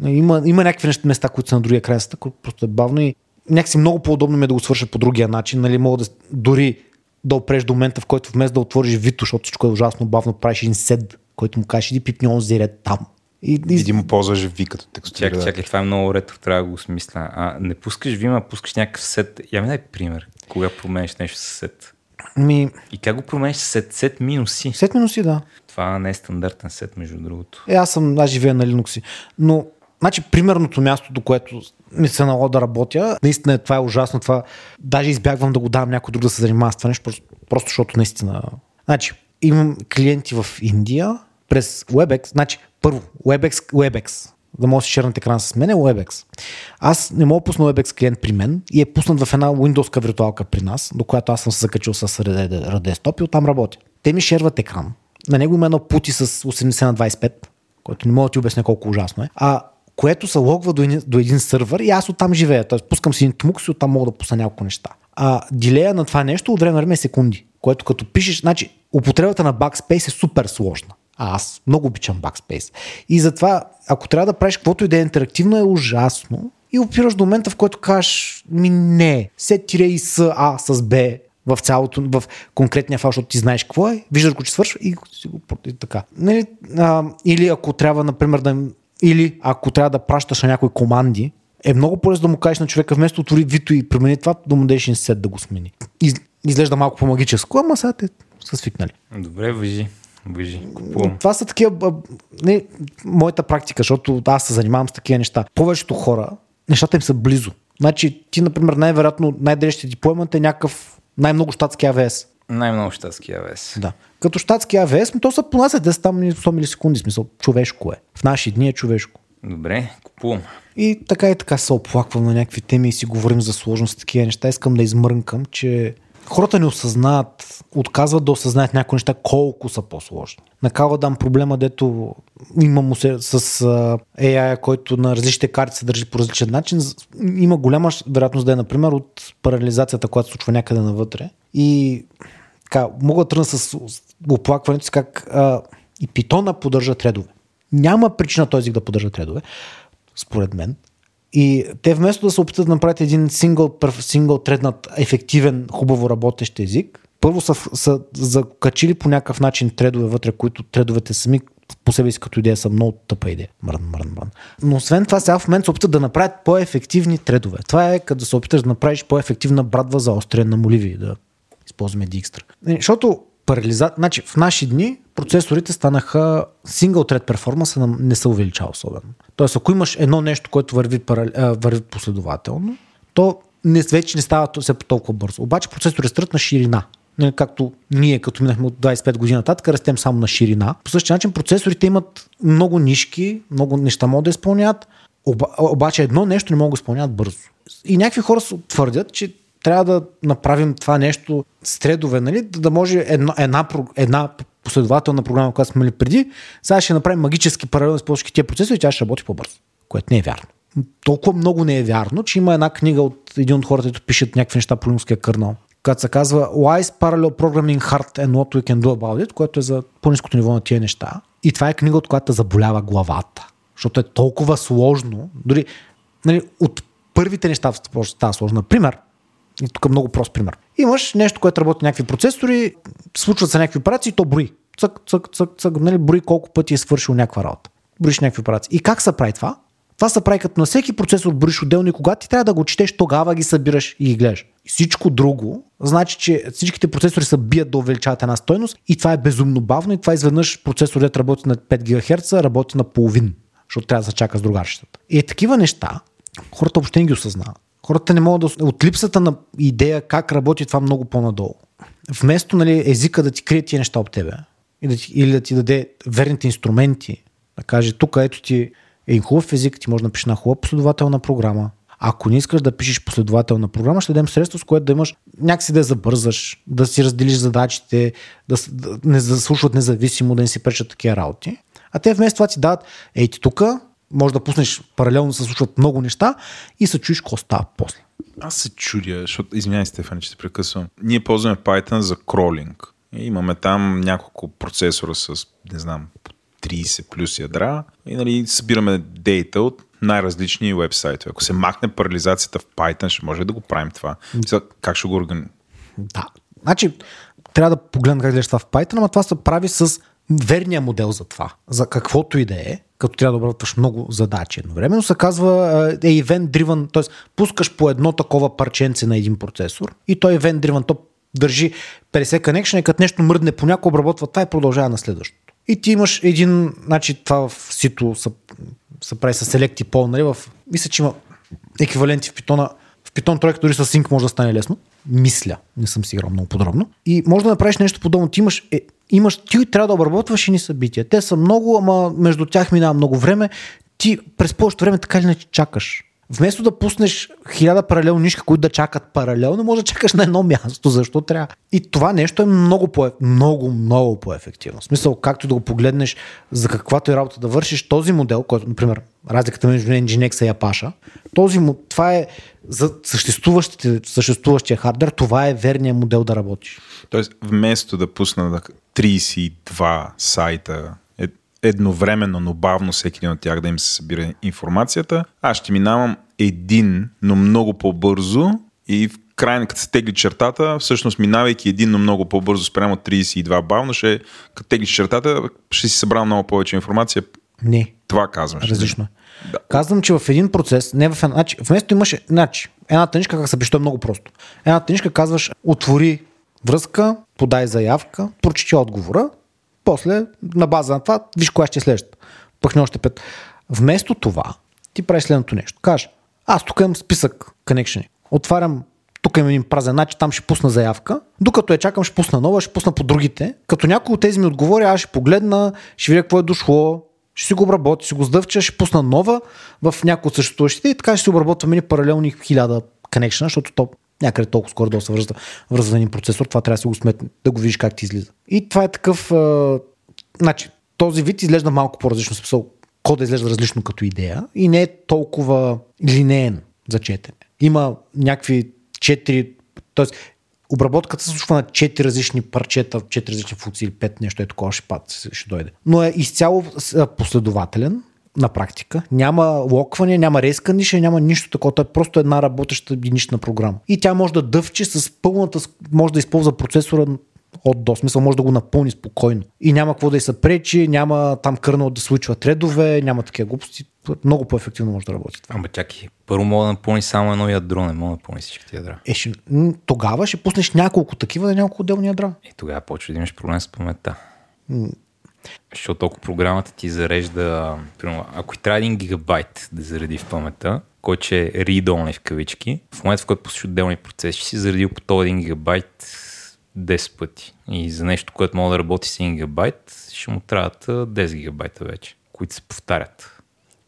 Има, има някакви неща, места, които са на другия край, които просто е бавно и някакси много по-удобно ми е да го свърша по другия начин. Нали, мога да дори да опреш до момента, в който вместо да отвориш Вито, защото всичко е ужасно бавно, правиш един сед, който му кажеш, иди пипни онзи ред там. И, и... Иди му ползваш ви като текстуриране. Чакай, чакай, това е много ретро, трябва да го смисля. А, не пускаш Вима, пускаш някакъв сет. Я ми дай пример, кога променеш нещо с сет. Ми... И как го променеш с сет? Сет минуси. Сет минуси, да. Това не е стандартен сет, между другото. Е, аз съм, аз живея на Linux. Но, значи, примерното място, до което ми се налага да работя, наистина това е ужасно. Това, даже избягвам да го дам някой друг да се занимава с това нещо, просто, просто защото наистина. Значи, имам клиенти в Индия през WebEx. Значи, първо, WebEx, WebEx да може да си шернат екран с мен е WebEx. Аз не мога да пусна WebEx клиент при мен и е пуснат в една Windows виртуалка при нас, до която аз съм се закачил с Redesktop и оттам работя. Те ми шерват екран. На него има едно пути с 80 на 25, който не мога да ти обясня колко ужасно е. А което се логва до един, до един сървър и аз оттам живея. Тоест пускам си един тмукс и оттам мога да пусна няколко неща. А дилея на това нещо от време на време е секунди, което като пишеш, значи употребата на Backspace е супер сложна. А аз много обичам Backspace. И затова, ако трябва да правиш каквото и да е интерактивно, е ужасно. И опираш до момента, в който кажеш, ми не, се тире и с А, с Б, в цялото, в конкретния файл, защото ти знаеш какво е, виждаш го, че свършва и си го така. Нали, а, или ако трябва, например, да или ако трябва да пращаш на някои команди, е много по-лесно да му кажеш на човека, вместо отвори Вито и промени това, да му дадеш инсет да го смени. Из, изглежда малко по-магическо, ама сега те са свикнали. Добре, въжи. Въжи. Купувам. Това са такива, не, моята практика, защото аз се занимавам с такива неща. Повечето хора, нещата им са близо. Значи ти, например, най-вероятно най-далече ти поемът е някакъв най-много щатски АВС. Най-много щатски АВС. Да. Като щатски АВС, но то са понася 10 там 100 милисекунди, смисъл, човешко е. В наши дни е човешко. Добре, купувам. И така и така се оплаквам на някакви теми и си говорим за сложност, такива неща. Искам да измрънкам, че хората не осъзнаят, отказват да осъзнаят някои неща колко са по-сложни. Накава дам проблема, дето има му се с AI, който на различните карти се държи по различен начин. Има голяма вероятност да е, например, от парализацията, която се случва някъде навътре. И така, мога да тръгна с оплакването си как а, и питона поддържа тредове. Няма причина този език да поддържа тредове, според мен. И те вместо да се опитат да направят един сингъл, сингъл треднат, ефективен, хубаво работещ език, първо са, са закачили по някакъв начин тредове вътре, които тредовете сами по себе си като идея са много тъпа идея. Мрън, мрън, мрън. Но освен това сега в момента се опитат да направят по-ефективни тредове. Това е като да се опиташ да направиш по-ефективна брадва за острия на моливи, да използваме Dijkstra. Не, Защото парализа... Значи, в наши дни процесорите станаха single thread перформанса не се увеличава особено. Тоест, ако имаш едно нещо, което върви, парал... а, върви последователно, то не, вече не става все толкова бързо. Обаче процесори растат на ширина. Не, Както ние, като минахме от 25 години нататък, растем само на ширина. По същия начин процесорите имат много нишки, много неща могат да изпълняват, оба, обаче едно нещо не могат да изпълняват бързо. И някакви хора се твърдят, че трябва да направим това нещо с тредове, нали? да може една, една, една последователна програма, която сме имали преди, сега ще направим магически паралелно с всички тия процеси и тя ще работи по-бързо, което не е вярно. Толкова много не е вярно, че има една книга от един от хората, които пишат някакви неща по линския кърнал, която се казва Why is Parallel Programming Hard and What We Can Do About It, което е за по-низкото ниво на тия неща. И това е книга, от която заболява главата. Защото е толкова сложно. Дори нали, от първите неща става сложно. Например, и тук е много прост пример. Имаш нещо, което работи някакви процесори, случват се някакви операции, то брои. Цък, цък, цък, цък, нали, брои колко пъти е свършил някаква работа. Броиш някакви операции. И как се прави това? Това се прави като на всеки процесор броиш отделно и когато ти трябва да го четеш, тогава ги събираш и ги гледаш. И всичко друго, значи, че всичките процесори се бият да увеличават една стойност и това е безумно бавно и това изведнъж процесорът работи на 5 ГГц, работи на половин, защото трябва да се чака с другарщата. И е такива неща, хората въобще не ги осъзнават. Хората не могат да... От липсата на идея как работи това много по-надолу. Вместо нали, езика да ти крие тия неща от тебе и да ти, или да ти даде верните инструменти, да каже тук ето ти е хубав език, ти може да напишеш на хубава последователна програма. Ако не искаш да пишеш последователна програма, ще дадем средство, с което да имаш някакси да забързаш, да си разделиш задачите, да, да не да слушат независимо, да не си пречат такива работи. А те вместо това ти дадат, ей ти тук, може да пуснеш паралелно се случват много неща и се чуеш какво става после. Аз се чудя, защото, извинявай Стефан, че се прекъсвам. Ние ползваме Python за кролинг. И имаме там няколко процесора с, не знам, 30 плюс ядра и нали, събираме дейта от най-различни вебсайтове. Ако се махне парализацията в Python, ще може ли да го правим това? Сега, как ще го организираме? Да. Значи, трябва да погледна как гледаш това в Python, но това се прави с верния модел за това. За каквото и да е, като трябва да обработваш много задачи едновременно, се казва е event driven, т.е. пускаш по едно такова парченце на един процесор и той е event driven, то държи 50 connection и като нещо мръдне по някой обработва това и продължава на следващото. И ти имаш един, значи това в сито се прави с select и пол, нали, в, мисля, че има еквиваленти в питона, в питон тройка дори с sync може да стане лесно. Мисля, не съм си играл много подробно. И може да направиш нещо подобно. Ти имаш, е, имаш, ти трябва да обработваш и ни събития. Те са много, ама между тях минава много време. Ти през повечето време така или иначе чакаш. Вместо да пуснеш хиляда паралелни нишки, които да чакат паралелно, може да чакаш на едно място. Защо трябва? И това нещо е много, по- много, много по-ефективно. В смисъл, както да го погледнеш за каквато е работа да вършиш, този модел, който, например, разликата между Nginx и Apache, този, това е за съществуващия хардвер, това е верният модел да работиш. Тоест, вместо да пусна на 32 сайта едновременно, но бавно всеки един от тях да им се събира информацията, аз ще минавам един, но много по-бързо и в край, като се тегли чертата, всъщност минавайки един, но много по-бързо спрямо 32 бавно, ще, като тегли чертата, ще си събрал много повече информация Не, Това казваш. различно. Да. Казвам, че в един процес, не в една, значи, вместо имаш, значи, една тъничка, как се пише, е много просто. Една тъничка казваш, отвори връзка, подай заявка, прочети отговора, после на база на това, виж коя ще е следващата. Пъхни още пет. Вместо това, ти правиш следното нещо. Кажеш, аз тук имам списък connection. Отварям тук имам един празен, значи там ще пусна заявка. Докато я чакам, ще пусна нова, ще пусна по другите. Като някой от тези ми отговори, аз ще погледна, ще видя какво е дошло, ще си го обработя, ще го сдъвча, ще пусна нова в някои от съществуващите и така ще си обработваме ни паралелни хиляда connection, защото то някъде толкова скоро да се връзва, връзва един процесор, това трябва да си го сметне, да го видиш как ти излиза. И това е такъв, а, значи, този вид изглежда малко по-различно, смисъл, кода изглежда различно като идея и не е толкова линеен за четене. Има някакви четири, т.е. обработката се случва на четири различни парчета, четири различни функции или пет нещо е такова, ще, пад, ще дойде. Но е изцяло последователен на практика. Няма локване, няма ресканише, няма нищо такова. Той е просто една работеща единична програма. И тя може да дъвче с пълната, може да използва процесора от до смисъл, може да го напълни спокойно. И няма какво да й се пречи, няма там кърнал да случва тредове, няма такива глупости. Много по-ефективно може да работи това. Ама чакай, първо мога да напълни само едно ядро, не мога да напълни всички ядра. Е, ще, тогава ще пуснеш няколко такива на няколко отделни ядра. И тогава почва да имаш проблем с паметта. Защото ако програмата ти зарежда, примерно, ако и трябва 1 гигабайт да зареди в паметта, който ще е read-only в кавички, в момента в който пуснеш отделни процеси, ще си заредил по този 1 гигабайт 10 пъти. И за нещо, което мога да работи с 1 гигабайт, ще му трябват а, 10 гигабайта вече, които се повтарят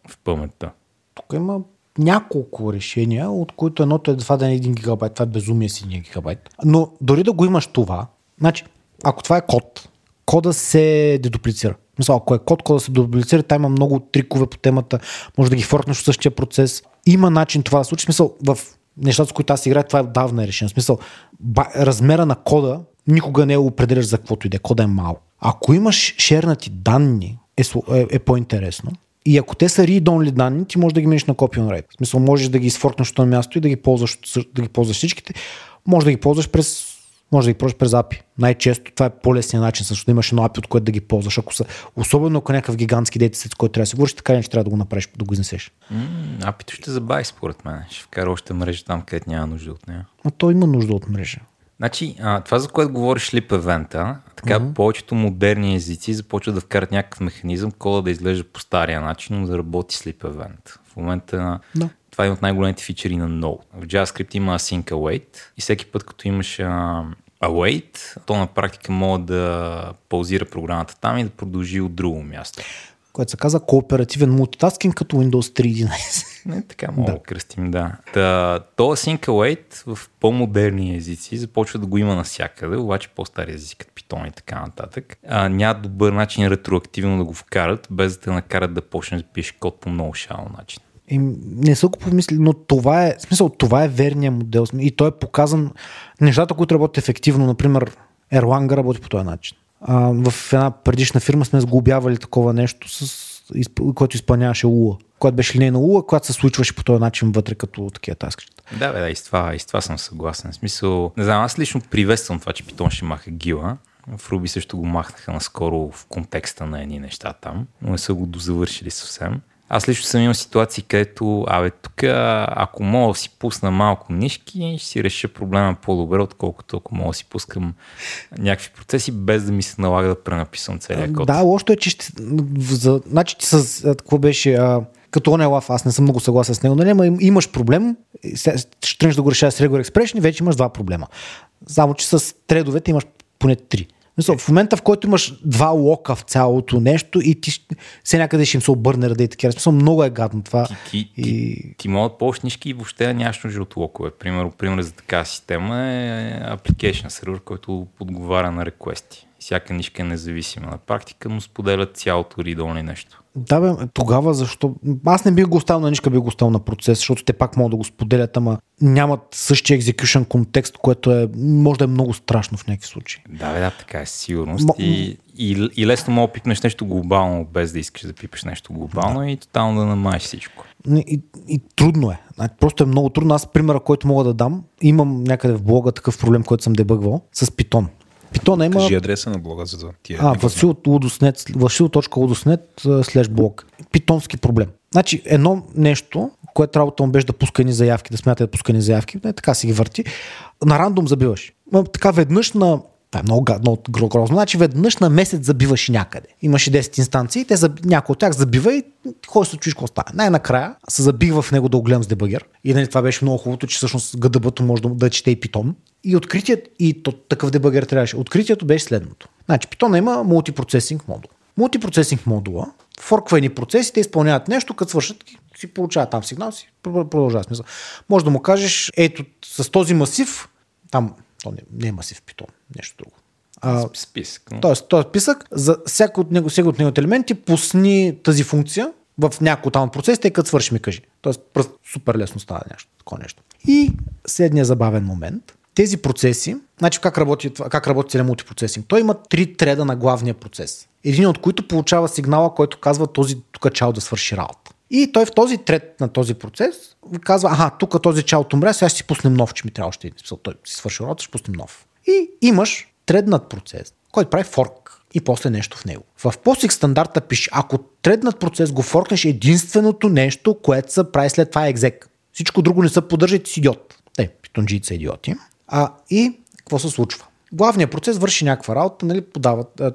в паметта. Тук има няколко решения, от които едното е това да е 1 гигабайт. Това е безумие си 1 гигабайт. Но дори да го имаш това, значи, ако това е код, кода се дедуплицира. Мисля, ако е код, кода се дедуплицира, там има много трикове по темата, може да ги форкнеш от същия процес. Има начин това да случи. В Смисъл, в нещата, с които аз играя, това е давна е решено. В Смисъл, ба, размера на кода никога не е определяш за каквото иде. Кода е малък. Ако имаш шернати данни, е, е, е по-интересно. И ако те са read-only данни, ти можеш да ги минеш на copy on write. В смисъл, можеш да ги изфоркнеш това място и да ги ползваш, да ги ползваш всичките. Може да ги ползваш през може да ги ползваш през API. Най-често това е по-лесният начин, защото да имаш едно API, от което да ги ползваш. Ако са, особено ако е някакъв гигантски дейтесет, с който трябва да си говориш, така не че трябва да го направиш, да го изнесеш. М, Апито ще забави според мен. Ще вкара още мрежа там, където няма нужда от нея. Но той има нужда от мрежа. Значи, а, това за което говориш Leap Event, така mm-hmm. повечето модерни езици започват да вкарат някакъв механизъм, кода да изглежда по стария начин, но да работи с Leap Event. В момента Да. това е от най-големите фичери на Node. В JavaScript има async await и всеки път, като имаш а, await, то на практика може да паузира програмата там и да продължи от друго място. Което се казва кооперативен мултитаскинг като Windows 3.11. Не, така мога да. да кръстим, да. Та, то async await в по-модерни езици започва да го има навсякъде, обаче по-стари езици, като Python и така нататък. А, няма добър начин ретроактивно да го вкарат, без да те накарат да почнеш да пишеш код по много шал начин. И не са го помислили, но това е, в смисъл, това е верният модел. И той е показан нещата, които работят ефективно. Например, Erlang работи по този начин. А, в една предишна фирма сме сглобявали такова нещо, с, което изпълняваше УА, което беше линейна УА, която се случваше по този начин вътре като такива таскчета. Да, бе, да, и с това, и с това съм съгласен. В смисъл, не знам, аз лично приветствам това, че Python ще маха гила. В Ruby също го махнаха наскоро в контекста на едни неща там, но не са го дозавършили съвсем. Аз лично съм имал ситуации, където, абе, тук, ако мога да си пусна малко нишки, ще си реша проблема по-добре, отколкото ако мога да си пускам някакви процеси, без да ми се налага да пренаписвам целия код. Да, лошото е, че ще, за, значи с, какво беше, а, като он е лав, аз не съм много съгласен с него, нали, им- имаш проблем, ще да го решаваш с Regular Expression и вече имаш два проблема. Само, че с тредовете имаш поне три. Мисъл, в момента, в който имаш два лока в цялото нещо и ти все някъде ще им се обърне ръда и такива. Смисъл, много е гадно това. Ти, ти, и... ти, ти мога да ползваш и въобще нямаш нужда от локове. Пример, пример за такава система е application сервер, който отговаря на реквести. Всяка нишка е независима на практика, но споделя цялото read нещо. Да, бе, тогава защо? Аз не бих го оставил на нишка, бих го оставил на процес, защото те пак могат да го споделят, ама нямат същия execution контекст, което е, може да е много страшно в някакви случаи. Да, бе, да, така е, сигурност. Мо- И, и, и лесно мога да пипнеш нещо глобално, без да искаш да пипеш нещо глобално и тотално да намаеш всичко. И, и трудно е. Просто е много трудно. Аз примера, който мога да дам, имам някъде в блога такъв проблем, който съм дебъгвал с Python. Питона има... Кажи адреса на блога за тия. А, Васил.Лудоснет слеш блог. Питонски проблем. Значи, едно нещо, което работа му беше да пуска ни заявки, да смята да пуска ни заявки, не, така си ги върти. На рандом забиваш. Така веднъж на това е много, много грозно. Значи веднъж на месец забиваш някъде. Имаше 10 инстанции, те за, някой от тях забива и кой се чуеш какво става. Най-накрая се забих в него да го гледам с дебагер. И нали, това беше много хубавото, че всъщност гдб може да, да чете и питон. И откритият, и то, такъв дебагер трябваше. Откритието беше следното. Значи питона има мултипроцесинг модул. Мултипроцесинг модула форква едни процеси, те изпълняват нещо, като свършат, си получават там сигнал, си продължава смисъл. Може да му кажеш, ето с този масив, там то не, не е масив питон, нещо друго. А, списък. Но... Тоест, този списък, за всяко от него, всеки от неговите елементи, пусни тази функция в някой там процес, тъй като свърши ми кажи. Тоест, просто супер лесно става нещо, такова нещо. И следния забавен момент. Тези процеси, значи как работи, как работи целият мултипроцесинг? Той има три треда на главния процес. Един от които получава сигнала, който казва този тук чао да свърши работа. И той в този трет на този процес казва, аха, тук този чао умря, сега ще си пуснем нов, че ми трябва още един. Той си свърши работа, ще пуснем нов. И имаш треднат процес, който прави форк и после нещо в него. В POSIX стандарта пише, ако треднат процес го форкнеш, единственото нещо, което се прави след това е екзек. Всичко друго не се поддържа и си идиот. Те, питонджиите са идиоти. А, и какво се случва? Главният процес върши някаква работа, нали, подават, а,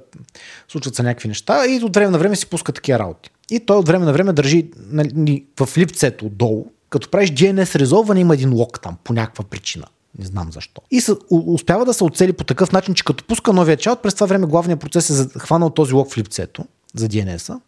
случват се някакви неща и от време на време си пуска такива работи. И той от време на време държи нали, в липцето отдолу, като правиш DNS резолване, има един лок там по някаква причина. Не знам защо. И са, успява да се оцели по такъв начин, че като пуска новия чаут, през това време главният процес е хванал този лок в липцето за DNS-а.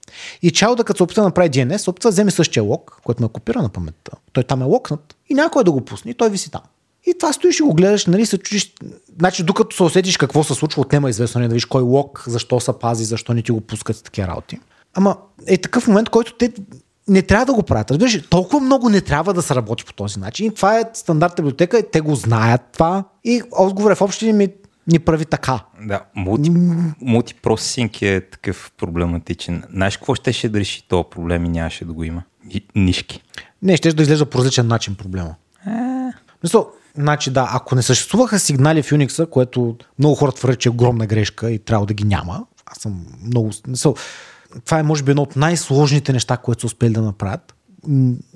И чауда, като се опита да направи DNS, опита да вземе същия лок, който ме е копира на паметта. Той там е локнат и някой да го пусне и той виси там. И това стоиш и го гледаш, нали, се чудиш. Значи, докато се усетиш какво се случва, отнема известно, не да видиш кой лок, защо се пази, защо не ти го пускат такива работи. Ама е такъв момент, който те не трябва да го правят. Разбираш, толкова много не трябва да се работи по този начин. И това е стандартна библиотека, те го знаят това. И отговор е в общи ми ни прави така. Да, мулти, мултипросесинг е такъв проблематичен. Знаеш какво ще да реши този проблем и нямаше да го има? Нишки. Не, ще да изглежда по различен начин проблема. А... Мисъл, значи да, ако не съществуваха сигнали в Unix, което много хора твърдят, че е огромна грешка и трябва да ги няма, аз съм много... Мисъл, това е може би едно от най-сложните неща, които са успели да направят.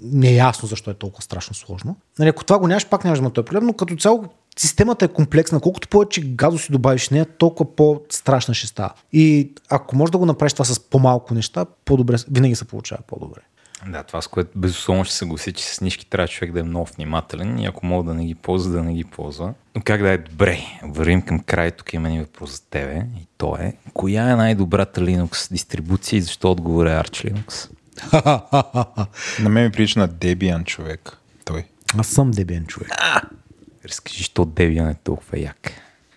Не е ясно защо е толкова страшно сложно. Нали, ако това го нямаш, пак нямаш да този проблем, но като цяло системата е комплексна. Колкото повече газо си добавиш нея, толкова по-страшна ще става. И ако можеш да го направиш това с по-малко неща, по-добре, винаги се получава по-добре. Да, това с което безусловно ще се съгласи, че с нишки трябва човек да е много внимателен и ако мога да не ги ползва, да не ги ползва. Но как да е добре? Вървим към край, тук има един въпрос за тебе и то е коя е най-добрата Linux дистрибуция и защо отговор е Arch Linux? на мен ми прилича на Debian човек. Той. Аз съм Debian човек. Разкажи, що Debian е толкова як.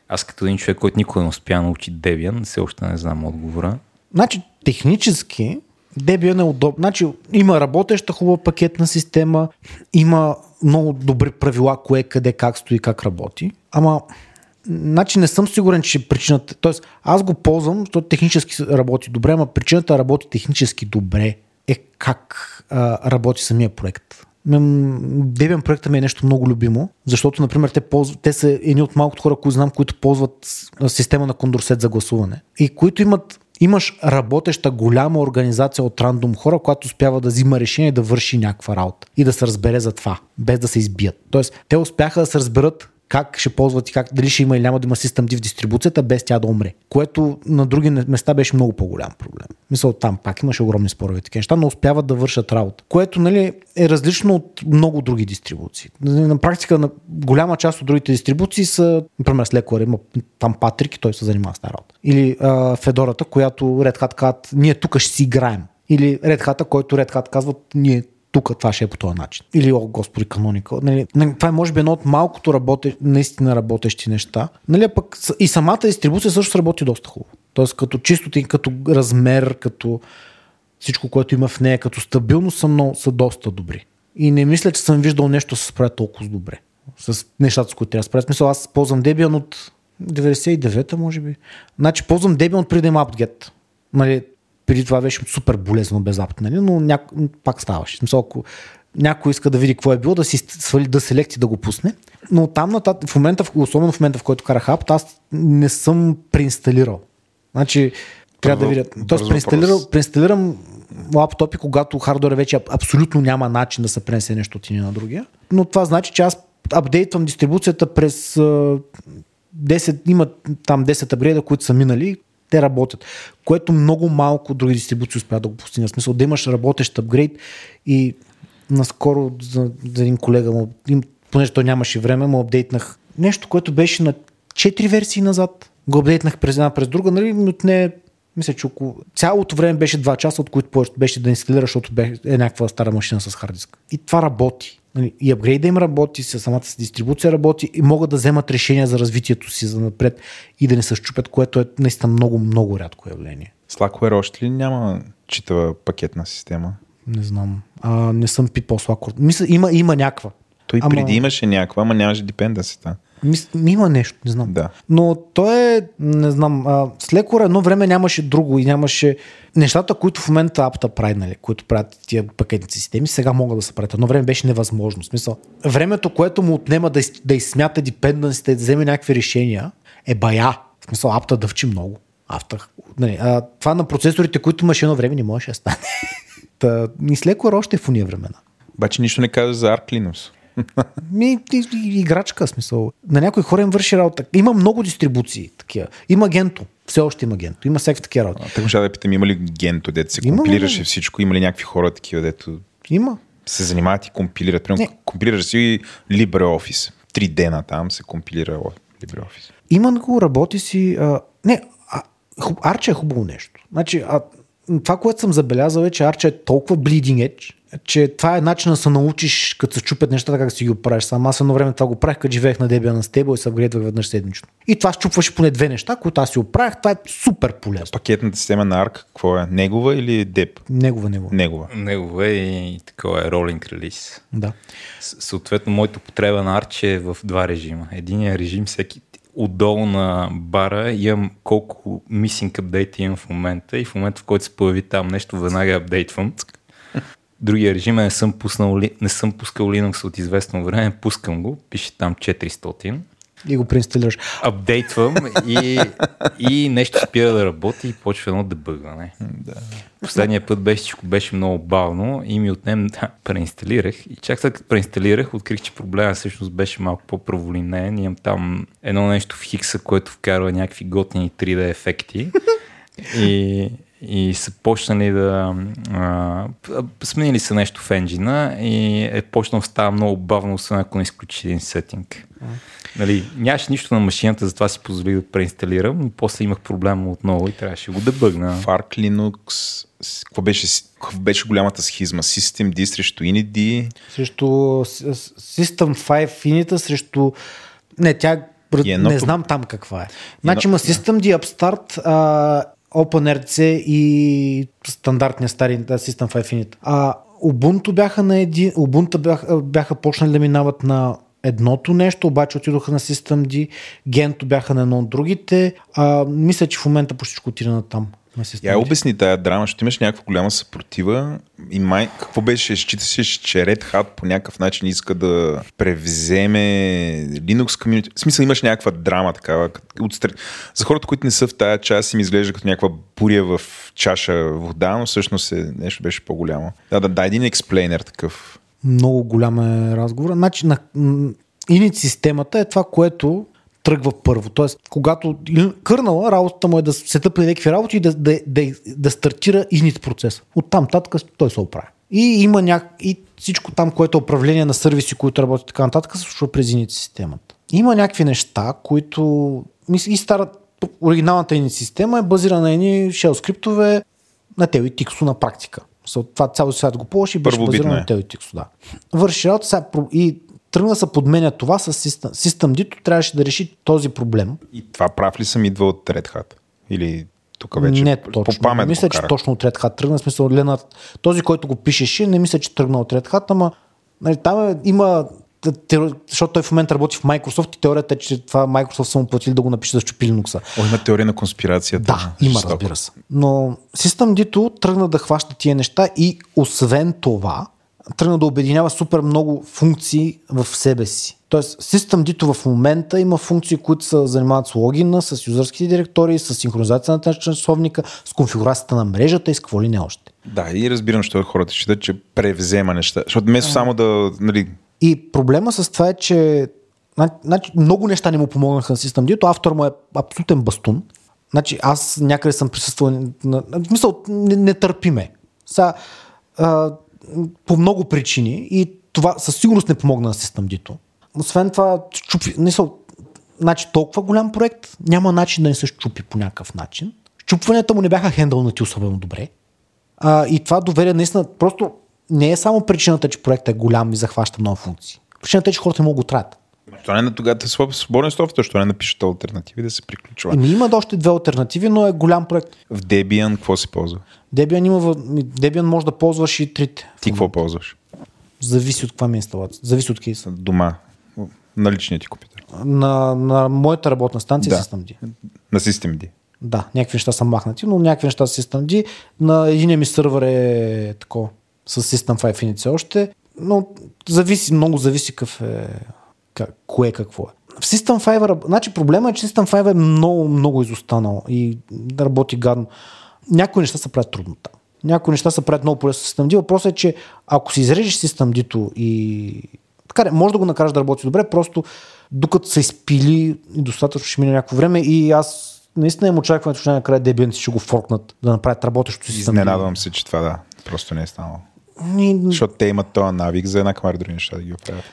Аз като един човек, който никой не успя да научи Debian, все още не знам отговора. Значи, технически Debian е удобно. Значи, има работеща хубава пакетна система, има много добри правила, кое, къде, как стои, как работи. Ама, значи не съм сигурен, че причината... Тоест, аз го ползвам, защото технически работи добре, ама причината работи технически добре е как а, работи самия проект. Debian проекта ми е нещо много любимо, защото, например, те, ползват, те са едни от малкото хора, които знам, които ползват система на Condorcet за гласуване и които имат имаш работеща голяма организация от рандом хора, която успява да взима решение да върши някаква работа и да се разбере за това, без да се избият. Тоест, те успяха да се разберат как ще ползват и как, дали ще има или няма да има систем в дистрибуцията, без тя да умре. Което на други места беше много по-голям проблем. Мисля, там пак имаше огромни спорове такива неща, но успяват да вършат работа. Което нали, е различно от много други дистрибуции. На практика на голяма част от другите дистрибуции са, например, с лекуар има там Патрик и той се занимава с тази работа. Или а, Федората, която Red Hat казват, ние тук ще си играем. Или Red Hat, който Red Hat казват, ние тук това ще е по този начин. Или, о, господи, каноника. Нали, нали, това е може би едно от малкото работе, наистина работещи неща. Нали, пък и самата дистрибуция също работи доста хубаво. Тоест като чистоти, като размер, като всичко, което има в нея, като стабилност са, много, са доста добри. И не мисля, че съм виждал нещо се справя толкова добре. С нещата, с които трябва да справя. Смисъл, аз ползвам Debian от 99-та, може би. Значи ползвам Debian от преди да AppGet. Нали, преди това беше супер болезнено без апт, нали? но няко... пак ставаше. Смисъл, ако някой иска да види какво е било, да си свали да селекти да го пусне. Но там нататък, в момента, особено в момента, в който карах апт, аз не съм преинсталирал. Значи, трябва да видя. Тоест, преинсталирал, преинсталирам лаптопи, когато хардуера вече абсолютно няма начин да се пренесе нещо от един на другия. Но това значи, че аз апдейтвам дистрибуцията през 10, има там 10 апгрейда, които са минали, те работят. Което много малко други дистрибуции успяват да го постигнат. Смисъл да имаш работещ апгрейд и наскоро за, за един колега му, им, понеже той нямаше време, му апдейтнах нещо, което беше на 4 версии назад. Го апдейтнах през една през друга, нали, но не мисля, че около... цялото време беше 2 часа, от които беше да инсталира, защото е някаква стара машина с хард диск. И това работи. Нали, и апгрейда им работи, с самата си дистрибуция работи и могат да вземат решения за развитието си за напред и да не се щупят, което е наистина много, много рядко явление. Slackware още ли няма читава пакетна система? Не знам. А, не съм питал Slackware. Мисля, има, има някаква. Той ама... преди имаше някаква, ама нямаше dependency. Мис, има нещо, не знам. Да. Но то е, не знам, а, с лекора едно време нямаше друго и нямаше нещата, които в момента апта прави, нали, които правят тия пакетни системи, сега могат да се правят. Едно време беше невъзможно. В смисъл, времето, което му отнема да, да изсмята депенденсите, да вземе някакви решения, е бая. В смисъл, апта дъвчи много. Апта, нали, а, това на процесорите, които имаше едно време, не можеше да стане. Та, и с лекора още е в уния времена. Обаче нищо не каза за Arc Linux. Ми, играчка, смисъл. На някои хора им върши работа. Има много дистрибуции такива. Има генто. Все още има генто. Има всякакви такива работи. Така ще да питам, има ли генто, дето се има, компилираше има. всичко? Има ли някакви хора такива, дето има. се занимават и компилират? Примерно, компилираш си LibreOffice. 3 дена там се компилира LibreOffice. Има го, работи си. А, не, а, Арче е хубаво нещо. Значи, а, това, което съм забелязал е, че Арче е толкова bleeding edge, че това е начин да се научиш, като се чупят нещата, как си ги оправиш. Сам аз едно време това го правих, като живеех на Debian на стебо и се апгрейдвах веднъж седмично. И това щупваше поне две неща, които аз си оправих. Това е супер полезно. Пакетната система на ARC, какво е? Негова или Deb? Негова, негова. Негова. Негова е и такова е ролинг релиз. Да. Съответно, моето потреба на Arch е в два режима. Единият режим всеки отдолу на бара имам колко мисинг апдейти имам в момента и в момента, в който се появи там нещо, веднага апдейтвам Другия режим е не съм, пуснал, не съм пускал Linux от известно време, пускам го, пише там 400. И го преинсталираш. Апдейтвам и, и нещо спира да работи и почва едно дебъгване. Да. Последния път беше, че беше много бавно и ми отнем да преинсталирах. И чак след като преинсталирах, открих, че проблема всъщност беше малко по-праволинен. Имам там едно нещо в хикса, което вкарва някакви готини 3D ефекти. И и са почнали да... А, сменили са нещо в енджина и е почнал да става много бавно, освен ако не изключи един сетинг. Нали, нямаше нищо на машината, затова си позволих да преинсталирам, но после имах проблем отново и трябваше го дебъгна. В Arc Linux, какво беше, какво беше голямата схизма? System D срещу Init Срещу System 5 Init срещу... Не, тя едно... не знам там каква е. Значи има System D Upstart а, OpenRC и стандартния стари System 5 Init. А Ubuntu бяха на един, Ubuntu бяха, бяха почнали да минават на едното нещо, обаче отидоха на Systemd, Gento бяха на едно от другите. А, мисля, че в момента по всичко отида на там. Я обясни тая драма, защото имаш някаква голяма съпротива и май, какво беше, считаш, че Red Hat по някакъв начин иска да превземе Linux community, в смисъл имаш някаква драма такава. За хората, които не са в тая част, им изглежда като някаква буря в чаша вода, но всъщност е, нещо беше по-голямо. Да, да, да, един експлейнер такъв. Много голям е разговор. Значи, на, инит системата е това, което тръгва първо. Тоест, когато кърнала, работата му е да се тъпи някакви работи и да, да, да, да стартира инит процес. От там татък той се оправи. И има няк... и всичко там, което е управление на сервиси, които работят така нататък, се случва през инит системата. Има някакви неща, които и стара оригиналната инит система е базирана на едни shell скриптове на Teo и Tixo на практика. Това цяло свят го ползваш и беше базирано на Teo и Tixo, да. Върши работа сега и тръгна да се подменя това с System. System трябваше да реши този проблем. И това прав ли съм идва от Red Hat? Или тук вече не точно. по памет Мисля, че точно от Red Hat тръгна. Смисъл, Ленар, този, който го пишеше, не мисля, че тръгна от Red Hat, ама нали, там е, има защото той в момента работи в Microsoft и теорията е, че това Microsoft са му платили да го напише за щупи Linux. О, има теория на конспирацията. Да, има, разбира се. Но System D тръгна да хваща тия неща и освен това, тръгна да обединява супер много функции в себе си. Тоест, Systemd в момента има функции, които се занимават с логина, с юзърските директории, с синхронизацията на часовника, с конфигурацията на мрежата и с какво ли не още. Да, и разбирам, що хората считат, че превзема неща. Защото вместо само да, нали, И проблема с това е, че значи, много неща не му помогнаха на Systemd, автор му е абсолютен бастун. Значи аз някъде съм присъствал, на, в смисъл, не, не търпиме. Сега, а, по много причини и това със сигурност не помогна на Systemd. Освен това, чупи, не са, значи толкова голям проект, няма начин да не се щупи по някакъв начин. Щупванията му не бяха хендълнати особено добре. А, и това доведе наистина, просто не е само причината, че проектът е голям и захваща много функции. Причината е, че хората не могат да го траят. Що не на тогава е свободен софтуер, що не напишете альтернативи да се приключва. Еми, има още две альтернативи, но е голям проект. В Debian какво се ползва? Debian, има, Debian може да ползваш и трите. Ти какво ползваш? Зависи от каква ми е инсталация. Зависи от кейса. Дома. На личния ти компютър. На, на моята работна станция Да. да. Systemd. На Systemd. Да, някакви неща са махнати, но някакви неща са Systemd. На един ми сървър е тако с System 5 иниция още, но зависи, много зависи какъв е, как, кое какво е. В System 5, раб- значи проблема е, че System 5 е много, много изостанал и да работи гадно. Някои неща се правят трудно там. Някои неща се правят много по-лесно с Systemd. Въпросът е, че ако си изрежеш Systemd и така, може да го накараш да работи добре, просто докато се изпили и достатъчно ще мине някакво време и аз наистина им очакването, че накрая Debian ще го форкнат да направят работещо Systemd. Изненадвам се, че това да. Просто не е станало. Ми, Защото те имат този навик за една камара други неща да ги оправят.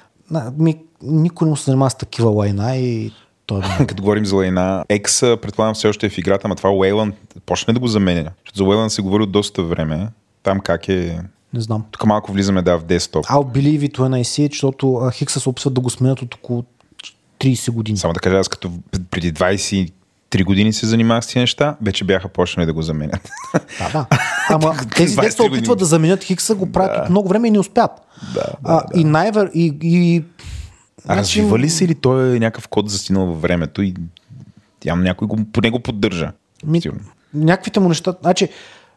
Ми, никой не му се занимава с такива лайна и той е. Като говорим за Лайна, X предполагам все още е в играта, ама това Wayland почне да го заменя. Защото за Wayland се говори от доста време. Там как е... Не знам. Тук малко влизаме да в десктоп. I'll believe it when I see it, защото Хикса се опитват да го сменят от около 30 години. Само да кажа, аз като преди 23 години се занимавах с тези неща, вече бяха почнали да го заменят. Да, да. Ама тези 23 те се опитват да заменят Хикса, го правят от много време и не успят. Да, а, И най-вер... И, и... А развива ли се или той е някакъв код застинал във времето и явно някой го, по него поддържа? Ми, Сигурно. някаквите му неща, значи,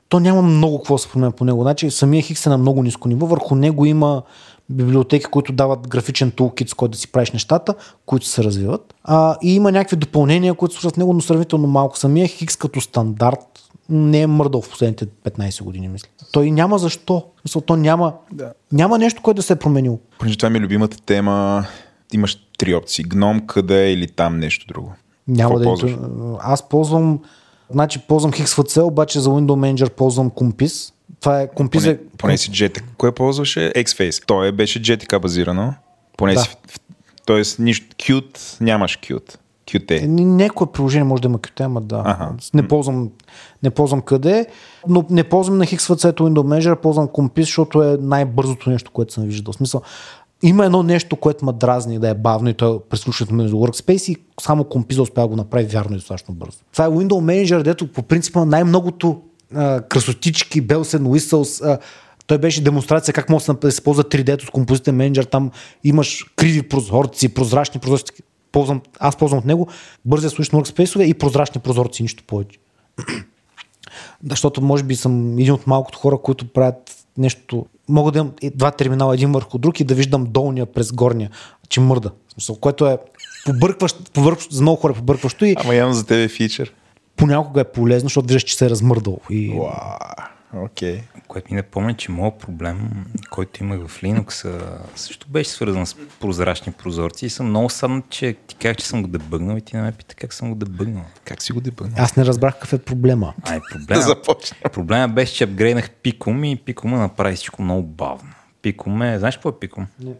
то няма много какво да се променя по него. Значи, самия Хикс е на много ниско ниво. Върху него има библиотеки, които дават графичен тулкит, с който да си правиш нещата, които се развиват. А, и има някакви допълнения, които служат в него, но сравнително малко. Самия Хикс като стандарт не е мърдал в последните 15 години, мисля. Той няма защо. Смисъл, то няма, Да. няма нещо, което да се е променило. Понеже това ми е любимата тема, имаш три опции. Гном, къде или там нещо друго. Няма Какво да ползваш? Аз ползвам, значи ползвам XFC, обаче за Windows Manager ползвам Compis. Това е Compis Поне, е... поне си JTK. Кое ползваше? Xface. Той беше JTK базирано. Поне Да. си, тоест нищо, Qt, нямаш Qt. Qt. Е, Някое приложение може да има QT, ама да. Аха. Не ползвам, не ползвам къде, но не ползвам на XFC Windows Manager, ползвам Compis, защото е най-бързото нещо, което съм виждал. В смисъл, има едно нещо, което ме дразни да е бавно и то е прислушването между Workspace и само Compis успя да го направи вярно и достатъчно бързо. Това е Windows Manager, дето по принцип най-многото красотички, Bells and Whistles, а, той беше демонстрация как може да се ползва 3D с композитен менеджер. Там имаш криви прозорци, прозрачни прозорци. Ползвам, аз ползвам от него бързия switch workspace и прозрачни прозорци, нищо повече. Защото може би съм един от малкото хора, които правят нещо. Мога да имам два терминала един върху друг и да виждам долния през горния, че мърда. Което е побъркващо, побъркващо, за много хора е побъркващо и Ама явно за тебе фичър. Понякога е полезно, защото виждаш, че се е размърдал. И... Вау, окей. Което ми напомня, че моят проблем, който имах в Linux, също беше свързан с прозрачни прозорци и съм много саднат, че ти казах, че съм го дебъгнал и ти не ме пита как съм го дебъгнал. Как си го дебъгнал? Аз не разбрах какъв е проблема. Ай, Да проблема, започнем. проблема беше, че апгрейнах пиком и пиком направи всичко много бавно. Пиком е, знаеш какво е пиком? Не.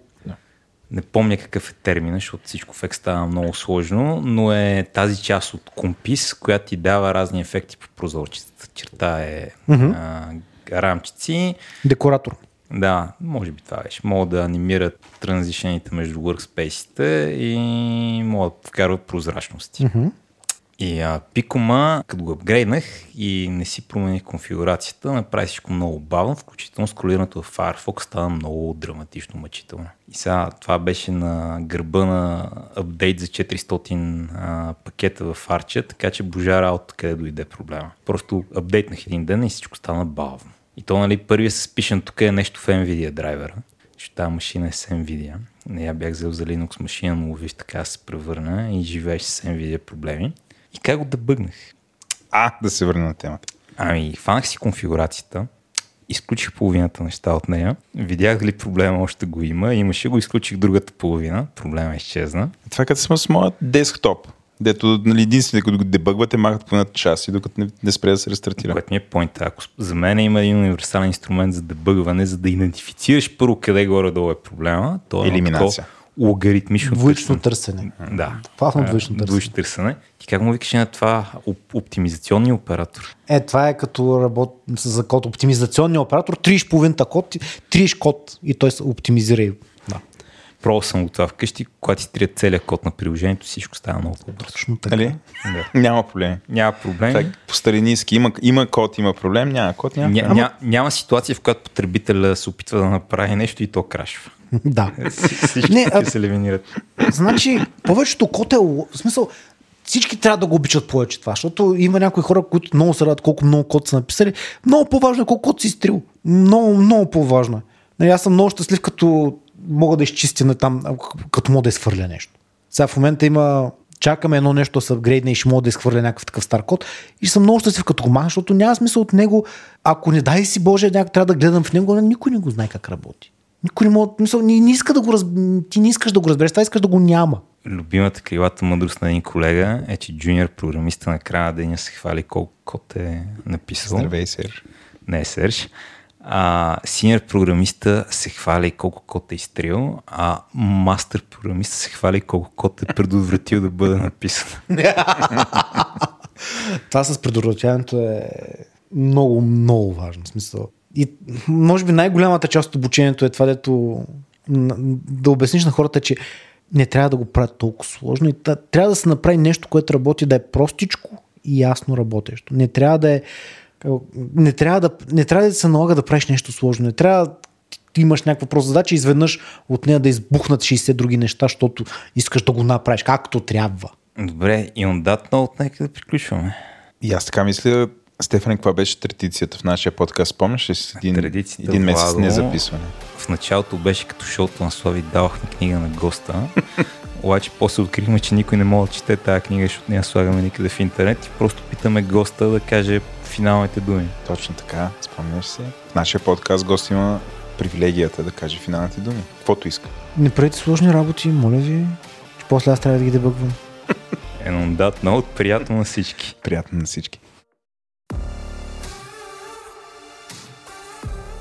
Не помня какъв е термина, защото всичко в X става много сложно, но е тази част от компис, която ти дава разни ефекти по прозорчицата. Черта е а, рамчици. Декоратор. Да, може би това беше. Могат да анимират транзишените между workspace и могат да вкарват прозрачности. И а, пикома, като го апгрейднах и не си промених конфигурацията, направи всичко много бавно, включително скролирането в Firefox стана много драматично мъчително. И сега това беше на гърба на апдейт за 400 а, пакета в Arch, така че божа работа къде дойде проблема. Просто апдейтнах един ден и всичко стана бавно. И то, нали, първият се спишен тук е нещо в NVIDIA драйвера, защото тази машина е с NVIDIA. Не я бях взел за Linux машина, но виж така се превърна и живееш с NVIDIA проблеми. И как го дебъгнах? А, да се върна на темата. Ами, фанах си конфигурацията, изключих половината неща от нея, видях дали проблема още го има, имаше го, изключих другата половина, проблема изчезна. Това е като съм с моят десктоп. Дето нали, единствените, които го дебъгвате, махат по час и докато не, не спре да се рестартира. Което ми е поинта. Ако за мен има един универсален инструмент за дебъгване, за да идентифицираш първо къде горе-долу е проблема, то е Елиминация. Логаритмично Двоично търсене. Да. Плавно Е, двоично търсене. Двоично търсене. Ти как му викаш на това оп- оптимизационния оператор? Е, това е като работ... за код. Оптимизационния оператор, триеш половината код, триеш код и той се оптимизира. и- Да. Пробвал съм го това вкъщи, когато си трият целият код на приложението, всичко става много по-бързо. Точно така. Нали? Да. Няма проблем. Няма проблем. Так, по старинийски има, има код, има проблем, няма код, няма Ня, ня, няма ситуация, в която потребителя се опитва да направи нещо и то крашва. Да. Всички Не, а- се елиминират. Значи, повечето код е... ло- В смисъл, всички трябва да го обичат повече това, защото има някои хора, които много се радват колко много код са написали. Много по-важно е колко код си изтрил. Много, много по-важно е. Нали, аз съм много щастлив, като мога да изчистя на там, като мога да изхвърля нещо. Сега в момента има чакаме едно нещо да се апгрейдне и ще мога да изхвърля някакъв такъв стар код. И съм много щастлив като го защото няма смисъл от него. Ако не дай си Боже, някак трябва да гледам в него, никой не го знае как работи. Никой не може, мисъл, не, не иска да го раз... ти не искаш да го разбереш, това искаш да го няма. Любимата крилата мъдрост на един колега е, че джуниор програмиста на края на деня се хвали колко код е написал. Здравей, Сер. Не е Серж. А синьор програмиста се хвали колко код е изтрил, а мастер програмиста се хвали колко код е предотвратил да бъде написан. Това с предотвратяването е много, много важно. В смисъл. И може би най-голямата част от обучението е това, дето да обясниш на хората, че не трябва да го правят толкова сложно и трябва да се направи нещо, което работи да е простичко и ясно работещо. Не трябва да е не трябва да, не трябва да се налага да правиш нещо сложно. Не трябва ти имаш някаква проста задача и изведнъж от нея да избухнат 60 други неща, защото искаш да го направиш както трябва. Добре, и on that note, нека да приключваме. И аз така мисля, Стефан, каква беше традицията в нашия подкаст? Спомняш ли си един, Традицията, един месец Владо, не записване? В началото беше като шоуто на Слави, давахме книга на госта. Обаче после открихме, че никой не може да чете тази книга, защото не я слагаме никъде в интернет и просто питаме госта да каже финалните думи. Точно така, спомняш си. В нашия подкаст гост има привилегията да каже финалните думи. Каквото иска. Не правите сложни работи, моля ви. че После аз трябва да ги дебъгвам. On that note, приятно на всички. Приятно на всички.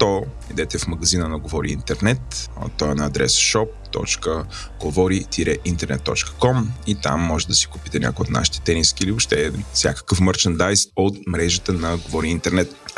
то идете в магазина на Говори Интернет. Той е на адрес shop.govori-internet.com и там може да си купите някои от нашите тениски или въобще всякакъв мерчендайз от мрежата на Говори Интернет.